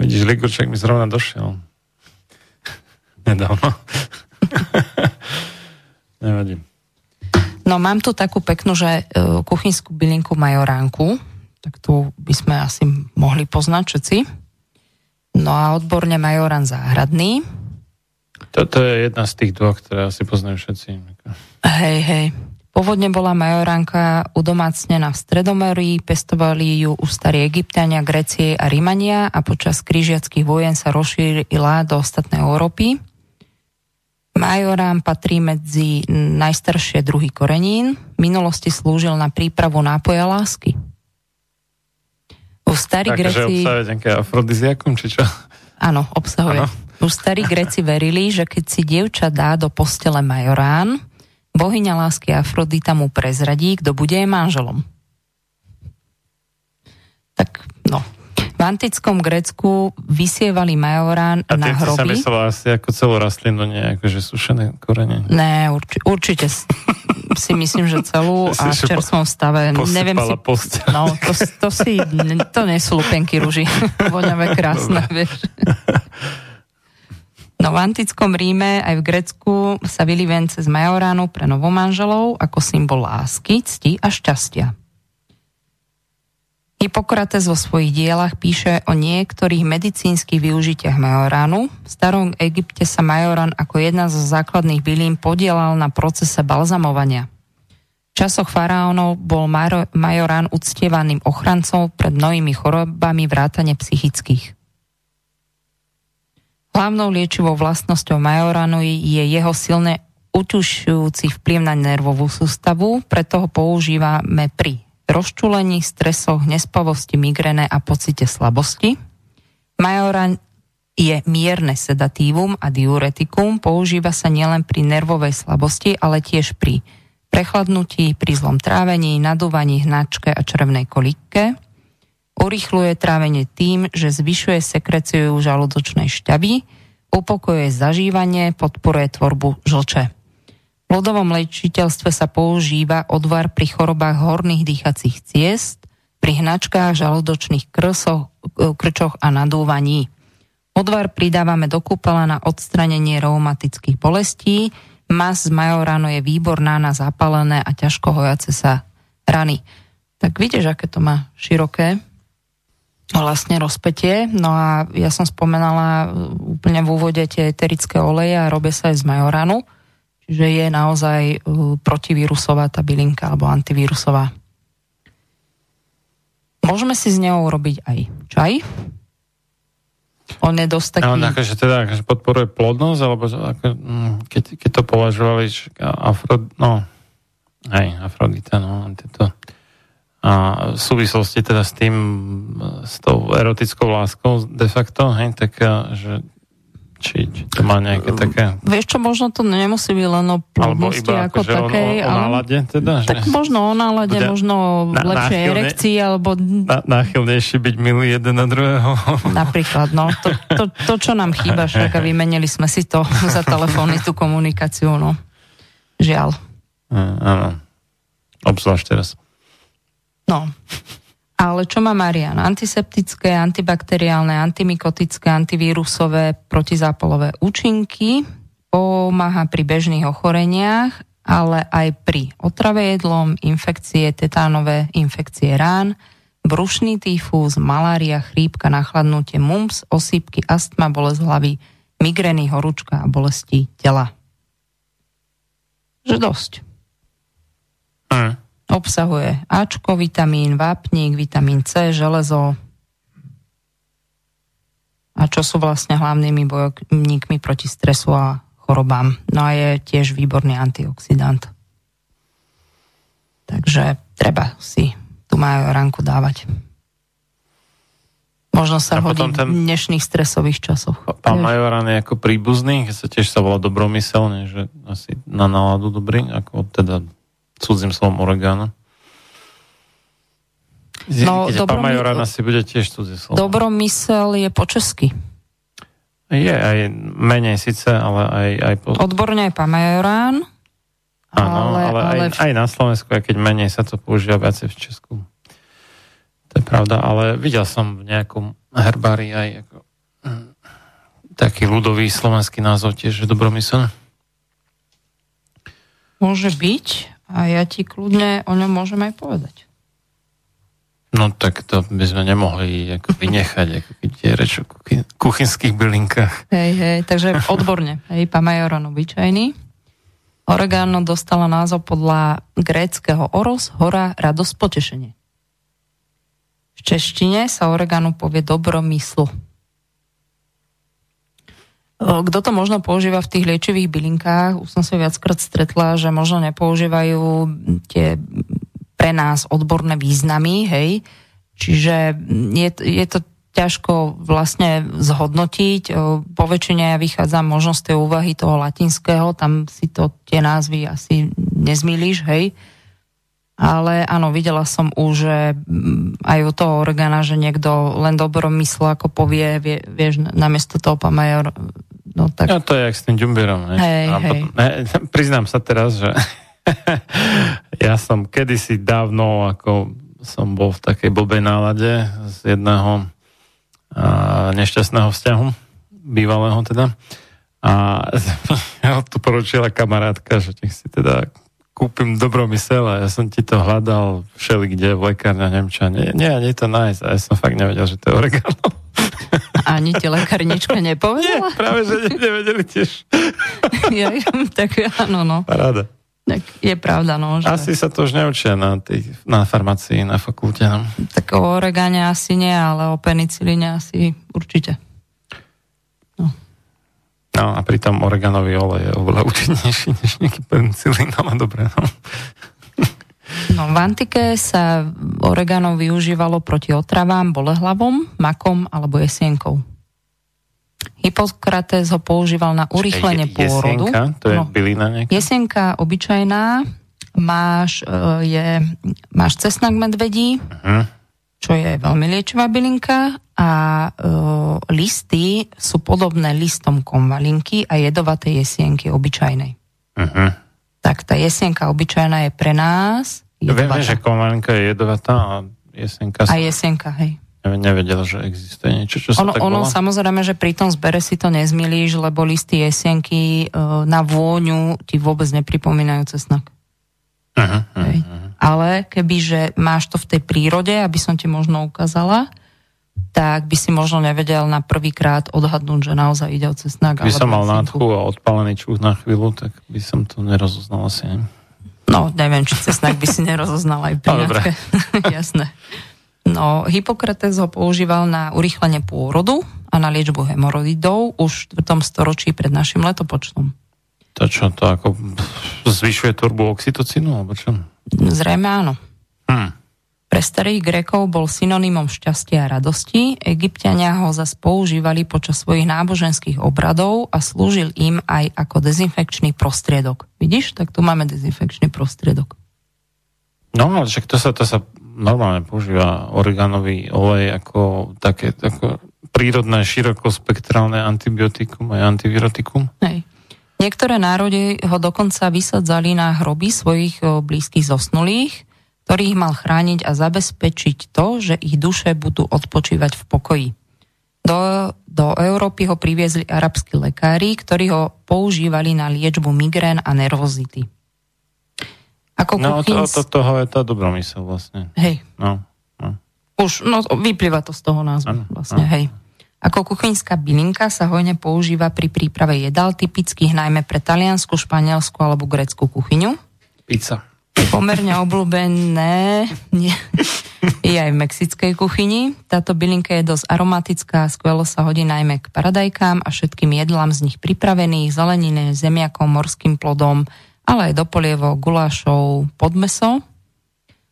[SPEAKER 2] Vidíš, ligurček mi zrovna došiel. Nedávno. [LAUGHS] Nevadí.
[SPEAKER 3] No mám tu takú peknú, že e, kuchynskú bylinku majoránku, tak tu by sme asi mohli poznať všetci. No a odborne majorán záhradný.
[SPEAKER 2] Toto je jedna z tých dvoch, ktoré asi poznajú všetci.
[SPEAKER 3] Hej, hej. Pôvodne bola majoránka udomácnená v Stredomerí, pestovali ju už starí Egyptiania, Grécie a Rímania a počas krížiackých vojen sa rozšírila do ostatnej Európy. Majorán patrí medzi najstaršie druhy korenín. V minulosti slúžil na prípravu nápoja lásky. Už starí
[SPEAKER 2] Takže
[SPEAKER 3] Gréci...
[SPEAKER 2] obsahuje nejaké afrodiziakum, či čo?
[SPEAKER 3] Áno, obsahuje.
[SPEAKER 2] Áno.
[SPEAKER 3] Už starí Gréci verili, že keď si dievča dá do postele majorán, bohyňa lásky Afrodita mu prezradí, kto bude jej manželom. Tak, no. V antickom Grécku vysievali majorán
[SPEAKER 2] A
[SPEAKER 3] na
[SPEAKER 2] tým si sa
[SPEAKER 3] hroby.
[SPEAKER 2] myslela asi ako celú rastlinu, nie akože sušené korene.
[SPEAKER 3] Ne, urči, určite si myslím, že celú [LAUGHS] a v
[SPEAKER 2] že
[SPEAKER 3] čerstvom stave. Neviem si...
[SPEAKER 2] Posteľ.
[SPEAKER 3] No, to, to si, to nie sú lupenky rúži. [LAUGHS] Voňavé krásne, vieš. No v antickom Ríme aj v Grécku sa vili vence z majoránu pre novomanželov ako symbol lásky, cti a šťastia. Hippokrates vo svojich dielach píše o niektorých medicínskych využitiach majoránu. V starom Egypte sa majorán ako jedna zo základných bylín podielal na procese balzamovania. V časoch faraónov bol majorán uctievaným ochrancom pred mnohými chorobami vrátane psychických. Hlavnou liečivou vlastnosťou majoránu je jeho silné utušujúci vplyv na nervovú sústavu, preto ho používame pri rozčulení, stresoch, nespavosti, migréne a pocite slabosti. Majorán je mierne sedatívum a diuretikum, používa sa nielen pri nervovej slabosti, ale tiež pri prechladnutí, pri zlom trávení, nadúvaní, hnačke a črevnej kolike. Urychluje trávenie tým, že zvyšuje sekreciu žalúdočnej šťavy, upokojuje zažívanie, podporuje tvorbu žlče. V ľudovom liečiteľstve sa používa odvar pri chorobách horných dýchacích ciest, pri hnačkách, žalúdočných krsoch, krčoch a nadúvaní. Odvar pridávame do kúpela na odstranenie reumatických bolestí. Mas z majoránu je výborná na zapálené a ťažko hojace sa rany. Tak vidíš, aké to má široké vlastne rozpetie. No a ja som spomenala úplne v úvode tie eterické oleje a robia sa aj z majoránu. Čiže je naozaj uh, protivírusová tá bylinka alebo antivírusová. Môžeme si z neho urobiť aj čaj, on je dosť taký...
[SPEAKER 2] on akože teda akože podporuje plodnosť, alebo ako, mm, keď, keď to považovali afro, no, aj Afrodita, no, tieto a v súvislosti teda s tým, s tou erotickou láskou de facto, hej, tak že či, či to má nejaké také...
[SPEAKER 3] Vieš čo, možno to nemusí byť len o plodnosti ako akože takej.
[SPEAKER 2] O, o, o nálade teda?
[SPEAKER 3] Tak že možno o nálade, možno na, lepšej náchylne, erekcii, alebo...
[SPEAKER 2] Na, byť milý jeden na druhého. [LAUGHS]
[SPEAKER 3] Napríklad, no. To, to, to čo nám chýba, však a vymenili sme si to [LAUGHS] za telefóny, tú komunikáciu, no. Žiaľ.
[SPEAKER 2] Áno. Obzvlášť teraz.
[SPEAKER 3] No. Ale čo má Marian? Antiseptické, antibakteriálne, antimikotické, antivírusové, protizápolové účinky. Pomáha pri bežných ochoreniach, ale aj pri otrave jedlom, infekcie, tetánové, infekcie rán, brušný tyfus, malária, chrípka, nachladnutie, mumps, osýpky, astma, bolesť hlavy, migrény, horúčka a bolesti tela. Že dosť.
[SPEAKER 2] Mm.
[SPEAKER 3] Obsahuje Ačko, vitamín, vápnik, vitamín C, železo. A čo sú vlastne hlavnými bojovníkmi proti stresu a chorobám. No a je tiež výborný antioxidant. Takže treba si tu ranku dávať. Možno sa a hodí ten... v dnešných stresových časoch.
[SPEAKER 2] Pán Majoran je ako príbuzný, keď sa tiež sa volá dobromyselne, že asi na náladu dobrý, ako teda cudzím slovom oregano. No, Keď dobro, pán Majorán asi bude tiež cudzie slovo.
[SPEAKER 3] Dobromysel je po česky.
[SPEAKER 2] Je aj menej síce, ale aj... aj po...
[SPEAKER 3] Odborne je pán Majorán.
[SPEAKER 2] Áno, ale, ale, ale aj, aj na Slovensku, aj keď menej sa to používa viacej v Česku. To je pravda, ale videl som v nejakom herbári aj ako, hm, taký ľudový slovenský názov tiež, že dobromysel.
[SPEAKER 3] Môže byť, a ja ti kľudne o ňom môžem aj povedať.
[SPEAKER 2] No tak to by sme nemohli ako vynechať, ako keď je reč o kuchynských bylinkách.
[SPEAKER 3] Hej, hej, takže odborne. [LAUGHS] Hej, Majoron obyčajný. Oregano dostala názov podľa gréckého oros, hora, radosť, potešenie. V češtine sa oregano povie dobromysl. Kto to možno používa v tých liečivých bylinkách, už som sa viackrát stretla, že možno nepoužívajú tie pre nás odborné významy, hej. Čiže je, je to ťažko vlastne zhodnotiť. Po väčšine ja vychádzam možno z tej úvahy toho latinského, tam si to tie názvy asi nezmýliš, hej. Ale áno, videla som už, že aj u toho orgána, že niekto len dobrom mysle, ako povie, vie, vieš, namiesto toho pamajor
[SPEAKER 2] No, tak... no to je jak s tým ďumbierom.
[SPEAKER 3] Hej, hej. Potom,
[SPEAKER 2] ne, priznám sa teraz, že [LAUGHS] ja som kedysi dávno, ako som bol v takej blbej nálade z jedného a, nešťastného vzťahu, bývalého teda. A [LAUGHS] tu poručila kamarátka, že nech si teda kúpim dobromysel a ja som ti to hľadal všeli kde, v lekárne, neviem čo. Nie, nie, nie to nájsť. A ja som fakt nevedel, že to je oregano.
[SPEAKER 3] Ani ti lekárnička [LAUGHS] nepovedala?
[SPEAKER 2] Nie, práve, že nevedeli tiež. [LAUGHS]
[SPEAKER 3] ja, tak áno, no.
[SPEAKER 2] Paráda.
[SPEAKER 3] Tak je pravda, no. Že...
[SPEAKER 2] Asi sa to už neučia na, tých, na farmácii, na fakulte. No.
[SPEAKER 3] Tak o oregane asi nie, ale o penicilíne asi určite.
[SPEAKER 2] No. No a pritom oreganový olej je oveľa účinnejší [LAUGHS] než nejaký penicilín, ale dobre, no.
[SPEAKER 3] No, v antike sa oregano využívalo proti otravám, bolehlavom, makom alebo jesienkou. Hippokrates ho používal na urýchlenie pôrodu.
[SPEAKER 2] Jesienka, to je no, bylina nejaká?
[SPEAKER 3] Jesienka obyčajná, máš, e, je, máš cesnak medvedí, uh-huh. čo je veľmi liečivá bylinka a e, listy sú podobné listom konvalinky a jedovaté jesienky obyčajnej. Uh-huh tak tá jesienka obyčajná je pre nás
[SPEAKER 2] jedovatá. Viem, že komarinka je jedovatá a jesenka.
[SPEAKER 3] A jesenka, hej.
[SPEAKER 2] Nevedel, že existuje niečo, čo sa
[SPEAKER 3] ono,
[SPEAKER 2] tak
[SPEAKER 3] ono
[SPEAKER 2] volá?
[SPEAKER 3] samozrejme, že pri tom zbere si to nezmilíš, lebo listy jesenky e, na vôňu ti vôbec nepripomínajú cesnak.
[SPEAKER 2] Uh-huh,
[SPEAKER 3] Hej. Ale kebyže máš to v tej prírode, aby som ti možno ukázala, tak by si možno nevedel na prvýkrát odhadnúť, že naozaj ide o cesnak.
[SPEAKER 2] By som mal nádchu a odpálený čuch na chvíľu, tak by som to nerozoznal asi. Ne?
[SPEAKER 3] No, neviem, či cesnak by si nerozoznal aj pri
[SPEAKER 2] No. [LAUGHS]
[SPEAKER 3] Jasné. No, Hippokrates ho používal na urýchlenie pôrodu a na liečbu hemoroidov už v 4. storočí pred našim letopočtom.
[SPEAKER 2] To čo, to ako zvyšuje tvorbu oxytocínu, alebo čo?
[SPEAKER 3] Zrejme áno.
[SPEAKER 2] Hm.
[SPEAKER 3] Pre starých Grékov bol synonymom šťastia a radosti, egyptiania ho zas používali počas svojich náboženských obradov a slúžil im aj ako dezinfekčný prostriedok. Vidíš, tak tu máme dezinfekčný prostriedok.
[SPEAKER 2] No, ale však to sa, to sa normálne používa oreganový olej ako také ako prírodné širokospektrálne antibiotikum aj antivirotikum.
[SPEAKER 3] Hej. Niektoré národy ho dokonca vysadzali na hroby svojich o, blízkych zosnulých, ktorých mal chrániť a zabezpečiť to, že ich duše budú odpočívať v pokoji. Do, do Európy ho priviezli arabskí lekári, ktorí ho používali na liečbu migrén a nervozity. Ako
[SPEAKER 2] No, to,
[SPEAKER 3] kuchynsk-
[SPEAKER 2] to, toho je tá dobromysel vlastne.
[SPEAKER 3] Hej,
[SPEAKER 2] No, no.
[SPEAKER 3] už, no, vyplýva to z toho názvu,
[SPEAKER 2] Áno,
[SPEAKER 3] vlastne,
[SPEAKER 2] áno.
[SPEAKER 3] hej. Ako kuchynská bylinka sa hojne používa pri príprave jedál, typických najmä pre taliansku, španielsku alebo greckú kuchyňu.
[SPEAKER 2] Pizza.
[SPEAKER 3] Pomerne obľúbené je aj v mexickej kuchyni. Táto bylinka je dosť aromatická skvelo sa hodí najmä k paradajkám a všetkým jedlám z nich pripravených, zelenine, zemiakom, morským plodom, ale aj do polievok, gulášov, podmeso,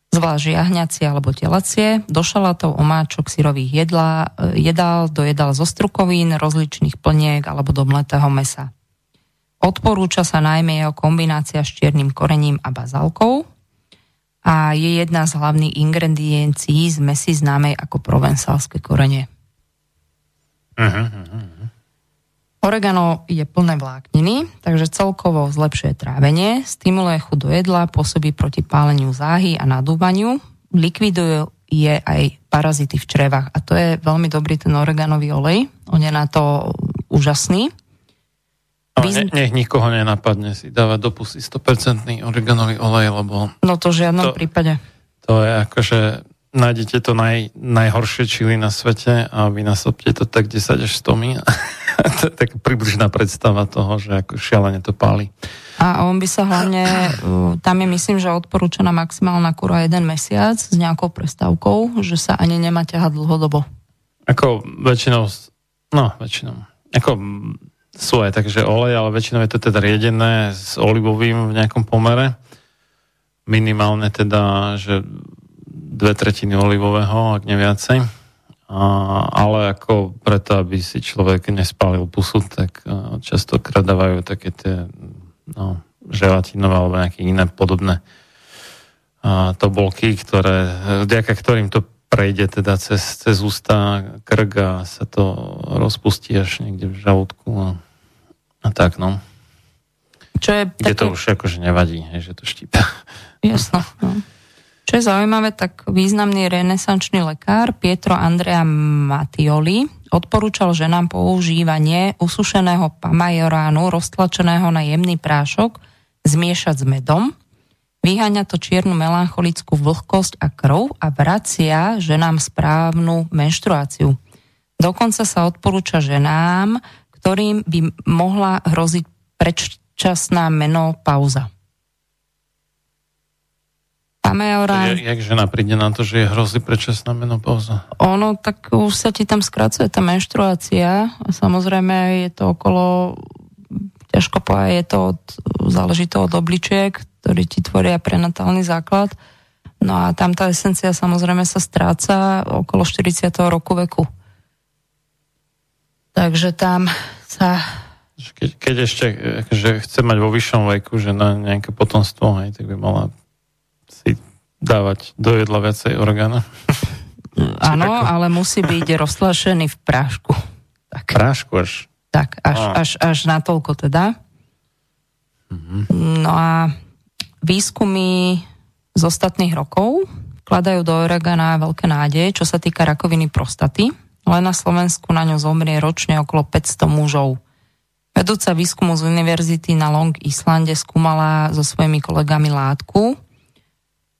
[SPEAKER 3] zvlášť jahňacie alebo telacie, do šalátov, omáčok, syrových jedlá, jedál, do jedál zo strukovín, rozličných plniek alebo do mletého mesa. Odporúča sa najmä jeho kombinácia s čiernym korením a bazálkou a je jedna z hlavných ingrediencií z mesy známej ako provensálske korenie. Oregano je plné vlákniny, takže celkovo zlepšuje trávenie, stimuluje chuť do jedla, pôsobí proti páleniu záhy a nadúvaniu, likviduje je aj parazity v črevách a to je veľmi dobrý ten oreganový olej, on je na to úžasný. Význ-
[SPEAKER 2] ne, nech nikoho nenapadne si dávať do pusy 100% oreganový olej, lebo
[SPEAKER 3] No to žiadnom
[SPEAKER 2] To-
[SPEAKER 3] prípade.
[SPEAKER 2] to je akože nájdete to naj, najhoršie čili na svete a vy nasobte to tak 10 až 100 mi. [LAUGHS] to je tak približná predstava toho, že ako šialene to páli.
[SPEAKER 3] A on by sa hlavne, uh, tam je myslím, že odporúčaná maximálna kura jeden mesiac s nejakou prestávkou, že sa ani nemá ťahať dlhodobo.
[SPEAKER 2] Ako väčšinou, no väčšinou, ako sú aj takže olej, ale väčšinou je to teda riedené s olivovým v nejakom pomere. Minimálne teda, že dve tretiny olivového, ak ne viacej. A, ale ako preto, aby si človek nespálil pusu, tak a, častokrát dávajú také tie no, želatinové alebo nejaké iné podobné a, tobolky, ktoré, vďaka ktorým to prejde teda cez, cez ústa, krk a sa to rozpustí až niekde v žalúdku a, a tak no.
[SPEAKER 3] Čo je
[SPEAKER 2] Kde
[SPEAKER 3] také,
[SPEAKER 2] to už akože nevadí, že to štípa. [LAUGHS]
[SPEAKER 3] jasno, no. Čo je zaujímavé, tak významný renesančný lekár Pietro Andrea Mattioli odporúčal ženám používanie usušeného pamajoránu roztlačeného na jemný prášok zmiešať s medom, vyháňa to čiernu melancholickú vlhkosť a krv a vracia ženám správnu menštruáciu. Dokonca sa odporúča ženám, ktorým by mohla hroziť predčasná menopauza. Pamajorán,
[SPEAKER 2] Jak, žena príde na to, že je hrozí predčasná menopauza?
[SPEAKER 3] ono tak už sa ti tam skracuje tá menštruácia samozrejme je to okolo, ťažko povedať, je to od, záleží to od obličiek, ktorí ti tvoria prenatálny základ. No a tam tá esencia samozrejme sa stráca okolo 40. roku veku. Takže tam sa
[SPEAKER 2] Že Keď, keď ešte že chce mať vo vyššom veku, že na nejaké potomstvo, hej, tak by mala si dávať do jedla viacej orgána. [LAUGHS]
[SPEAKER 3] Áno, ale musí byť roztlačený v prášku. Tak,
[SPEAKER 2] Prášku až.
[SPEAKER 3] tak až,
[SPEAKER 2] Á.
[SPEAKER 3] až, až natoľko teda. No a výskumy z ostatných rokov, vkladajú do oregana veľké nádeje, čo sa týka rakoviny prostaty. Len na Slovensku na ňu zomrie ročne okolo 500 mužov. Vedúca výskumu z univerzity na Long Islande skúmala so svojimi kolegami látku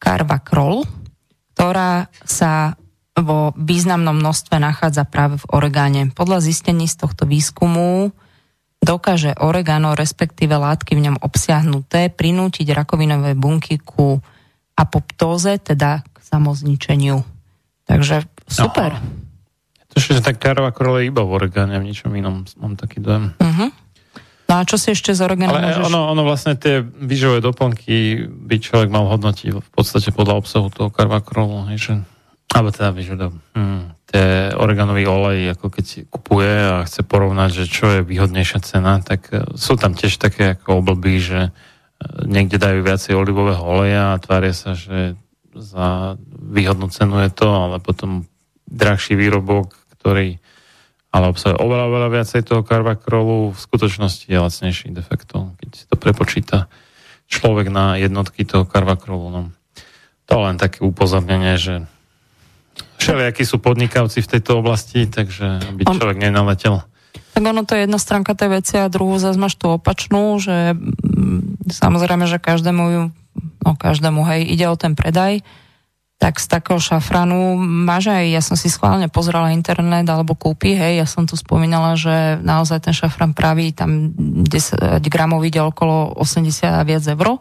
[SPEAKER 3] Carvacrol, ktorá sa vo významnom množstve nachádza práve v oregáne. Podľa zistení z tohto výskumu dokáže oregano, respektíve látky v ňom obsiahnuté, prinútiť rakovinové bunky ku apoptóze, teda k samozničeniu. Takže super. No.
[SPEAKER 2] To je, že tak karova korole iba v oregáne, v ničom inom mám taký dojem.
[SPEAKER 3] Uh-huh. No a čo si ešte z oregano
[SPEAKER 2] Ale môžeš... ono, ono vlastne tie výživové doplnky by človek mal hodnotiť v podstate podľa obsahu toho karvakrolu, že alebo teda vieš, hm, tie oreganový olej, ako keď si kupuje a chce porovnať, že čo je výhodnejšia cena, tak e, sú tam tiež také ako oblby, že e, niekde dajú viacej olivového oleja a tvária sa, že za výhodnú cenu je to, ale potom drahší výrobok, ktorý ale obsahuje oveľa, oveľa viacej toho karvakrolu, v skutočnosti je lacnejší de facto, keď si to prepočíta človek na jednotky toho karvakrolu. No. To len také upozornenie, že všelijakí sú podnikavci v tejto oblasti, takže aby človek nenaletel.
[SPEAKER 3] Tak ono to je jedna stránka tej veci a druhú zase máš tú opačnú, že mm, samozrejme, že každému, no každému, hej, ide o ten predaj, tak z takého šafranu máš aj, ja som si schválne pozrela internet alebo kúpi, hej, ja som tu spomínala, že naozaj ten šafran pravý tam 10 gramov ide okolo 80 a viac eur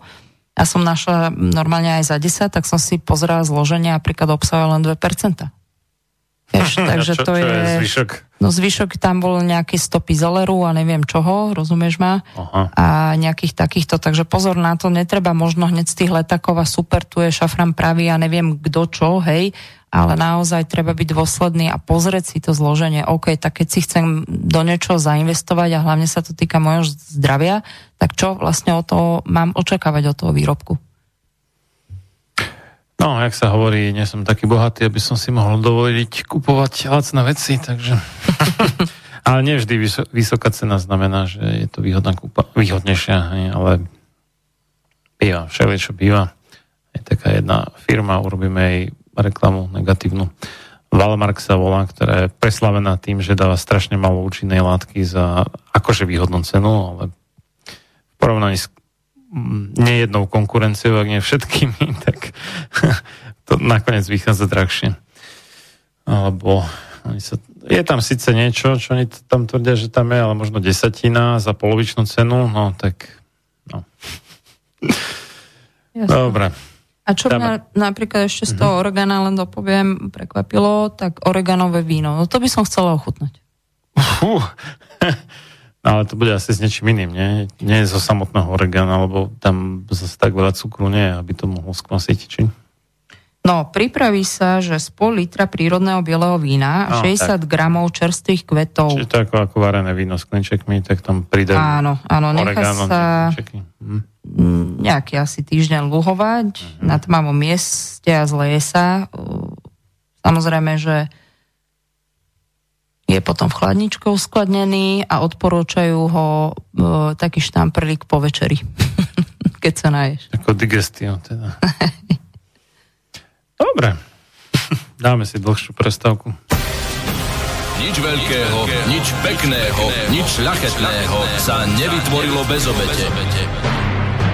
[SPEAKER 3] ja som našla normálne aj za 10, tak som si pozrela zloženie a napríklad obsahuje len 2%. Vieš, [LAUGHS] takže čo, to čo je... je
[SPEAKER 2] zvyšok?
[SPEAKER 3] No zvyšok tam bol nejaký stopy zeleru a neviem čoho, rozumieš ma? Aha. A nejakých takýchto, takže pozor na to, netreba možno hneď z tých letakov a super, tu je šafran pravý a neviem kto čo, hej, ale naozaj treba byť dôsledný a pozrieť si to zloženie. OK, tak keď si chcem do niečoho zainvestovať a hlavne sa to týka môjho zdravia, tak čo vlastne o to mám očakávať od toho výrobku?
[SPEAKER 2] No, jak sa hovorí, nie som taký bohatý, aby som si mohol dovoliť kupovať lacné veci, takže... [LAUGHS] ale nie vždy vysoká cena znamená, že je to výhodná kúpa, výhodnejšia, ale býva, všeli, čo býva. Je taká jedna firma, urobíme jej reklamu negatívnu. Valmark sa volá, ktorá je preslavená tým, že dáva strašne malo účinnej látky za akože výhodnú cenu, ale v porovnaní s mm, nejednou konkurenciou, ak nie všetkými, [LAUGHS] tak [LAUGHS] to nakoniec vychádza drahšie. Alebo sa, je tam síce niečo, čo oni tam tvrdia, že tam je, ale možno desatina za polovičnú cenu, no tak no. [LAUGHS] Jasne. Dobre.
[SPEAKER 3] A čo mňa napríklad ešte z toho mm-hmm. oregana len dopoviem, prekvapilo, tak oreganové víno. No to by som chcela ochutnať.
[SPEAKER 2] Uh, [LAUGHS] ale to bude asi s niečím iným, nie? Nie zo samotného oregana, lebo tam zase tak veľa cukru nie, aby to mohlo skvasiť, či?
[SPEAKER 3] No, pripraví sa, že z pol litra prírodného bieleho vína no, 60 tak. gramov čerstvých kvetov.
[SPEAKER 2] Čiže to ako, ako varené víno s klinčekmi, tak tam pridajú
[SPEAKER 3] Áno, áno, nechá sa... Hm nejaký asi týždeň luhovať uh-huh. na tmavom mieste a zleje sa. Samozrejme, že je potom v chladničkou skladnený a odporúčajú ho e, taký štamprlík po večeri, [LAUGHS] keď sa naješ.
[SPEAKER 2] Ako digestio teda. [LAUGHS] Dobre. Dáme si dlhšiu prestávku.
[SPEAKER 6] Nič veľkého, nič pekného, nič ľachetného sa nevytvorilo bez obete.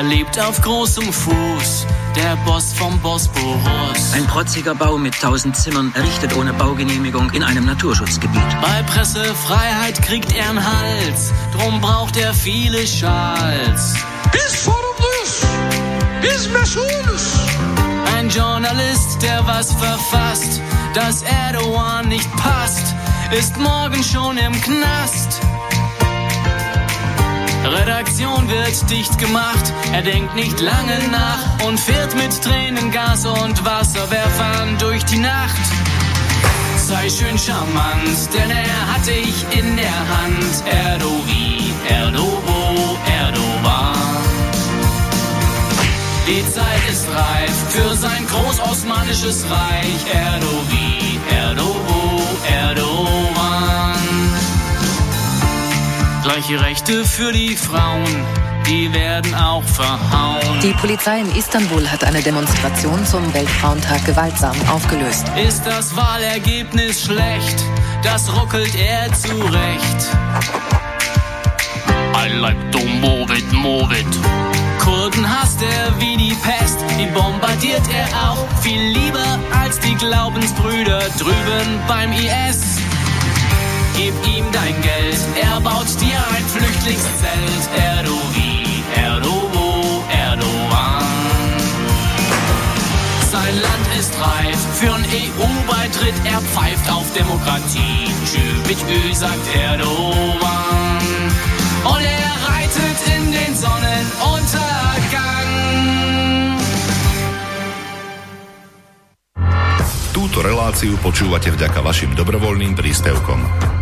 [SPEAKER 7] Er lebt auf großem Fuß, der Boss vom Bosporus.
[SPEAKER 8] Ein protziger Bau mit tausend Zimmern, errichtet ohne Baugenehmigung in einem Naturschutzgebiet.
[SPEAKER 7] Bei Pressefreiheit kriegt er einen Hals, drum braucht er viele Schals.
[SPEAKER 9] Bis sorumluyuz, bis mesulüz.
[SPEAKER 7] Ein Journalist, der was verfasst, dass Erdogan nicht passt, ist morgen schon im Knast. Redaktion wird dicht gemacht, er denkt nicht lange nach und fährt mit Tränen, Gas und Wasserwerfern durch die Nacht. Sei schön charmant, denn er hat dich in der Hand. Erdovi, Erdobo, Erdogan. Die Zeit ist reif für sein großosmanisches Reich. Erdovi, Erdobo, Erdogan. Gleiche Rechte für die Frauen die werden auch verhauen.
[SPEAKER 10] Die Polizei in Istanbul hat eine Demonstration zum Weltfrauentag gewaltsam aufgelöst.
[SPEAKER 7] Ist das Wahlergebnis schlecht? Das ruckelt er zurecht. I like to move it, move it. Kurden hasst er wie die Pest, die bombardiert er auch viel lieber als die Glaubensbrüder drüben beim IS. Gib ihm dein Geld, er baut dir ein Flüchtlingszelt, Erdogan. Erdogan, Erdogan. Sein Land ist reif für einen EU-Beitritt, er pfeift auf Demokratie. Tschü mit Ü, sagt Erdogan. Und er reitet in den Sonnenuntergang.
[SPEAKER 5] Túto reláciu počúvate vďaka vašim dobrovoľným príspevkom.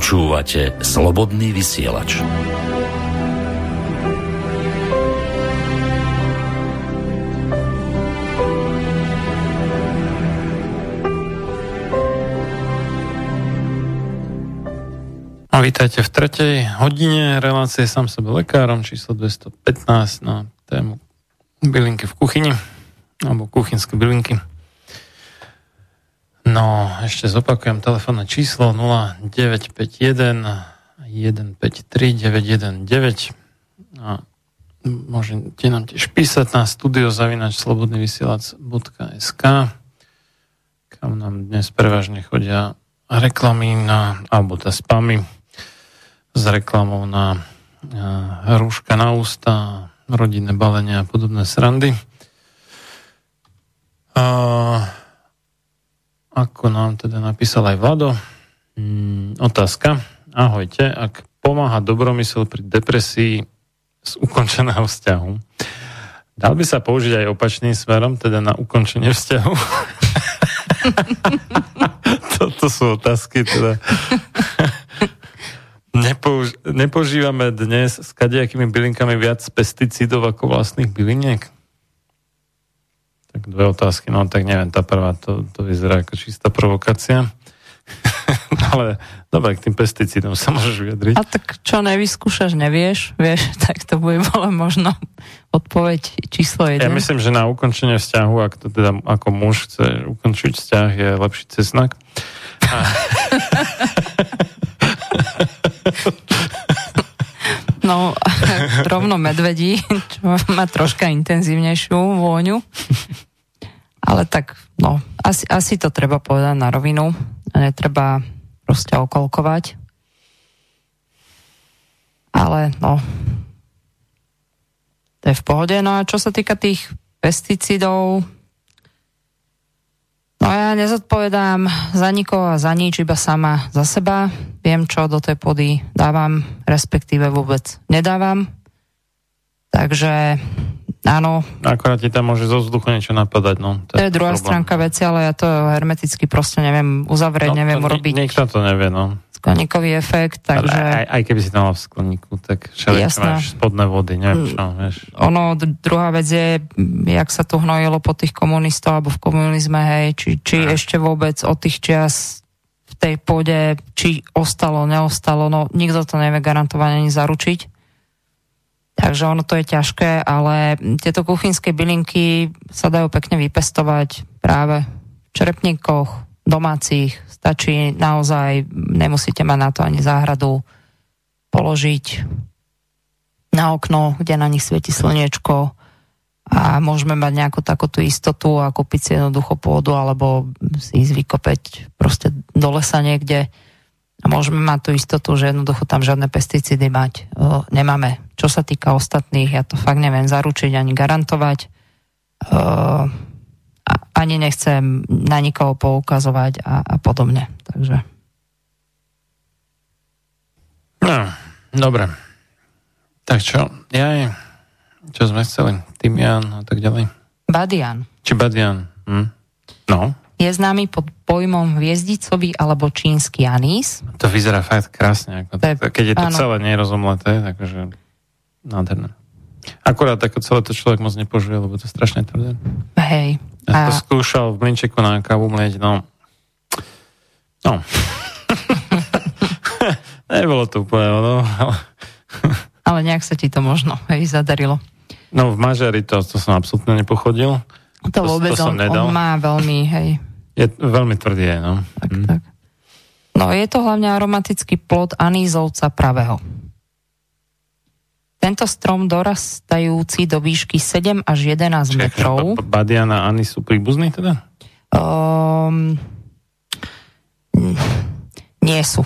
[SPEAKER 1] Počúvate Slobodný vysielač.
[SPEAKER 2] A vítajte v tretej hodine relácie sám sebe lekárom číslo 215 na tému bylinky v kuchyni alebo kuchynské bylinky. No, ešte zopakujem telefónne číslo 0951 153 919 a môžete nám tiež písať na studiozavinačslobodnyvysielac.sk kam nám dnes prevažne chodia reklamy na, alebo tá spamy s reklamou na rúška na ústa, rodinné balenia a podobné srandy. A ako nám teda napísal aj Vlado. Mm, otázka. Ahojte. Ak pomáha dobromysel pri depresii z ukončeného vzťahu, dal by sa použiť aj opačným smerom, teda na ukončenie vzťahu? [LAUGHS] Toto sú otázky, teda. [LAUGHS] Nepouž- nepožívame dnes s kadejakými bylinkami viac pesticídov ako vlastných byliniek? Tak dve otázky, no tak neviem, tá prvá, to, to vyzerá ako čistá provokácia. [LAUGHS] Ale dobre, k tým pesticídom sa môžeš vyjadriť.
[SPEAKER 3] A tak čo nevyskúšaš, nevieš, vieš, [LAUGHS] tak to bude bolo možno odpoveď číslo 1.
[SPEAKER 2] Ja myslím, že na ukončenie vzťahu, ak to teda ako muž chce ukončiť vzťah, je lepší cesnak. A... [LAUGHS]
[SPEAKER 3] No, [LAUGHS] rovno medvedí, čo má troška intenzívnejšiu vôňu. Ale tak, no, asi, asi to treba povedať na rovinu. Netreba proste okolkovať. Ale, no, to je v pohode. No a čo sa týka tých pesticídov, No ja nezodpovedám za nikoho a za nič, iba sama za seba. Viem, čo do tej pody dávam, respektíve vôbec nedávam. Takže áno.
[SPEAKER 2] Akorát ti tam môže zo vzduchu niečo napadať. No.
[SPEAKER 3] To, to je, je druhá problém. stránka veci, ale ja to hermeticky proste neviem uzavrieť, no, neviem urobiť.
[SPEAKER 2] Nikto to nevie, no
[SPEAKER 3] skleníkový efekt, takže...
[SPEAKER 2] Aj, aj keby si to mal v skleníku, tak všelijak máš spodné vody, neviem čo, vieš.
[SPEAKER 3] Ono, druhá vec je, jak sa to hnojilo po tých komunistov alebo v komunizme, hej, či, či ešte vôbec od tých čias v tej pôde, či ostalo, neostalo, no nikto to nevie garantovane ani zaručiť. Takže ono to je ťažké, ale tieto kuchynské bylinky sa dajú pekne vypestovať práve v čerepníkoch, domácich, stačí naozaj, nemusíte mať na to ani záhradu, položiť na okno, kde na nich svieti slniečko a môžeme mať nejakú takúto istotu a kúpiť si jednoducho pôdu alebo si ísť vykopeť proste do lesa niekde a môžeme mať tú istotu, že jednoducho tam žiadne pesticídy mať nemáme. Čo sa týka ostatných, ja to fakt neviem zaručiť ani garantovať. Ani nechcem na nikoho poukazovať a, a podobne. Takže.
[SPEAKER 2] No, dobre. Tak čo? Ja čo sme chceli? Tymian a tak ďalej?
[SPEAKER 3] Badian.
[SPEAKER 2] Či Badian. Hm? No.
[SPEAKER 3] Je známy pod pojmom hviezdicový alebo čínsky anís.
[SPEAKER 2] To vyzerá fakt krásne. Ako to, keď je to áno. celé nerozumleté, takže nádherné. Akurát ako celé to človek moc nepožuje, lebo to je strašne tvrdé.
[SPEAKER 3] Hej.
[SPEAKER 2] Ja a... to skúšal v mlinčeku na kávu mlieť, no. No. [LAUGHS] Nebolo to úplne, no. [LAUGHS]
[SPEAKER 3] Ale nejak sa ti to možno hej, zadarilo.
[SPEAKER 2] No v mažeri to, to som absolútne nepochodil.
[SPEAKER 3] To, to vôbec, to on, on má veľmi, hej.
[SPEAKER 2] Je veľmi tvrdý, no.
[SPEAKER 3] Tak, hm. tak. No je to hlavne aromatický plod anízovca pravého. Tento strom dorastajúci do výšky 7 až 11
[SPEAKER 2] Čiže
[SPEAKER 3] metrov.
[SPEAKER 2] Badian a Ani sú príbuzní teda?
[SPEAKER 3] Um, nie sú.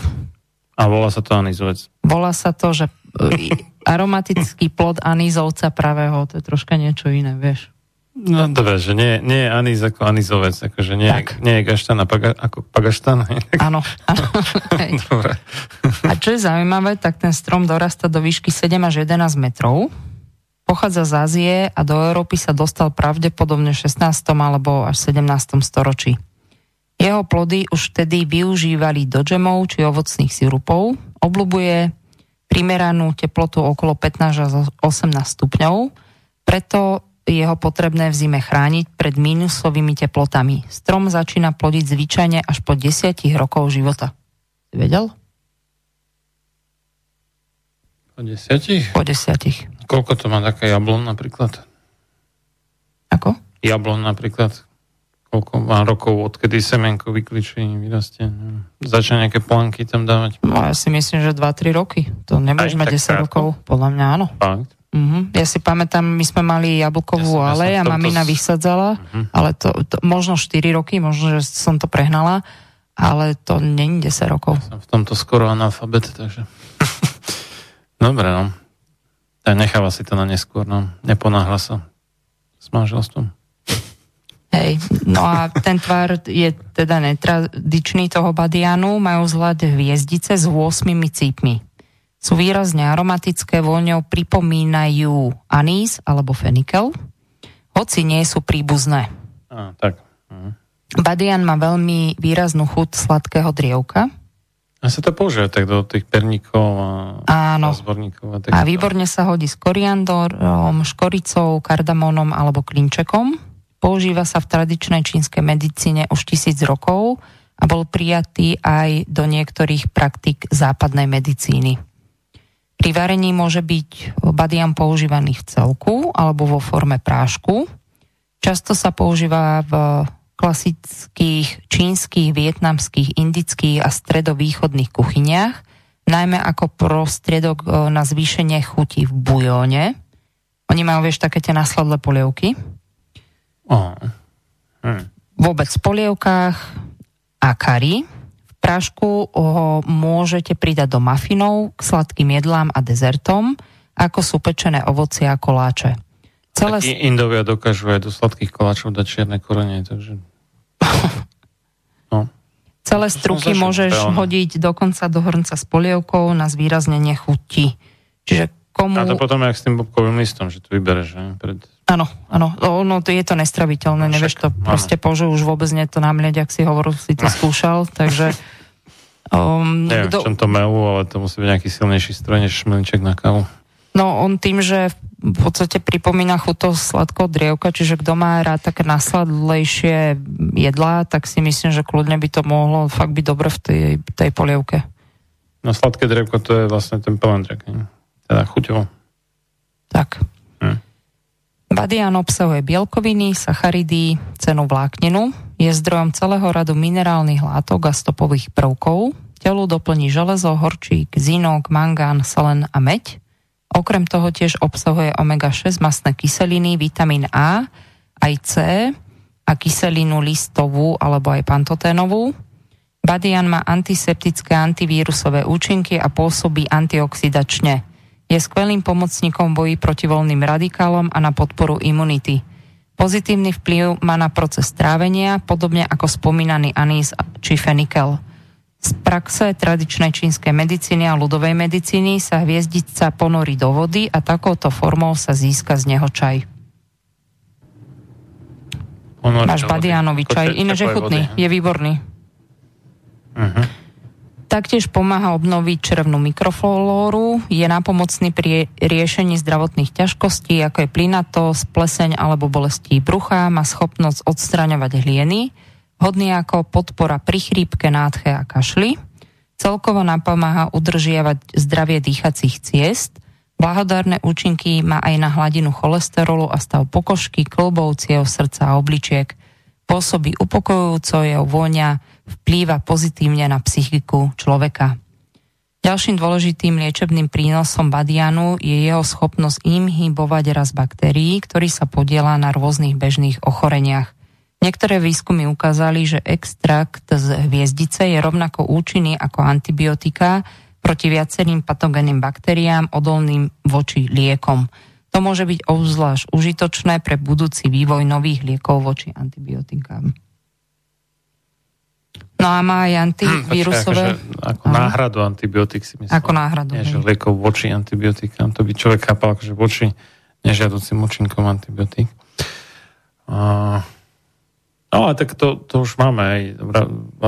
[SPEAKER 2] A volá sa to anízovec.
[SPEAKER 3] Volá sa to, že e, aromatický plod anízovca pravého, to je troška niečo iné, vieš.
[SPEAKER 2] No dobre, že nie, nie je anís ako anízovec, akože nie,
[SPEAKER 3] Tak.
[SPEAKER 2] nie je gaštan paga, ako pagaštan. [LAUGHS]
[SPEAKER 3] Áno. [LAUGHS]
[SPEAKER 2] Dobre.
[SPEAKER 3] A čo je zaujímavé, tak ten strom dorasta do výšky 7 až 11 metrov. Pochádza z Ázie a do Európy sa dostal pravdepodobne v 16. alebo až 17. storočí. Jeho plody už vtedy využívali do džemov či ovocných sirupov. Obľubuje primeranú teplotu okolo 15 až 18 stupňov, preto je ho potrebné v zime chrániť pred mínusovými teplotami. Strom začína plodiť zvyčajne až po 10 rokov života. Si vedel?
[SPEAKER 2] Po desiatich?
[SPEAKER 3] Po desiatich.
[SPEAKER 2] Koľko to má taká jablon napríklad?
[SPEAKER 3] Ako?
[SPEAKER 2] Jablon napríklad. Koľko má rokov, odkedy semenko vykličí, vyrastie. Začne nejaké planky tam dávať.
[SPEAKER 3] No ja si myslím, že 2-3 roky. To nebudeš
[SPEAKER 2] Aj
[SPEAKER 3] mať
[SPEAKER 2] tak
[SPEAKER 3] 10
[SPEAKER 2] krátko?
[SPEAKER 3] rokov. Podľa mňa áno.
[SPEAKER 2] Fakt.
[SPEAKER 3] Mhm. Ja si pamätám, my sme mali jablkovú
[SPEAKER 2] Ja som- ja
[SPEAKER 3] a mamina
[SPEAKER 2] s-
[SPEAKER 3] vysadzala,
[SPEAKER 2] Mhm.
[SPEAKER 3] ale to, to, možno 4 roky, možno, že som to prehnala, ale to není 10 rokov.
[SPEAKER 2] Som v tomto skoro analfabet, takže... [LAUGHS] Dobre, no. Tak necháva si to na neskôr, no. Neponáhla sa s manželstvom.
[SPEAKER 3] Hej, no a ten tvar je teda netradičný toho badianu, majú vzhľad hviezdice s 8 cípmi. Sú výrazne aromatické, voňou pripomínajú anís alebo fenikel, hoci nie sú príbuzné.
[SPEAKER 2] Á, tak. Mhm.
[SPEAKER 3] Badian má veľmi výraznú chuť sladkého drievka
[SPEAKER 2] A sa to používa tak do tých perníkov a,
[SPEAKER 3] Áno.
[SPEAKER 2] a zborníkov. A, tak
[SPEAKER 3] a výborne sa hodí s koriandorom, škoricou, kardamónom alebo klinčekom. Používa sa v tradičnej čínskej medicíne už tisíc rokov a bol prijatý aj do niektorých praktik západnej medicíny. Pri varení môže byť badian používaný v celku alebo vo forme prášku. Často sa používa v klasických čínskych, vietnamských, indických a stredovýchodných kuchyniach, najmä ako prostriedok e, na zvýšenie chuti v bujóne. Oni majú, vieš, také tie nasladlé polievky.
[SPEAKER 2] Oh. Hm.
[SPEAKER 3] Vôbec v polievkách a kari. Prášku ho môžete pridať do mafinov, k sladkým jedlám a dezertom, ako sú pečené ovocie a koláče. Celé...
[SPEAKER 2] Takí Indovia dokážu aj do sladkých koláčov dať čierne korenie, takže... No.
[SPEAKER 3] Celé struky môžeš
[SPEAKER 2] reálne.
[SPEAKER 3] hodiť dokonca do hrnca s polievkou na zvýraznenie chuti. Čiže komu...
[SPEAKER 2] A to potom jak s tým bobkovým listom, že to vybereš, že? Pred...
[SPEAKER 3] Áno, áno, ono to je to nestraviteľné,
[SPEAKER 2] No,
[SPEAKER 3] nevieš to
[SPEAKER 2] áno.
[SPEAKER 3] proste požu, už vôbec nie to namlieť, ak si hovoril, si to skúšal, takže... [LAUGHS] Um,
[SPEAKER 2] Neviem, v čom to melu, ale to musí byť nejaký silnejší stroj, než šmelniček na kávu.
[SPEAKER 3] No on tým, že v podstate pripomína chuť toho sladkého drievka, čiže kto má rád také nasladlejšie jedlá, tak si myslím, že kľudne by to mohlo fakt byť dobre v tej, tej polievke.
[SPEAKER 2] No sladké drevko to je vlastne ten pelendrak, nie? Teda chuťovo.
[SPEAKER 3] Tak.
[SPEAKER 2] Hm.
[SPEAKER 3] Badian obsahuje bielkoviny, sacharidy, cenu vlákninu, je zdrojom celého radu minerálnych látok a stopových prvkov, telu doplní železo, horčík, zinok, mangán, selen a meď. Okrem toho tiež obsahuje omega-6 masné kyseliny, vitamín A, aj C a kyselinu listovú alebo aj pantoténovú. Badian má antiseptické antivírusové účinky a pôsobí antioxidačne. Je skvelým pomocníkom boji proti voľným radikálom a na podporu imunity. Pozitívny vplyv má na proces trávenia, podobne ako spomínaný anís či fenikel. Z praxe tradičnej čínskej medicíny a ľudovej medicíny sa hviezdica ponorí do vody a takouto formou sa získa z neho čaj.
[SPEAKER 2] Ponorí
[SPEAKER 3] Máš badiánový čaj,
[SPEAKER 2] teplej
[SPEAKER 3] chutný,
[SPEAKER 2] vody,
[SPEAKER 3] je výborný.
[SPEAKER 2] Uh-huh.
[SPEAKER 3] Taktiež pomáha obnoviť črevnú mikroflóru, je napomocný pri riešení zdravotných ťažkostí, ako je plynatosť, pleseň alebo bolesti brucha, má schopnosť odstraňovať hlieny, hodný ako podpora pri chrípke, nádche a kašli. Celkovo napomáha udržiavať zdravie dýchacích ciest, Blahodárne účinky má aj na hladinu cholesterolu a stav pokožky, klbov, ciev, srdca a obličiek. Pôsobí upokojujúco, jeho vôňa vplýva pozitívne na psychiku človeka. Ďalším dôležitým liečebným prínosom badianu je jeho schopnosť inhibovať raz baktérií, ktorý sa podiela na rôznych bežných ochoreniach. Niektoré výskumy ukázali, že extrakt z hviezdice je rovnako účinný ako antibiotika proti viacerým patogénnym baktériám odolným voči liekom. To môže byť obzvlášť užitočné pre budúci vývoj nových liekov voči antibiotikám. No a má aj antivírusové...
[SPEAKER 2] Hm, počkaj, akože, ako Aha. náhradu antibiotik si myslím.
[SPEAKER 3] Ako náhradu.
[SPEAKER 2] Nie, že liekov voči antibiotikám. To by človek chápal akože voči nežiaducim účinkom antibiotík. A, no a tak to, to už máme aj,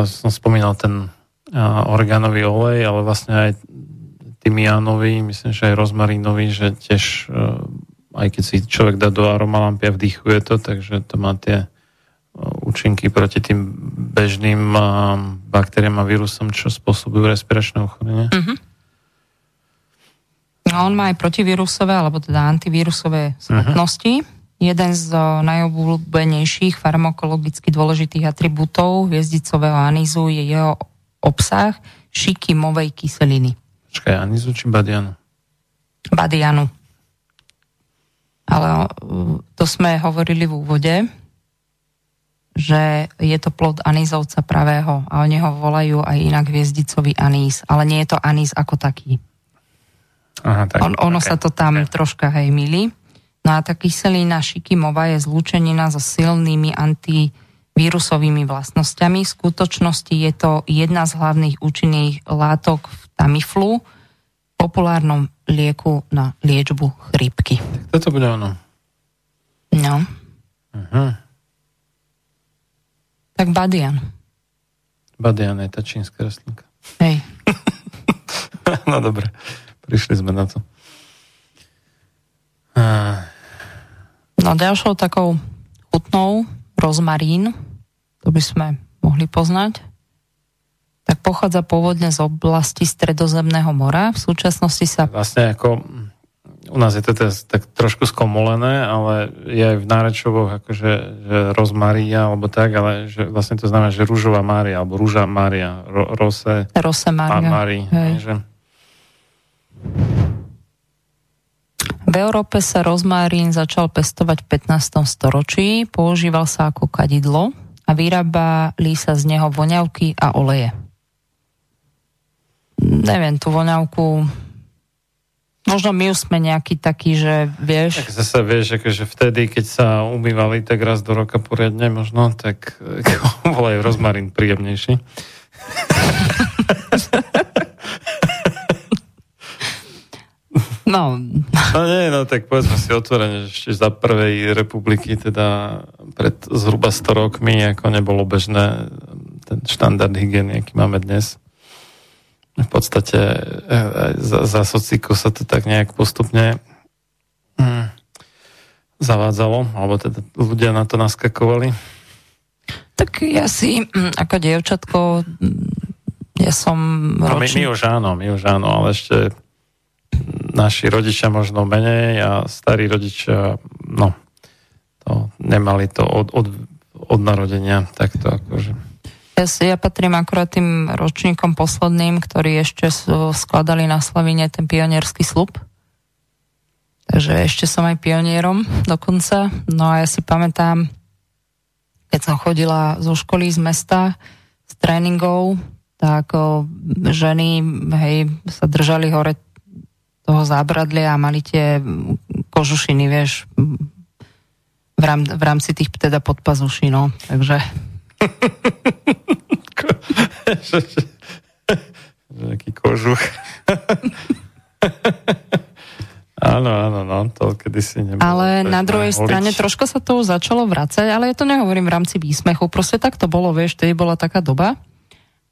[SPEAKER 2] som spomínal ten orgánový olej, ale vlastne aj tymiánový, myslím, že aj rozmarínový, že tiež e, aj keď si človek dá do aromalampy a vdýchuje to, takže to má tie účinky proti tým bežným baktériám a vírusom, čo spôsobujú respiračné ochorenie? Uh-huh.
[SPEAKER 3] No, on má aj protivírusové, alebo teda antivírusové schopnosti. Uh-huh. Jeden z najobľúbenejších farmakologicky dôležitých atribútov hviezdicového anízu je jeho obsah šikimovej kyseliny.
[SPEAKER 2] Počkaj, anízu či badianu?
[SPEAKER 3] Badianu. Ale to sme hovorili v úvode, že je to plod anízovca pravého a oni ho volajú aj inak hviezdicový anís, ale nie je to anís ako taký. Aha, tak, On, ono okay. sa to tam okay. troška hej milí. No a tá kyselina šikimová je zlúčenina so silnými antivírusovými vlastnosťami. V skutočnosti je to jedna z hlavných účinných látok v Tamiflu, populárnom lieku na liečbu chrípky.
[SPEAKER 2] Tak toto bude ono.
[SPEAKER 3] No. Uh-huh. Tak Badian.
[SPEAKER 2] Badian je tá čínska rastlinka.
[SPEAKER 3] Hej. [LAUGHS]
[SPEAKER 2] no dobre, prišli sme na to.
[SPEAKER 3] No ďalšou takou chutnou rozmarín, to by sme mohli poznať, tak pochádza pôvodne z oblasti Stredozemného mora. V súčasnosti sa...
[SPEAKER 2] Vlastne ako u nás je to teraz tak trošku skomolené, ale je aj v nárečovoch akože že rozmaria alebo tak, ale že vlastne to znamená, že rúžová Mária alebo rúža Mária, ro, rose,
[SPEAKER 3] rose Mária.
[SPEAKER 2] Mári, že...
[SPEAKER 3] V Európe sa rozmárín začal pestovať v 15. storočí, používal sa ako kadidlo a vyrábali sa z neho voňavky a oleje. Neviem, tú voňavku Možno my už sme nejaký taký, že vieš...
[SPEAKER 2] Tak zase vieš, akože vtedy, keď sa umývali tak raz do roka poriadne možno, tak [LAUGHS] bol aj rozmarín príjemnejší. [LAUGHS]
[SPEAKER 3] No.
[SPEAKER 2] No nie, no tak povedzme si otvorene, že ešte za prvej republiky, teda pred zhruba 100 rokmi, ako nebolo bežné ten štandard hygieny, aký máme dnes v podstate e, za, za sociku sa to tak nejak postupne hm, zavádzalo, alebo teda ľudia na to naskakovali.
[SPEAKER 3] Tak ja si hm, ako dievčatko hm, ja som
[SPEAKER 2] no, my, my už áno, my už áno, ale ešte naši rodičia možno menej a starí rodičia, no, to nemali to od, od, od narodenia takto akože.
[SPEAKER 3] Ja, ja patrím akurát tým ročníkom posledným, ktorí ešte skladali na Slavine ten pionierský slub. Takže ešte som aj pionierom dokonca. No a ja si pamätám, keď som chodila zo školy z mesta s tréningov, tak o, ženy hej, sa držali hore toho zábradlia a mali tie kožušiny, vieš, v, rám, v rámci tých teda podpazuší, no. Takže [LAUGHS]
[SPEAKER 2] Nejaký kožuch. [LAUGHS] Áno, áno, no, to kedysi nebolo.
[SPEAKER 3] Ale na druhej holič. strane troška sa to už začalo vracať, ale ja to nehovorím v rámci výsmechu, proste tak to bolo, vieš, tedy bola taká doba,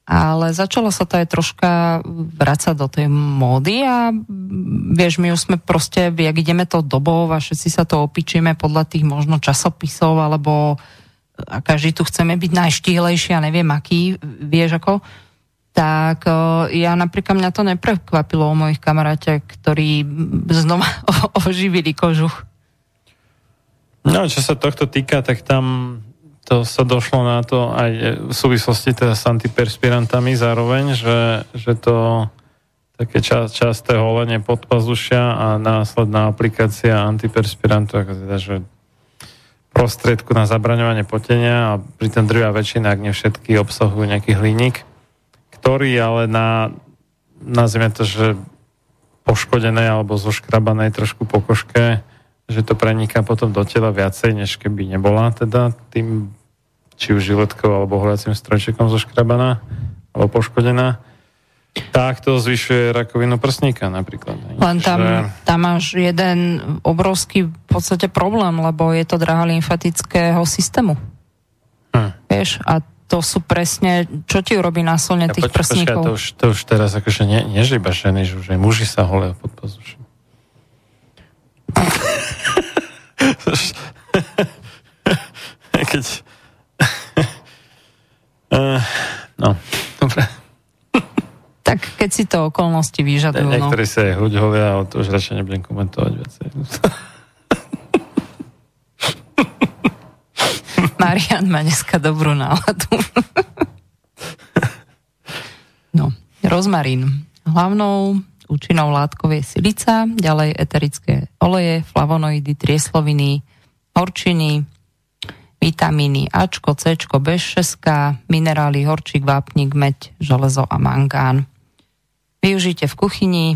[SPEAKER 3] ale začalo sa to aj troška vracať do tej módy a vieš, my už sme proste, jak ideme to dobou a všetci sa to opičíme podľa tých možno časopisov alebo a každý tu chceme byť najštíhlejší a neviem aký, vieš ako, tak ja napríklad mňa to neprekvapilo o mojich kamaráte, ktorí znova [LAUGHS] oživili kožuch.
[SPEAKER 2] No, čo sa tohto týka, tak tam to sa došlo na to aj v súvislosti teda s antiperspirantami zároveň, že, že to také ča, časté holenie podpazušia a následná aplikácia antiperspirantu, ako teda, že prostriedku na zabraňovanie potenia a pri ten druhá väčšina, ak nie všetky, obsahujú nejaký hliník, ktorý ale na, nazvime to, že poškodené alebo zoškrabané trošku po koške, že to preniká potom do tela viacej, než keby nebola teda tým či už žiletkou alebo hľadacím strojčekom zoškrabaná alebo poškodená tak to zvyšuje rakovinu prsníka napríklad.
[SPEAKER 3] Len tam, že... tam máš jeden obrovský v podstate problém, lebo je to drahá lymfatického systému. Hm. Vieš, a to sú presne, čo ti urobí násilne ja, tých poč, prsníkov.
[SPEAKER 2] Počkaj, to, už, to už teraz akože nie, nie že iba ženy, že už aj muži sa holia pod pazuším. [LAUGHS] [LAUGHS] Keď... uh, [LAUGHS] no, dobre.
[SPEAKER 3] Tak keď si to okolnosti vyžadujú.
[SPEAKER 2] Ne, niektorí no. sa aj hľuďhovia, ale to už radšej nebudem komentovať viacej. [LAUGHS]
[SPEAKER 3] Marian má dneska dobrú náladu. no, rozmarín. Hlavnou účinnou látkou je silica, ďalej eterické oleje, flavonoidy, triesloviny, horčiny, vitamíny Ačko, Cčko, B6, minerály, horčík, vápnik, meď, železo a mangán využite v kuchyni,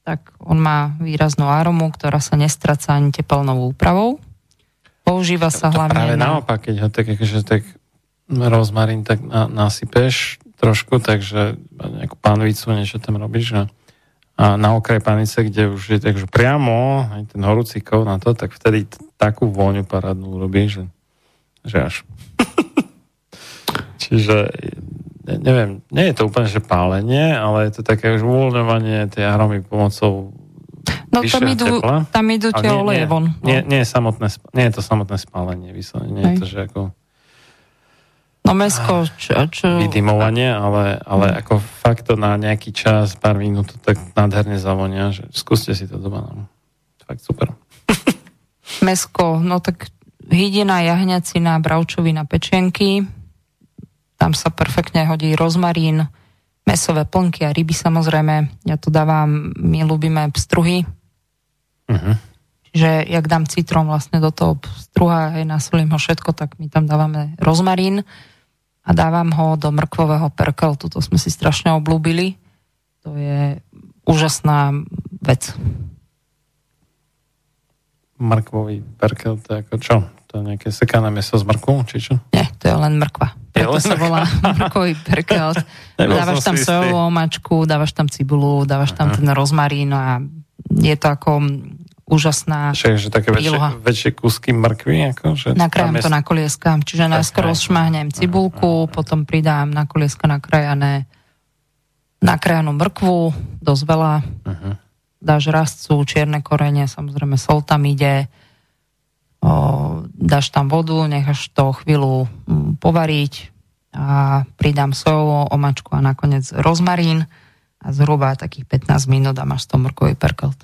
[SPEAKER 3] tak on má výraznú aromu, ktorá sa nestraca ani tepelnou úpravou. Používa sa to hlavne...
[SPEAKER 2] Práve na... naopak, keď ho tak, akože, tak rozmarín tak na, nasypeš trošku, takže nejakú panvicu, niečo tam robíš a na okraj panice, kde už je takže priamo aj ten horúci kov na to, tak vtedy t- takú vôňu parádnu urobíš, že, že až. [LAUGHS] Čiže neviem, nie je to úplne, že pálenie, ale je to také už uvoľňovanie tej aromy pomocou
[SPEAKER 3] No tam idú, tepla. tam idú tie nie, oleje von.
[SPEAKER 2] No. Nie, nie, je samotné, nie je to samotné spálenie, vyslovene, nie je to, že ako
[SPEAKER 3] No mesko, čo, čo...
[SPEAKER 2] Vydimovanie, ale, ale hmm. ako fakt to na nejaký čas, pár minút, tak nádherne zavonia, že skúste si to doma. No. Fakt super. [LAUGHS]
[SPEAKER 3] Mesko, no tak hydina, jahňacina, bravčovina, pečenky, tam sa perfektne hodí rozmarín, mesové plnky a ryby samozrejme. Ja tu dávam, my ľúbime pstruhy. Uh-huh. Čiže jak dám citrón vlastne do toho struha, aj nasolím ho všetko, tak my tam dávame rozmarín a dávam ho do mrkvového perkel. Tuto sme si strašne oblúbili. To je úžasná vec.
[SPEAKER 2] Mrkvový perkel, to je ako čo? To je nejaké sekané meso z mrkvu, či čo?
[SPEAKER 3] Nie, to je len mrkva. Preto sa volá mrkový [LAUGHS] perkel. [LAUGHS] dávaš tam sojovú omačku, dávaš tam cibulu, dávaš tam ten rozmarín a je to ako úžasná
[SPEAKER 2] Však, že také väčšie, väčšie kúsky mrkvy? Ako, že
[SPEAKER 3] Nakrájam to na kolieska. Čiže najskôr rozšmáhnem cibulku, potom pridám na kolieska nakrajané nakrájanú mrkvu, dosť veľa. Uh-huh. Dáš rastcu, čierne korene, samozrejme sol tam ide o, dáš tam vodu, necháš to chvíľu mm, povariť a pridám sojovú omačku a nakoniec rozmarín a zhruba takých 15 minút a máš to mrkový perkelt.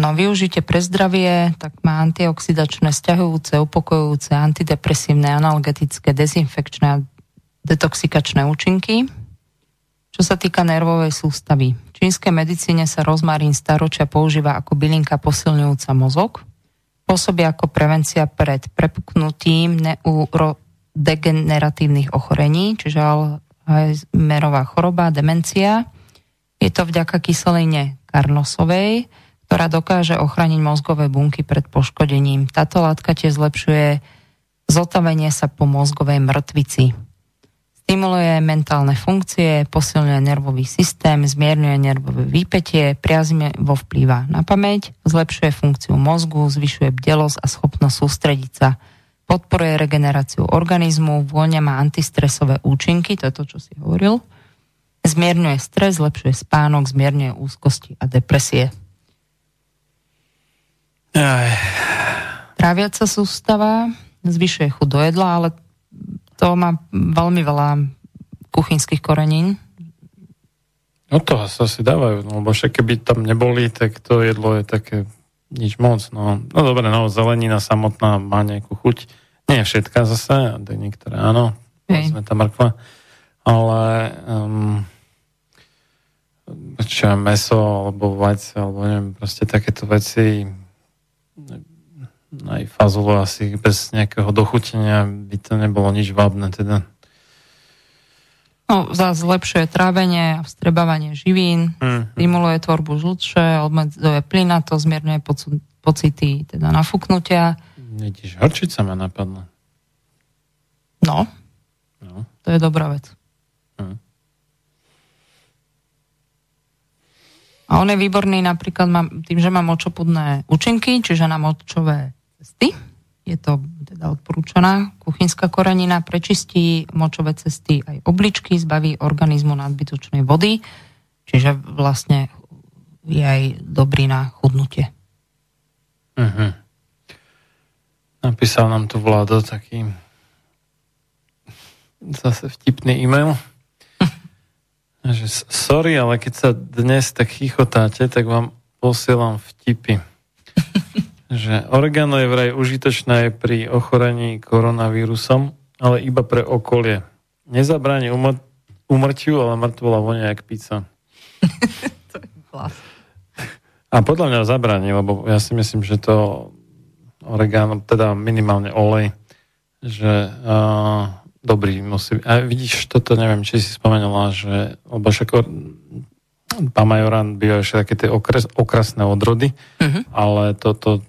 [SPEAKER 3] No využite pre zdravie, tak má antioxidačné, stiahujúce, upokojujúce, antidepresívne, analgetické, dezinfekčné a detoxikačné účinky. Čo sa týka nervovej sústavy, čínskej medicíne sa rozmarín staročia používa ako bylinka posilňujúca mozog, pôsobí ako prevencia pred prepuknutím neurodegeneratívnych ochorení, čiže Alzheimerová choroba, demencia. Je to vďaka kyseline karnosovej, ktorá dokáže ochrániť mozgové bunky pred poškodením. Táto látka tiež zlepšuje zotavenie sa po mozgovej mŕtvici. Stimuluje mentálne funkcie, posilňuje nervový systém, zmierňuje nervové výpetie, priaznivo vplýva na pamäť, zlepšuje funkciu mozgu, zvyšuje bdelosť a schopnosť sústrediť sa, podporuje regeneráciu organizmu, vôňa má antistresové účinky, to je to, čo si hovoril, zmierňuje stres, zlepšuje spánok, zmierňuje úzkosti a depresie.
[SPEAKER 2] Aj.
[SPEAKER 3] Tráviaca sústava zvyšuje chuť do jedla, ale to má veľmi veľa kuchynských korenín.
[SPEAKER 2] No to sa asi dávajú, no, lebo však keby tam neboli, tak to jedlo je také nič moc. No, no dobre, no zelenina samotná má nejakú chuť. Nie všetká zase, to niektoré áno, povedzme tá mrkva. Ale um, čo je meso, alebo vajce, alebo neviem, proste takéto veci aj fazulu asi bez nejakého dochutenia by to nebolo nič vábne teda.
[SPEAKER 3] No, zase zlepšuje trávenie a vstrebávanie živín, mm. stimuluje tvorbu žlčie, obmedzuje to zmierňuje pocity teda nafúknutia.
[SPEAKER 2] Vidíš, horčica ma napadla.
[SPEAKER 3] No, no. to je dobrá vec. Mm. A on je výborný napríklad mám, tým, že má močopudné účinky, čiže na močové cesty. Je to teda odporúčaná kuchynská korenina, prečistí močové cesty aj obličky, zbaví organizmu nadbytočnej vody, čiže vlastne je aj dobrý na chudnutie.
[SPEAKER 2] Uh-huh. Napísal nám tu Vlado taký zase vtipný e-mail, že sorry, ale keď sa dnes tak chichotáte, tak vám posielam vtipy [LAUGHS] že oregano je vraj užitočné pri ochorení koronavírusom, ale iba pre okolie. Nezabráni umr- umrťu, ale mŕtvola vonia jak pizza. [LAUGHS] to je A podľa mňa zabráni, lebo ja si myslím, že to oregano, teda minimálne olej, že uh, dobrý musí byť. A vidíš, toto neviem, či si spomenula, že, lebo však Pamajoran bývajú všetky také tie okres, okrasné odrody, uh-huh. ale toto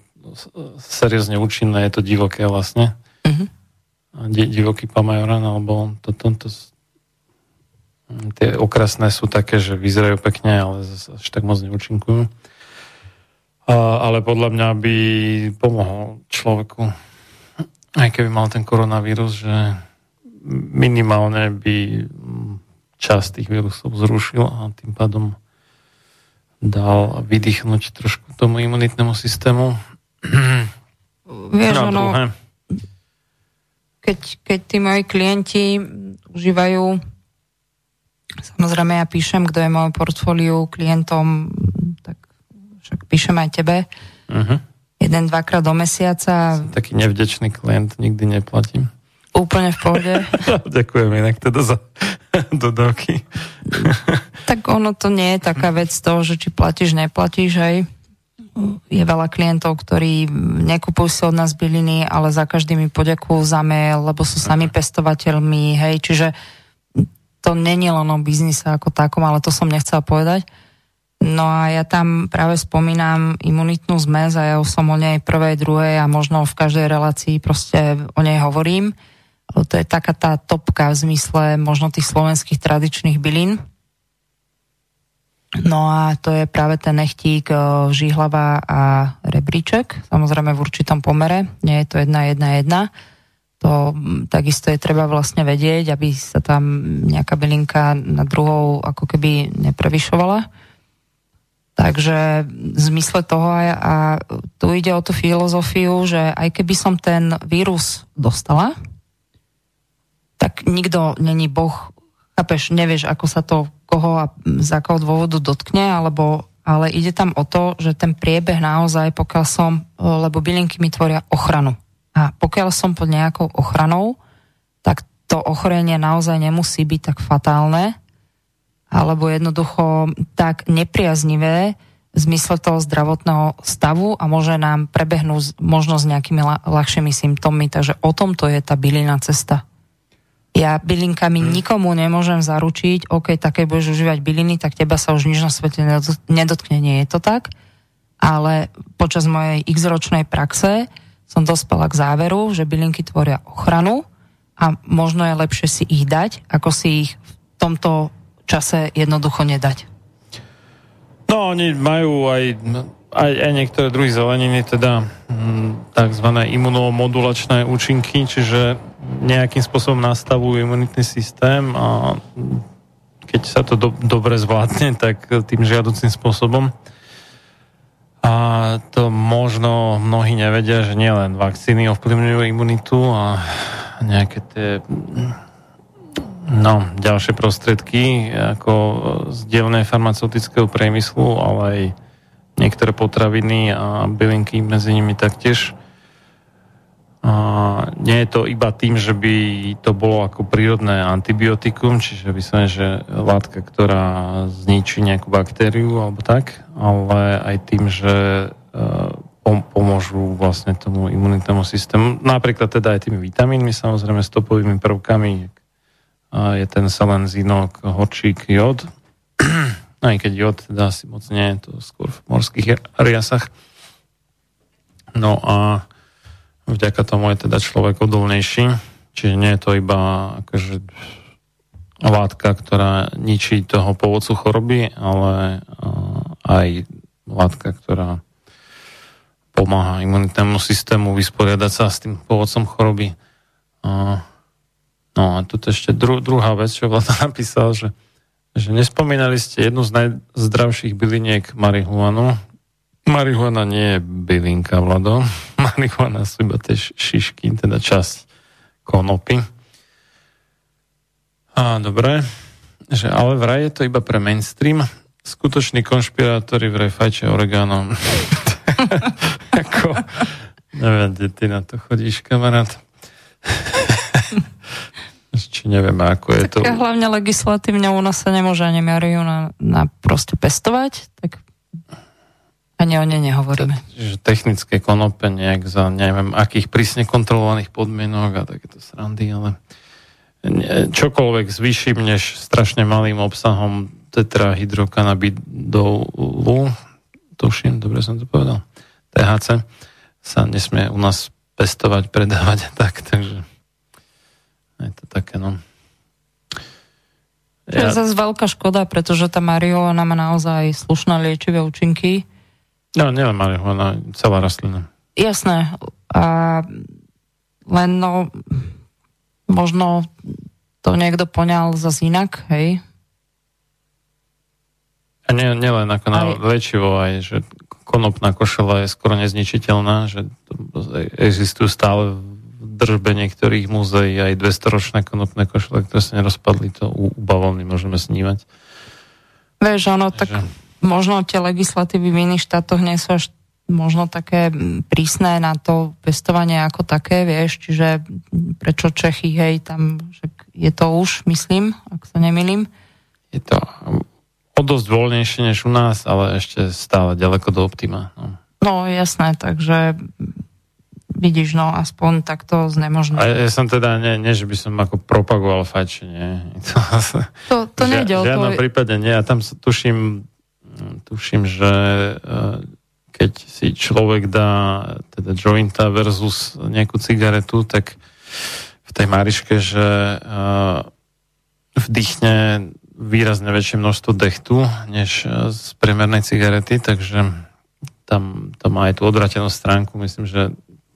[SPEAKER 2] seriózne účinné, je to divoké vlastne. Uh-huh. divoký pamajoran, alebo to, to, to, tie okrasné sú také, že vyzerajú pekne, ale až tak moc neúčinkujú. A, ale podľa mňa by pomohol človeku, aj keby mal ten koronavírus, že minimálne by časť tých vírusov zrušil a tým pádom dal vydýchnuť trošku tomu imunitnému systému
[SPEAKER 3] Vieš, no, ono, keď, keď tí moji klienti užívajú samozrejme ja píšem, kto je môj portfóliu klientom, tak však píšem aj tebe. Uh-huh. Jeden, dvakrát do mesiaca.
[SPEAKER 2] Som taký nevdečný klient, nikdy neplatím.
[SPEAKER 3] Úplne v pohode. [LAUGHS]
[SPEAKER 2] Ďakujem inak teda za [LAUGHS] dodávky.
[SPEAKER 3] tak ono to nie je taká vec toho, že či platíš, neplatíš, hej je veľa klientov, ktorí nekupujú si od nás byliny, ale za každý mi poďakujú za mail, lebo sú sami pestovateľmi, hej, čiže to není len o biznise ako takom, ale to som nechcela povedať. No a ja tam práve spomínam imunitnú zmes a ja už som o nej prvej, druhej a možno v každej relácii proste o nej hovorím. To je taká tá topka v zmysle možno tých slovenských tradičných bylín. No a to je práve ten nechtík e, žihlava a rebríček, samozrejme v určitom pomere, nie je to jedna, jedna, jedna. To takisto je treba vlastne vedieť, aby sa tam nejaká bylinka na druhou ako keby neprevyšovala. Takže v zmysle toho aj, a tu ide o tú filozofiu, že aj keby som ten vírus dostala, tak nikto není boh, chápeš, nevieš, ako sa to koho a z akého dôvodu dotkne, alebo, ale ide tam o to, že ten priebeh naozaj, pokiaľ som, lebo bylinky mi tvoria ochranu. A pokiaľ som pod nejakou ochranou, tak to ochorenie naozaj nemusí byť tak fatálne, alebo jednoducho tak nepriaznivé v zmysle toho zdravotného stavu a môže nám prebehnúť možno s nejakými ľahšími symptómmi. Takže o tom to je tá bylina cesta. Ja bylinkami hmm. nikomu nemôžem zaručiť, OK, také budeš užívať byliny, tak teba sa už nič na svete nedotkne. Nie je to tak. Ale počas mojej x-ročnej praxe som dospela k záveru, že bylinky tvoria ochranu a možno je lepšie si ich dať, ako si ich v tomto čase jednoducho nedať.
[SPEAKER 2] No, oni majú aj, aj, aj niektoré druhy zeleniny, teda hm, tzv. imunomodulačné účinky, čiže nejakým spôsobom nastavujú imunitný systém a keď sa to do, dobre zvládne, tak tým žiaducím spôsobom. A to možno mnohí nevedia, že nielen vakcíny ovplyvňujú imunitu a nejaké tie no, ďalšie prostriedky ako z dielne farmaceutického priemyslu, ale aj niektoré potraviny a bylinky medzi nimi taktiež. A nie je to iba tým, že by to bolo ako prírodné antibiotikum, čiže by som že látka, ktorá zničí nejakú baktériu alebo tak, ale aj tým, že e, pomôžu vlastne tomu imunitnému systému. Napríklad teda aj tými vitamínmi, samozrejme stopovými prvkami, je ten selen, zinok, horčík, jod. Aj keď jod teda asi moc nie, to skôr v morských riasach. No a vďaka tomu je teda človek odolnejší, čiže nie je to iba akože látka, ktorá ničí toho povodcu choroby, ale aj látka, ktorá pomáha imunitnému systému vysporiadať sa s tým povodcom choroby. No a tu ešte dru, druhá vec, čo Vlada [LAUGHS] napísal, že, že nespomínali ste jednu z najzdravších byliniek marihuanu. Marihuana nie je bylinka, Vlado. [LAUGHS] Marihuana sú iba tie šišky, teda časť konopy. A dobre, že ale vraj je to iba pre mainstream. Skutoční konšpirátori vraj fajčia oregano. [LAUGHS] Ako, neviem, kde ty na to chodíš, kamarát či nevieme, ako je to.
[SPEAKER 3] Hlavne legislatívne u nás sa nemôže ani marihuana na, na proste pestovať, tak ani o nej nehovoríme.
[SPEAKER 2] Že technické konope nejak za neviem akých prísne kontrolovaných podmienok a takéto srandy, ale čokoľvek s vyšším než strašne malým obsahom tetrahydrokanabidolu, tuším, dobre som to povedal, THC, sa nesmie u nás pestovať, predávať a tak, takže je to také, no.
[SPEAKER 3] To ja... je zase veľká škoda, pretože tá marihuana má naozaj slušné liečivé účinky.
[SPEAKER 2] No, nielen marihuana, celá rastlina.
[SPEAKER 3] Jasné. A len no, možno to niekto poňal za inak, hej?
[SPEAKER 2] A nie, nielen ako na aj... liečivo, aj že konopná košela je skoro nezničiteľná, že existujú stále držbe niektorých múzeí aj 200-ročné konopné košele, ktoré sa nerozpadli, to u, u bavlny môžeme snívať.
[SPEAKER 3] Vieš, ono, tak možno tie legislatívy v iných štátoch nie sú až možno také prísne na to pestovanie ako také, vieš, čiže prečo Čechy, hej, tam je to už, myslím, ak sa nemýlim.
[SPEAKER 2] Je to o dosť voľnejšie než u nás, ale ešte stále ďaleko do optima. No,
[SPEAKER 3] no jasné, takže vidíš, no aspoň takto znemožné.
[SPEAKER 2] A ja som teda, nie, nie že by som ako propagoval fajčenie. [LAUGHS]
[SPEAKER 3] To, to, to nejde o
[SPEAKER 2] to. V žiadnom prípade nie. A tam tuším, tuším, že e, keď si človek dá teda jointa versus nejakú cigaretu, tak v tej mariške, že e, vdychne výrazne väčšie množstvo dechtu, než e, z priemernej cigarety, takže tam to má aj tú odvratenú stránku. Myslím, že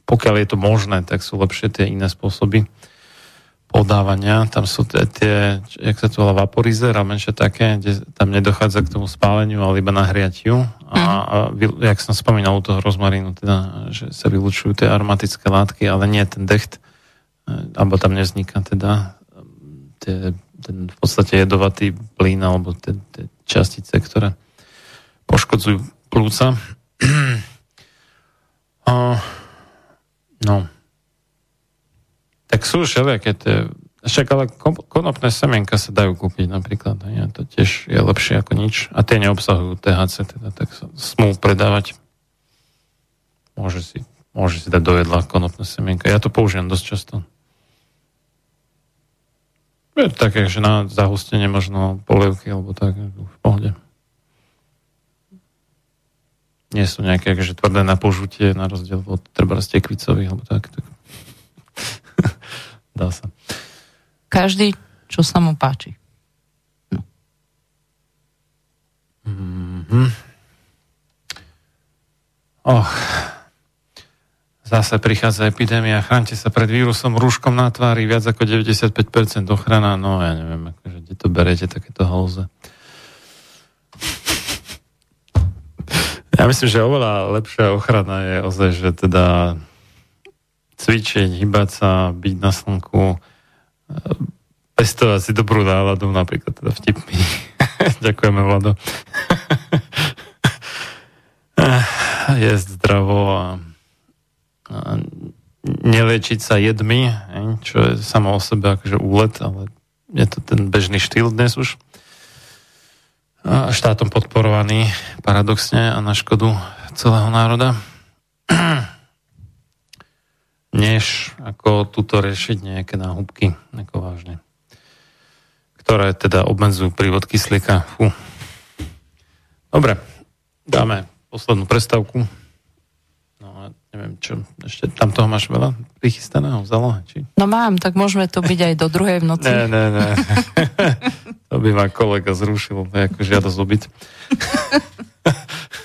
[SPEAKER 2] pokiaľ je to možné, tak sú lepšie tie iné spôsoby podávania. Tam sú tie, tie jak sa to volá, vaporizer a menšie také, kde tam nedochádza k tomu spáleniu, ale iba nahriatiu. A, mhm. a jak som spomínal u toho rozmarínu, teda, že sa vylučujú tie aromatické látky, ale nie ten decht, e, alebo tam nevzniká teda tie, ten v podstate jedovatý plyn alebo tie, tie častice, ktoré poškodzujú plúca. [CLEARS THROAT] a No. Tak sú všelijaké tie... Však ale konopné semienka sa dajú kúpiť napríklad. Ja, to tiež je lepšie ako nič. A tie neobsahujú THC, teda, tak sa smú predávať. Môže si, môže si dať do jedla konopné semienka. Ja to použijem dosť často. Je také, že na zahustenie možno polievky alebo tak, v pohode. Nie sú nejaké akože tvrdé na požutie, na rozdiel od treba z tekvicových alebo tak. tak. [LAUGHS] Dá sa.
[SPEAKER 3] Každý, čo sa mu páči. No.
[SPEAKER 2] Mm-hmm. Oh. Zase prichádza epidémia, chránte sa pred vírusom rúškom na tvári, viac ako 95% ochrana, no ja neviem, akože, kde to berete, takéto halze. Ja myslím, že oveľa lepšia ochrana je ozaj, že teda cvičiť, hýbať sa, byť na slnku, pestovať si dobrú náladu, napríklad teda vtipmi. [LAUGHS] Ďakujeme, Vlado. [LAUGHS] jesť zdravo a, a neliečiť sa jedmi, čo je samo o sebe akože úlet, ale je to ten bežný štýl dnes už. Štátom podporovaný paradoxne a na škodu celého národa. [CLEARS THROAT] Než ako túto riešiť nejaké náhubky, ako vážne. Ktoré teda obmedzujú prívod kyslíka. Fú. Dobre, dáme poslednú prestavku. No a neviem čo, ešte tam toho máš veľa prichystaného v zálohe, či?
[SPEAKER 3] No mám, tak môžeme to byť aj do druhej v noci.
[SPEAKER 2] Ne, ne, ne. [LAUGHS] to by ma kolega zrušil, ako žiadosť obyť. [LAUGHS]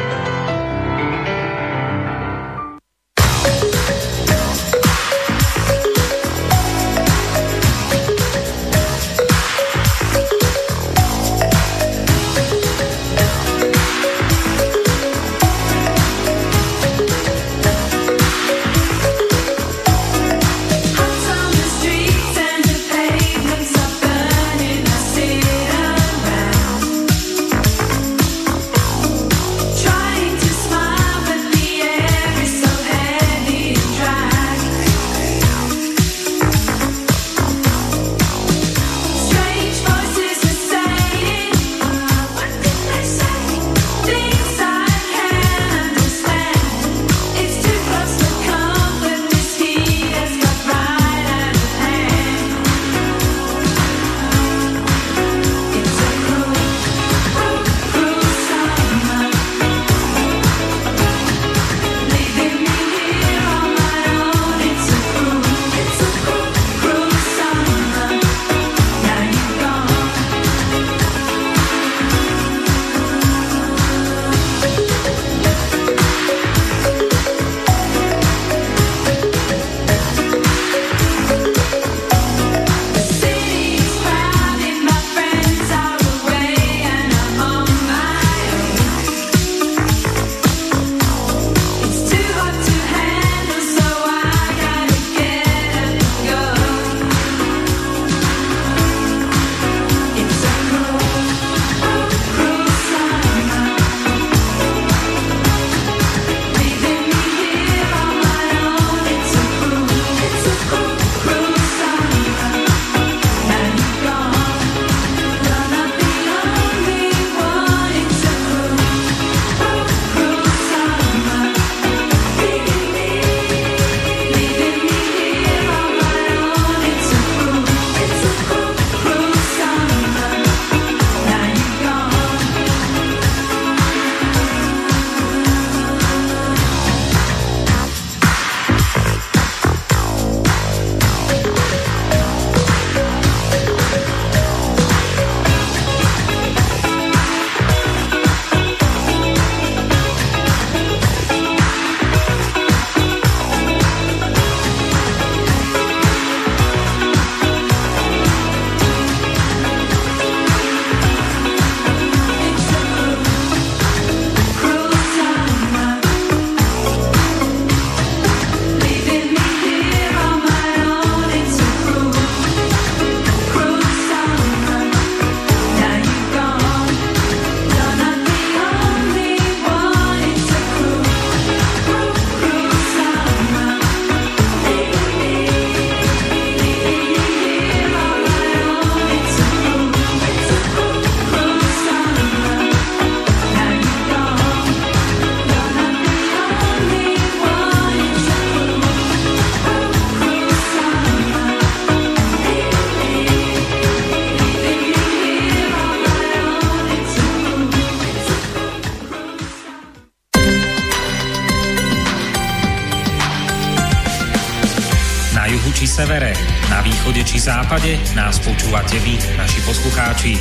[SPEAKER 4] Severe, na východe či západe nás počúvate vy, naši poslucháči.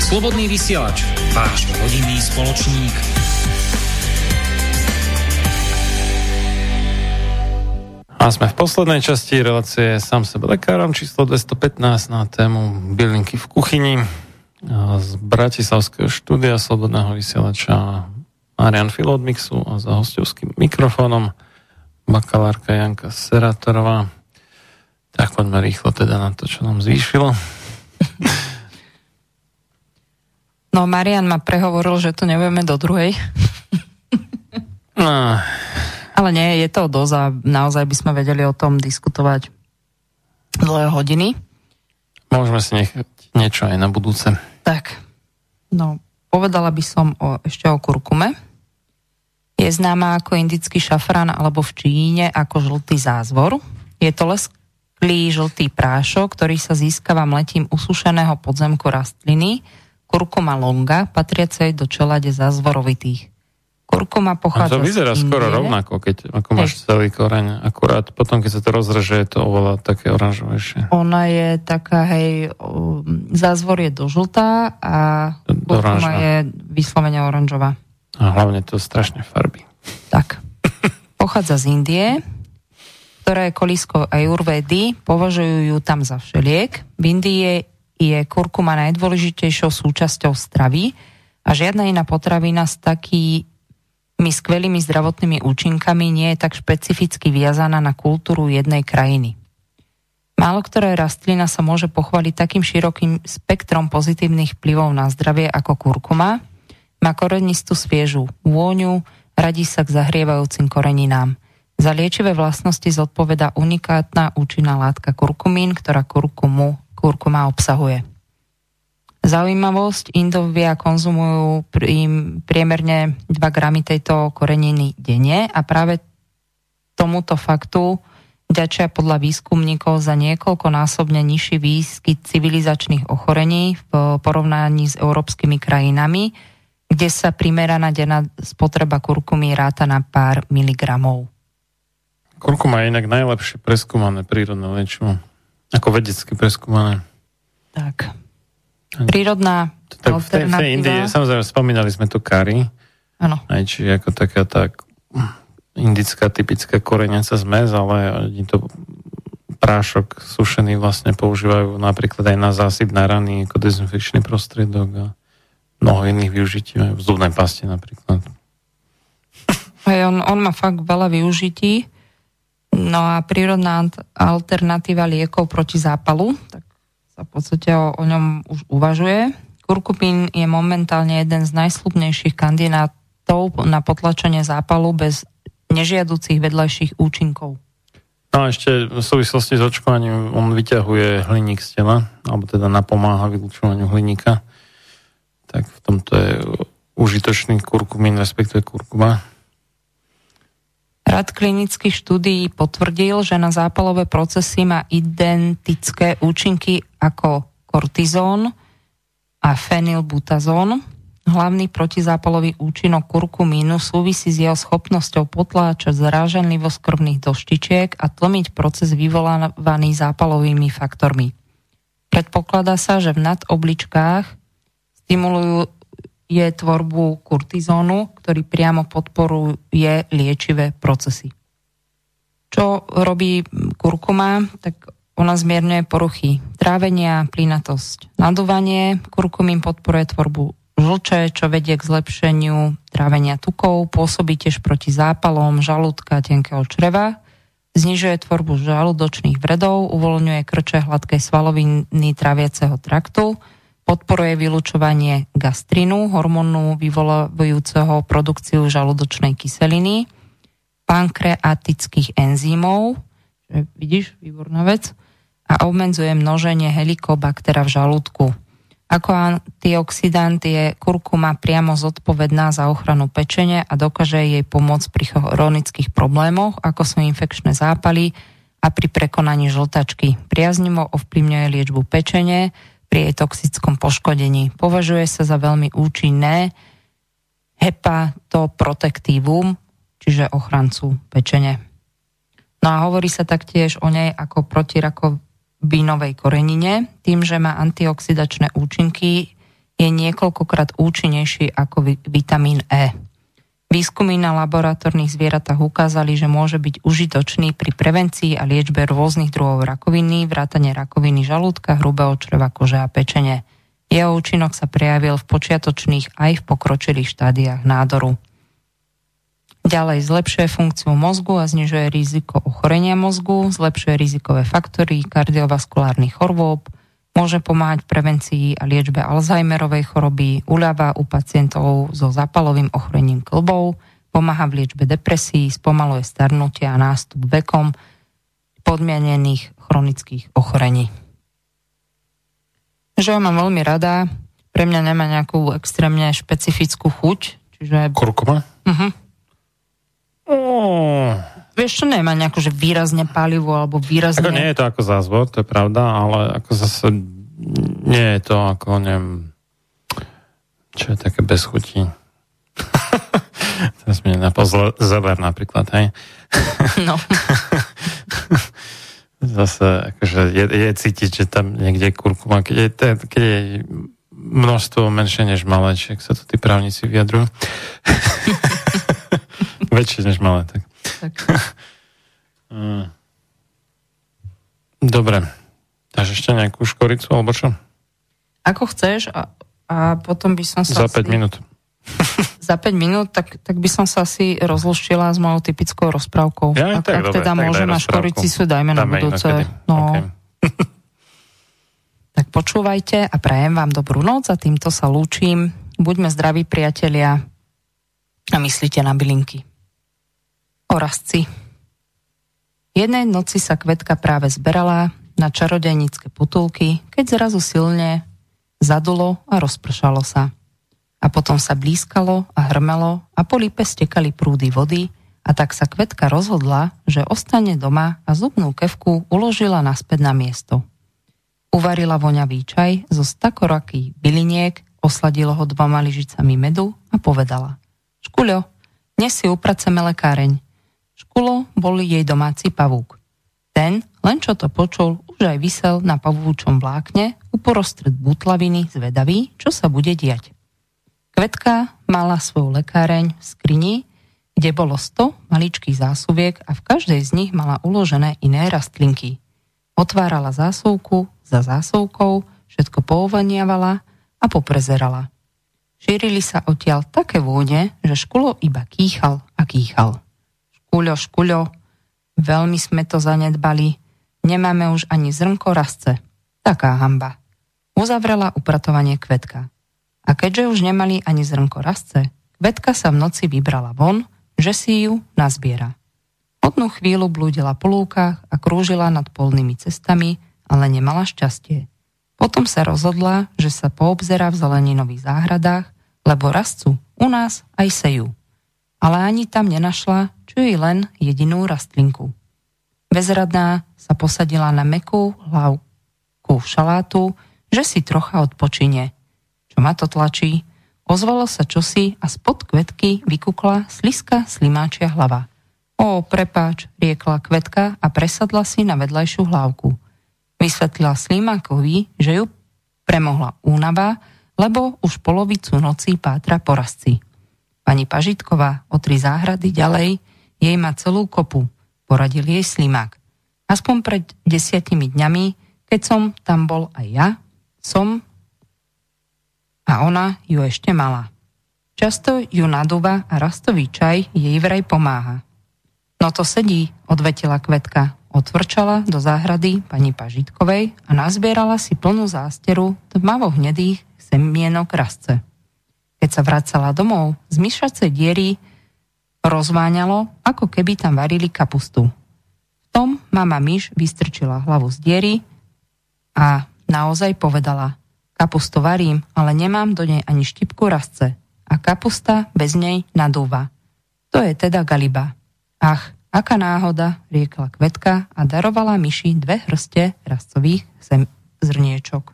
[SPEAKER 4] Slobodný vysielač, váš rodinný spoločník.
[SPEAKER 2] A sme v poslednej časti relácie sám sebe lekárom číslo 215 na tému bylinky v kuchyni z Bratislavského štúdia Slobodného vysielača Marian Filodmixu a za hostovským mikrofónom bakalárka Janka Seratorová. Tak poďme rýchlo teda na to, čo nám zvýšilo.
[SPEAKER 3] No, Marian ma prehovoril, že to nevieme do druhej.
[SPEAKER 2] No.
[SPEAKER 3] Ale nie, je to dosť a naozaj by sme vedeli o tom diskutovať dlhé hodiny.
[SPEAKER 2] Môžeme si nechať niečo aj na budúce.
[SPEAKER 3] Tak, no, povedala by som o, ešte o kurkume. Je známa ako indický šafrán alebo v Číne ako žltý zázvor. Je to lesklý žltý prášok, ktorý sa získava mletím usušeného podzemku rastliny, kurkuma longa, patriacej do čelade zázvorovitých. Kurkuma pochádza
[SPEAKER 2] A to vyzerá
[SPEAKER 3] z
[SPEAKER 2] skoro rovnako, keď, ako máš celý koreň. Akurát potom, keď sa to rozreže, je to oveľa také oranžovejšie.
[SPEAKER 3] Ona je taká, hej, o, zázvor je do žltá a kurkuma je vyslovene oranžová.
[SPEAKER 2] A hlavne to strašne farby.
[SPEAKER 3] Tak. Pochádza z Indie, ktorá je kolískou ajurvedy, považujú ju tam za všeliek. V Indii je kurkuma najdôležitejšou súčasťou stravy a žiadna iná potravina s takými skvelými zdravotnými účinkami nie je tak špecificky viazaná na kultúru jednej krajiny. Málo ktorá rastlina sa môže pochváliť takým širokým spektrom pozitívnych vplyvov na zdravie ako kurkuma. Má korenistú sviežu vôňu, radí sa k zahrievajúcim koreninám. Za liečivé vlastnosti zodpoveda unikátna účinná látka kurkumín, ktorá kurkumu, kurkuma obsahuje. Zaujímavosť, Indovia konzumujú pri- priemerne 2 gramy tejto koreniny denne a práve tomuto faktu ďačia podľa výskumníkov za niekoľkonásobne nižší výskyt civilizačných ochorení v porovnaní s európskymi krajinami, kde sa primeraná denná spotreba kurkumy ráta na pár miligramov.
[SPEAKER 2] Kurkuma je inak najlepšie preskúmané prírodné liečivo. Ako vedecky preskúmané.
[SPEAKER 3] Tak. Prírodná
[SPEAKER 2] Tak v tej, v tej Indii, samozrejme, spomínali sme tu kari.
[SPEAKER 3] Áno.
[SPEAKER 2] Aj či ako taká tá indická typická koreňaca zmes, ale oni to prášok sušený vlastne používajú napríklad aj na zásyp na rany ako dezinfekčný prostriedok a mnoho iných využití v zubnej paste napríklad.
[SPEAKER 3] Hej, on, on má fakt veľa využití. No a prírodná alternatíva liekov proti zápalu, tak sa v podstate o, o ňom už uvažuje. Kurkupín je momentálne jeden z najslubnejších kandidátov na potlačenie zápalu bez nežiaducich vedľajších účinkov.
[SPEAKER 2] No a ešte v súvislosti s očkovaním on vyťahuje hliník z tela, alebo teda napomáha vylučovaniu hliníka. Tak v tomto je užitočný kurkumín, respektíve kurkuma.
[SPEAKER 3] Rad klinických štúdií potvrdil, že na zápalové procesy má identické účinky ako kortizón a fenylbutazón. Hlavný protizápalový účinok kurkumínu súvisí s jeho schopnosťou potláčať zráženlivosť krvných doštičiek a tlmiť proces vyvolávaný zápalovými faktormi. Predpokladá sa, že v nadobličkách stimulujú je tvorbu kortizónu, ktorý priamo podporuje liečivé procesy. Čo robí kurkuma? Tak ona zmierňuje poruchy trávenia, plynatosť, nadúvanie. Kurkumín podporuje tvorbu žlče, čo vedie k zlepšeniu trávenia tukov, pôsobí tiež proti zápalom žalúdka tenkého čreva, znižuje tvorbu žalúdočných vredov, uvoľňuje krče hladkej svaloviny tráviaceho traktu, podporuje vylučovanie gastrinu, hormónu vyvolávajúceho produkciu žalúdočnej kyseliny, pankreatických enzymov, vidíš, výborná vec, a obmedzuje množenie helikobaktera v žalúdku. Ako antioxidant je kurkuma priamo zodpovedná za ochranu pečene a dokáže jej pomôcť pri chronických problémoch, ako sú infekčné zápaly a pri prekonaní žltačky. Priaznivo ovplyvňuje liečbu pečene, pri jej toxickom poškodení. Považuje sa za veľmi účinné hepatoprotektívum, čiže ochrancu pečene. No a hovorí sa taktiež o nej ako protirakovinovej korenine, tým, že má antioxidačné účinky, je niekoľkokrát účinnejší ako vitamín E. Výskumy na laboratórnych zvieratách ukázali, že môže byť užitočný pri prevencii a liečbe rôznych druhov rakoviny, vrátane rakoviny žalúdka, hrubého čreva, kože a pečene. Jeho účinok sa prejavil v počiatočných aj v pokročilých štádiách nádoru. Ďalej zlepšuje funkciu mozgu a znižuje riziko ochorenia mozgu, zlepšuje rizikové faktory kardiovaskulárnych chorôb, môže pomáhať v prevencii a liečbe Alzheimerovej choroby, uľava u pacientov so zápalovým ochorením klbov, pomáha v liečbe depresí, spomaluje starnutie a nástup vekom podmienených chronických ochorení. Že ja mám veľmi rada, pre mňa nemá nejakú extrémne špecifickú chuť, čiže...
[SPEAKER 2] Kurkuma?
[SPEAKER 3] Uh-huh.
[SPEAKER 2] Oh.
[SPEAKER 3] Vieš, čo nemá nejako, že výrazne palivo, alebo výrazne...
[SPEAKER 2] Ako nie je to ako zázvor, to je pravda, ale ako zase nie je to ako, neviem, čo je také bez chutí. [LAUGHS] Teraz mi napol zeler napríklad, hej?
[SPEAKER 3] No. [LAUGHS]
[SPEAKER 2] Zase, akože je, je cítiť, že tam niekde kurkuma, keď je, keď je množstvo menšie než malé, či sa to tí právnici vyjadrujú. [LAUGHS] Väčšie než malé, tak. Tak. Mm. [LAUGHS] Dobre. Takže ešte nejakú škoricu, alebo čo?
[SPEAKER 3] Ako chceš a, a potom by som sa...
[SPEAKER 2] Za 5 asi, minút. [LAUGHS]
[SPEAKER 3] za 5 minút, tak, tak by som sa asi rozluštila s mojou typickou rozprávkou.
[SPEAKER 2] Ja,
[SPEAKER 3] ak,
[SPEAKER 2] tak,
[SPEAKER 3] ak
[SPEAKER 2] dobre,
[SPEAKER 3] teda
[SPEAKER 2] tak
[SPEAKER 3] môžem na škorici sú, dajme, dajme na budúce. No. Okay. [LAUGHS] tak počúvajte a prajem vám dobrú noc a týmto sa lúčim. Buďme zdraví priatelia a myslíte na bylinky orazci. Jednej noci sa kvetka práve zberala na čarodejnícke putulky, keď zrazu silne zadulo a rozpršalo sa. A potom sa blízkalo a hrmelo a po lípe stekali prúdy vody a tak sa kvetka rozhodla, že ostane doma a zubnú kevku uložila naspäť na miesto. Uvarila voňavý čaj zo stakorakých byliniek, osladilo ho dvoma lyžicami medu a povedala Škuľo, dnes si upraceme lekáreň. Škulo bol jej domáci pavúk. Ten, len čo to počul, už aj vysel na pavúčom vlákne uprostred butlaviny zvedavý, čo sa bude diať. Kvetka mala svoju lekáreň v skrini, kde bolo 100 maličkých zásuviek a v každej z nich mala uložené iné rastlinky. Otvárala zásuvku za zásuvkou, všetko pouvaniavala a poprezerala. Šírili sa odtiaľ také vône, že škulo iba kýchal a kýchal. Škuľo, škuľo, veľmi sme to zanedbali, nemáme už ani zrnko rasce. Taká hamba. Uzavrela upratovanie kvetka. A keďže už nemali ani zrnko rasce, kvetka sa v noci vybrala von, že si ju nazbiera. Hodnú chvíľu blúdila po lúkach a krúžila nad polnými cestami, ale nemala šťastie. Potom sa rozhodla, že sa poobzera v zeleninových záhradách, lebo rastcu u nás aj sejú. Ale ani tam nenašla, čo je len jedinú rastlinku. Bezradná sa posadila na mekú hlavku šalátu, že si trocha odpočine. Čo ma to tlačí? Ozvalo sa čosi a spod kvetky vykukla sliska slimáčia hlava. Ó, prepáč, riekla kvetka a presadla si na vedľajšiu hlavku. Vysvetlila Slimákovi, že ju premohla únava, lebo už polovicu noci pátra porazci. Pani Pažitková o tri záhrady ďalej jej má celú kopu, poradil jej slimák. Aspoň pred desiatimi dňami, keď som tam bol aj ja, som a ona ju ešte mala. Často ju nadúva a rastový čaj jej vraj pomáha. No to sedí, odvetila kvetka. Otvrčala do záhrady pani Pažitkovej a nazbierala si plnú zásteru tmavo hnedých semienok rasce. Keď sa vracala domov, z myšacej diery rozváňalo, ako keby tam varili kapustu. V tom mama myš vystrčila hlavu z diery a naozaj povedala kapustu varím, ale nemám do nej ani štipku rasce a kapusta bez nej nadúva. To je teda galiba. Ach, aká náhoda, riekla kvetka a darovala myši dve hrste rastcových zrniečok.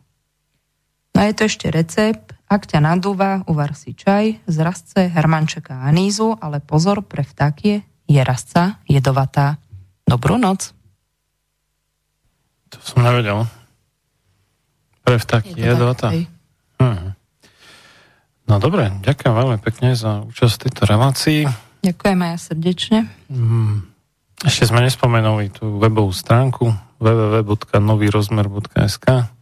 [SPEAKER 3] No je to ešte recept, ak ťa nadúva, uvar si čaj z rastce, hermančeka a anízu, ale pozor, pre vtákie je rastca jedovatá. Dobrú noc.
[SPEAKER 2] To som nevedel. Pre vtáky je, to tak, hm. No dobre, ďakujem veľmi pekne za účasť v tejto relácii.
[SPEAKER 3] Ďakujem aj srdečne.
[SPEAKER 2] Mm. Ešte sme nespomenuli tú webovú stránku www.novýrozmer.sk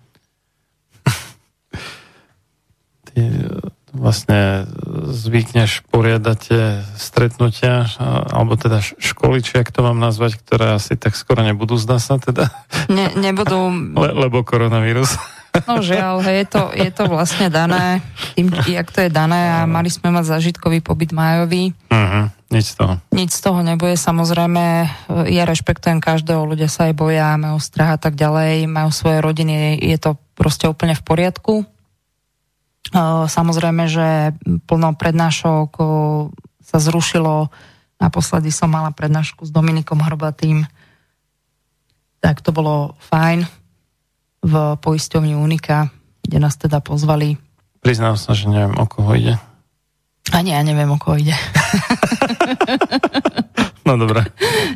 [SPEAKER 2] Ty vlastne zvykneš poriadate stretnutia, alebo teda školy, či ak to mám nazvať, ktoré asi tak skoro nebudú, zdá sa teda.
[SPEAKER 3] Ne, nebudú. [LAUGHS]
[SPEAKER 2] Le, lebo koronavírus.
[SPEAKER 3] No žiaľ, je to, je to vlastne dané, tým, jak to je dané a mali sme mať zažitkový pobyt majový.
[SPEAKER 2] Uh-huh, nič z toho.
[SPEAKER 3] Nič z toho nebude, samozrejme, ja rešpektujem každého, ľudia sa aj boja, majú strach a tak ďalej, majú svoje rodiny, je to proste úplne v poriadku. Samozrejme, že plno prednášok sa zrušilo, naposledy som mala prednášku s Dominikom Hrbatým, tak to bolo fajn v poisťovni Unika, kde nás teda pozvali.
[SPEAKER 2] Priznám sa, že neviem, o koho ide.
[SPEAKER 3] Ani ja neviem, o koho ide. [LAUGHS]
[SPEAKER 2] no dobré.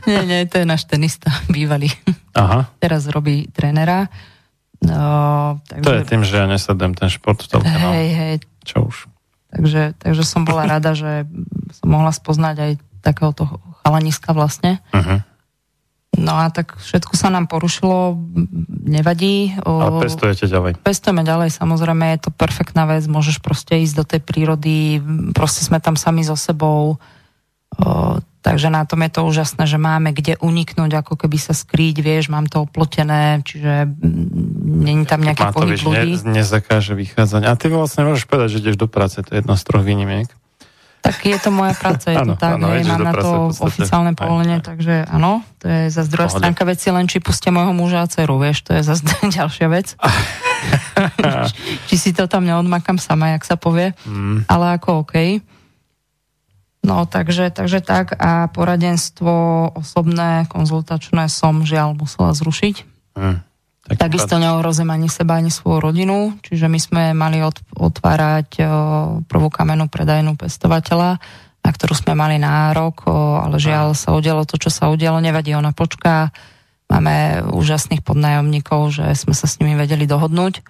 [SPEAKER 3] nie, nie, to je náš tenista, bývalý.
[SPEAKER 2] Aha.
[SPEAKER 3] Teraz robí trénera. No,
[SPEAKER 2] takže... To je tým, že ja nesledujem ten šport v telke.
[SPEAKER 3] No. Hej, hej.
[SPEAKER 2] Čo už.
[SPEAKER 3] Takže, takže som bola [LAUGHS] rada, že som mohla spoznať aj takéhoto chalaniska vlastne. Uh-huh. No a tak všetko sa nám porušilo, nevadí.
[SPEAKER 2] A pestujete ďalej.
[SPEAKER 3] Pestujeme ďalej, samozrejme, je to perfektná vec, môžeš proste ísť do tej prírody, proste sme tam sami so sebou, takže na tom je to úžasné, že máme kde uniknúť, ako keby sa skryť, vieš, mám to oplotené, čiže není tam nejaký pohyb ľudí.
[SPEAKER 2] Ne, nezakáže vychádzať. A ty vlastne môžeš povedať, že ideš do práce, to je jedna z troch výnimiek.
[SPEAKER 3] Tak je to moja práca, je to tak, ano, hej, mám na to oficiálne povolenie, takže áno, to je za druhá stránka veci, len či pustia môjho muža a dceru, vieš, to je zase [LAUGHS] ďalšia vec. [LAUGHS] či si to tam neodmakam sama, jak sa povie, mm. ale ako OK. No, takže, takže tak a poradenstvo osobné, konzultačné som žiaľ musela zrušiť. Mm. Tak Takisto neohrozím ani seba, ani svoju rodinu, čiže my sme mali otvárať prvú kamennú predajnú pestovateľa, na ktorú sme mali nárok, ale žiaľ sa udialo to, čo sa udialo, nevadí, ona počká. Máme úžasných podnájomníkov, že sme sa s nimi vedeli dohodnúť.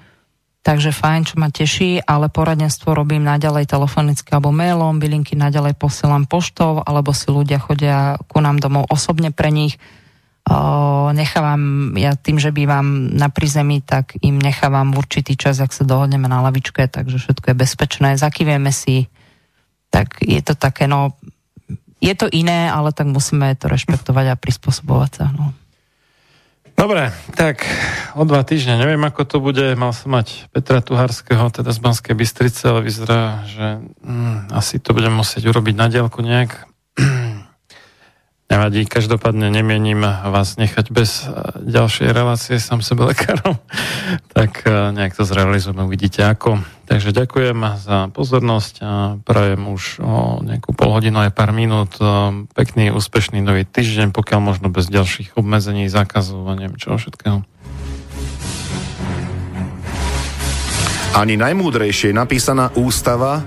[SPEAKER 3] Takže fajn, čo ma teší, ale poradenstvo robím naďalej telefonicky alebo mailom, bylinky naďalej posielam poštou, alebo si ľudia chodia ku nám domov osobne pre nich nechávam, ja tým, že bývam na prízemí, tak im nechávam určitý čas, ak sa dohodneme na lavičke, takže všetko je bezpečné, zakývieme si, tak je to také, no, je to iné, ale tak musíme to rešpektovať a prispôsobovať sa, no.
[SPEAKER 2] Dobre, tak o dva týždne, neviem ako to bude, mal som mať Petra Tuharského, teda z Banskej Bystrice, ale vyzerá, že hm, asi to budem musieť urobiť na dielku nejak. [CLEARS THROAT] Nevadí, každopádne nemienim vás nechať bez e, ďalšej relácie sám sebe lekárom, [LAUGHS] tak e, nejak to zrealizujeme, uvidíte ako. Takže ďakujem za pozornosť a prajem už o nejakú pol hodinu aj pár minút e, pekný, úspešný nový týždeň, pokiaľ možno bez ďalších obmedzení, zákazov a neviem čo všetkého.
[SPEAKER 5] Ani najmúdrejšie napísaná ústava,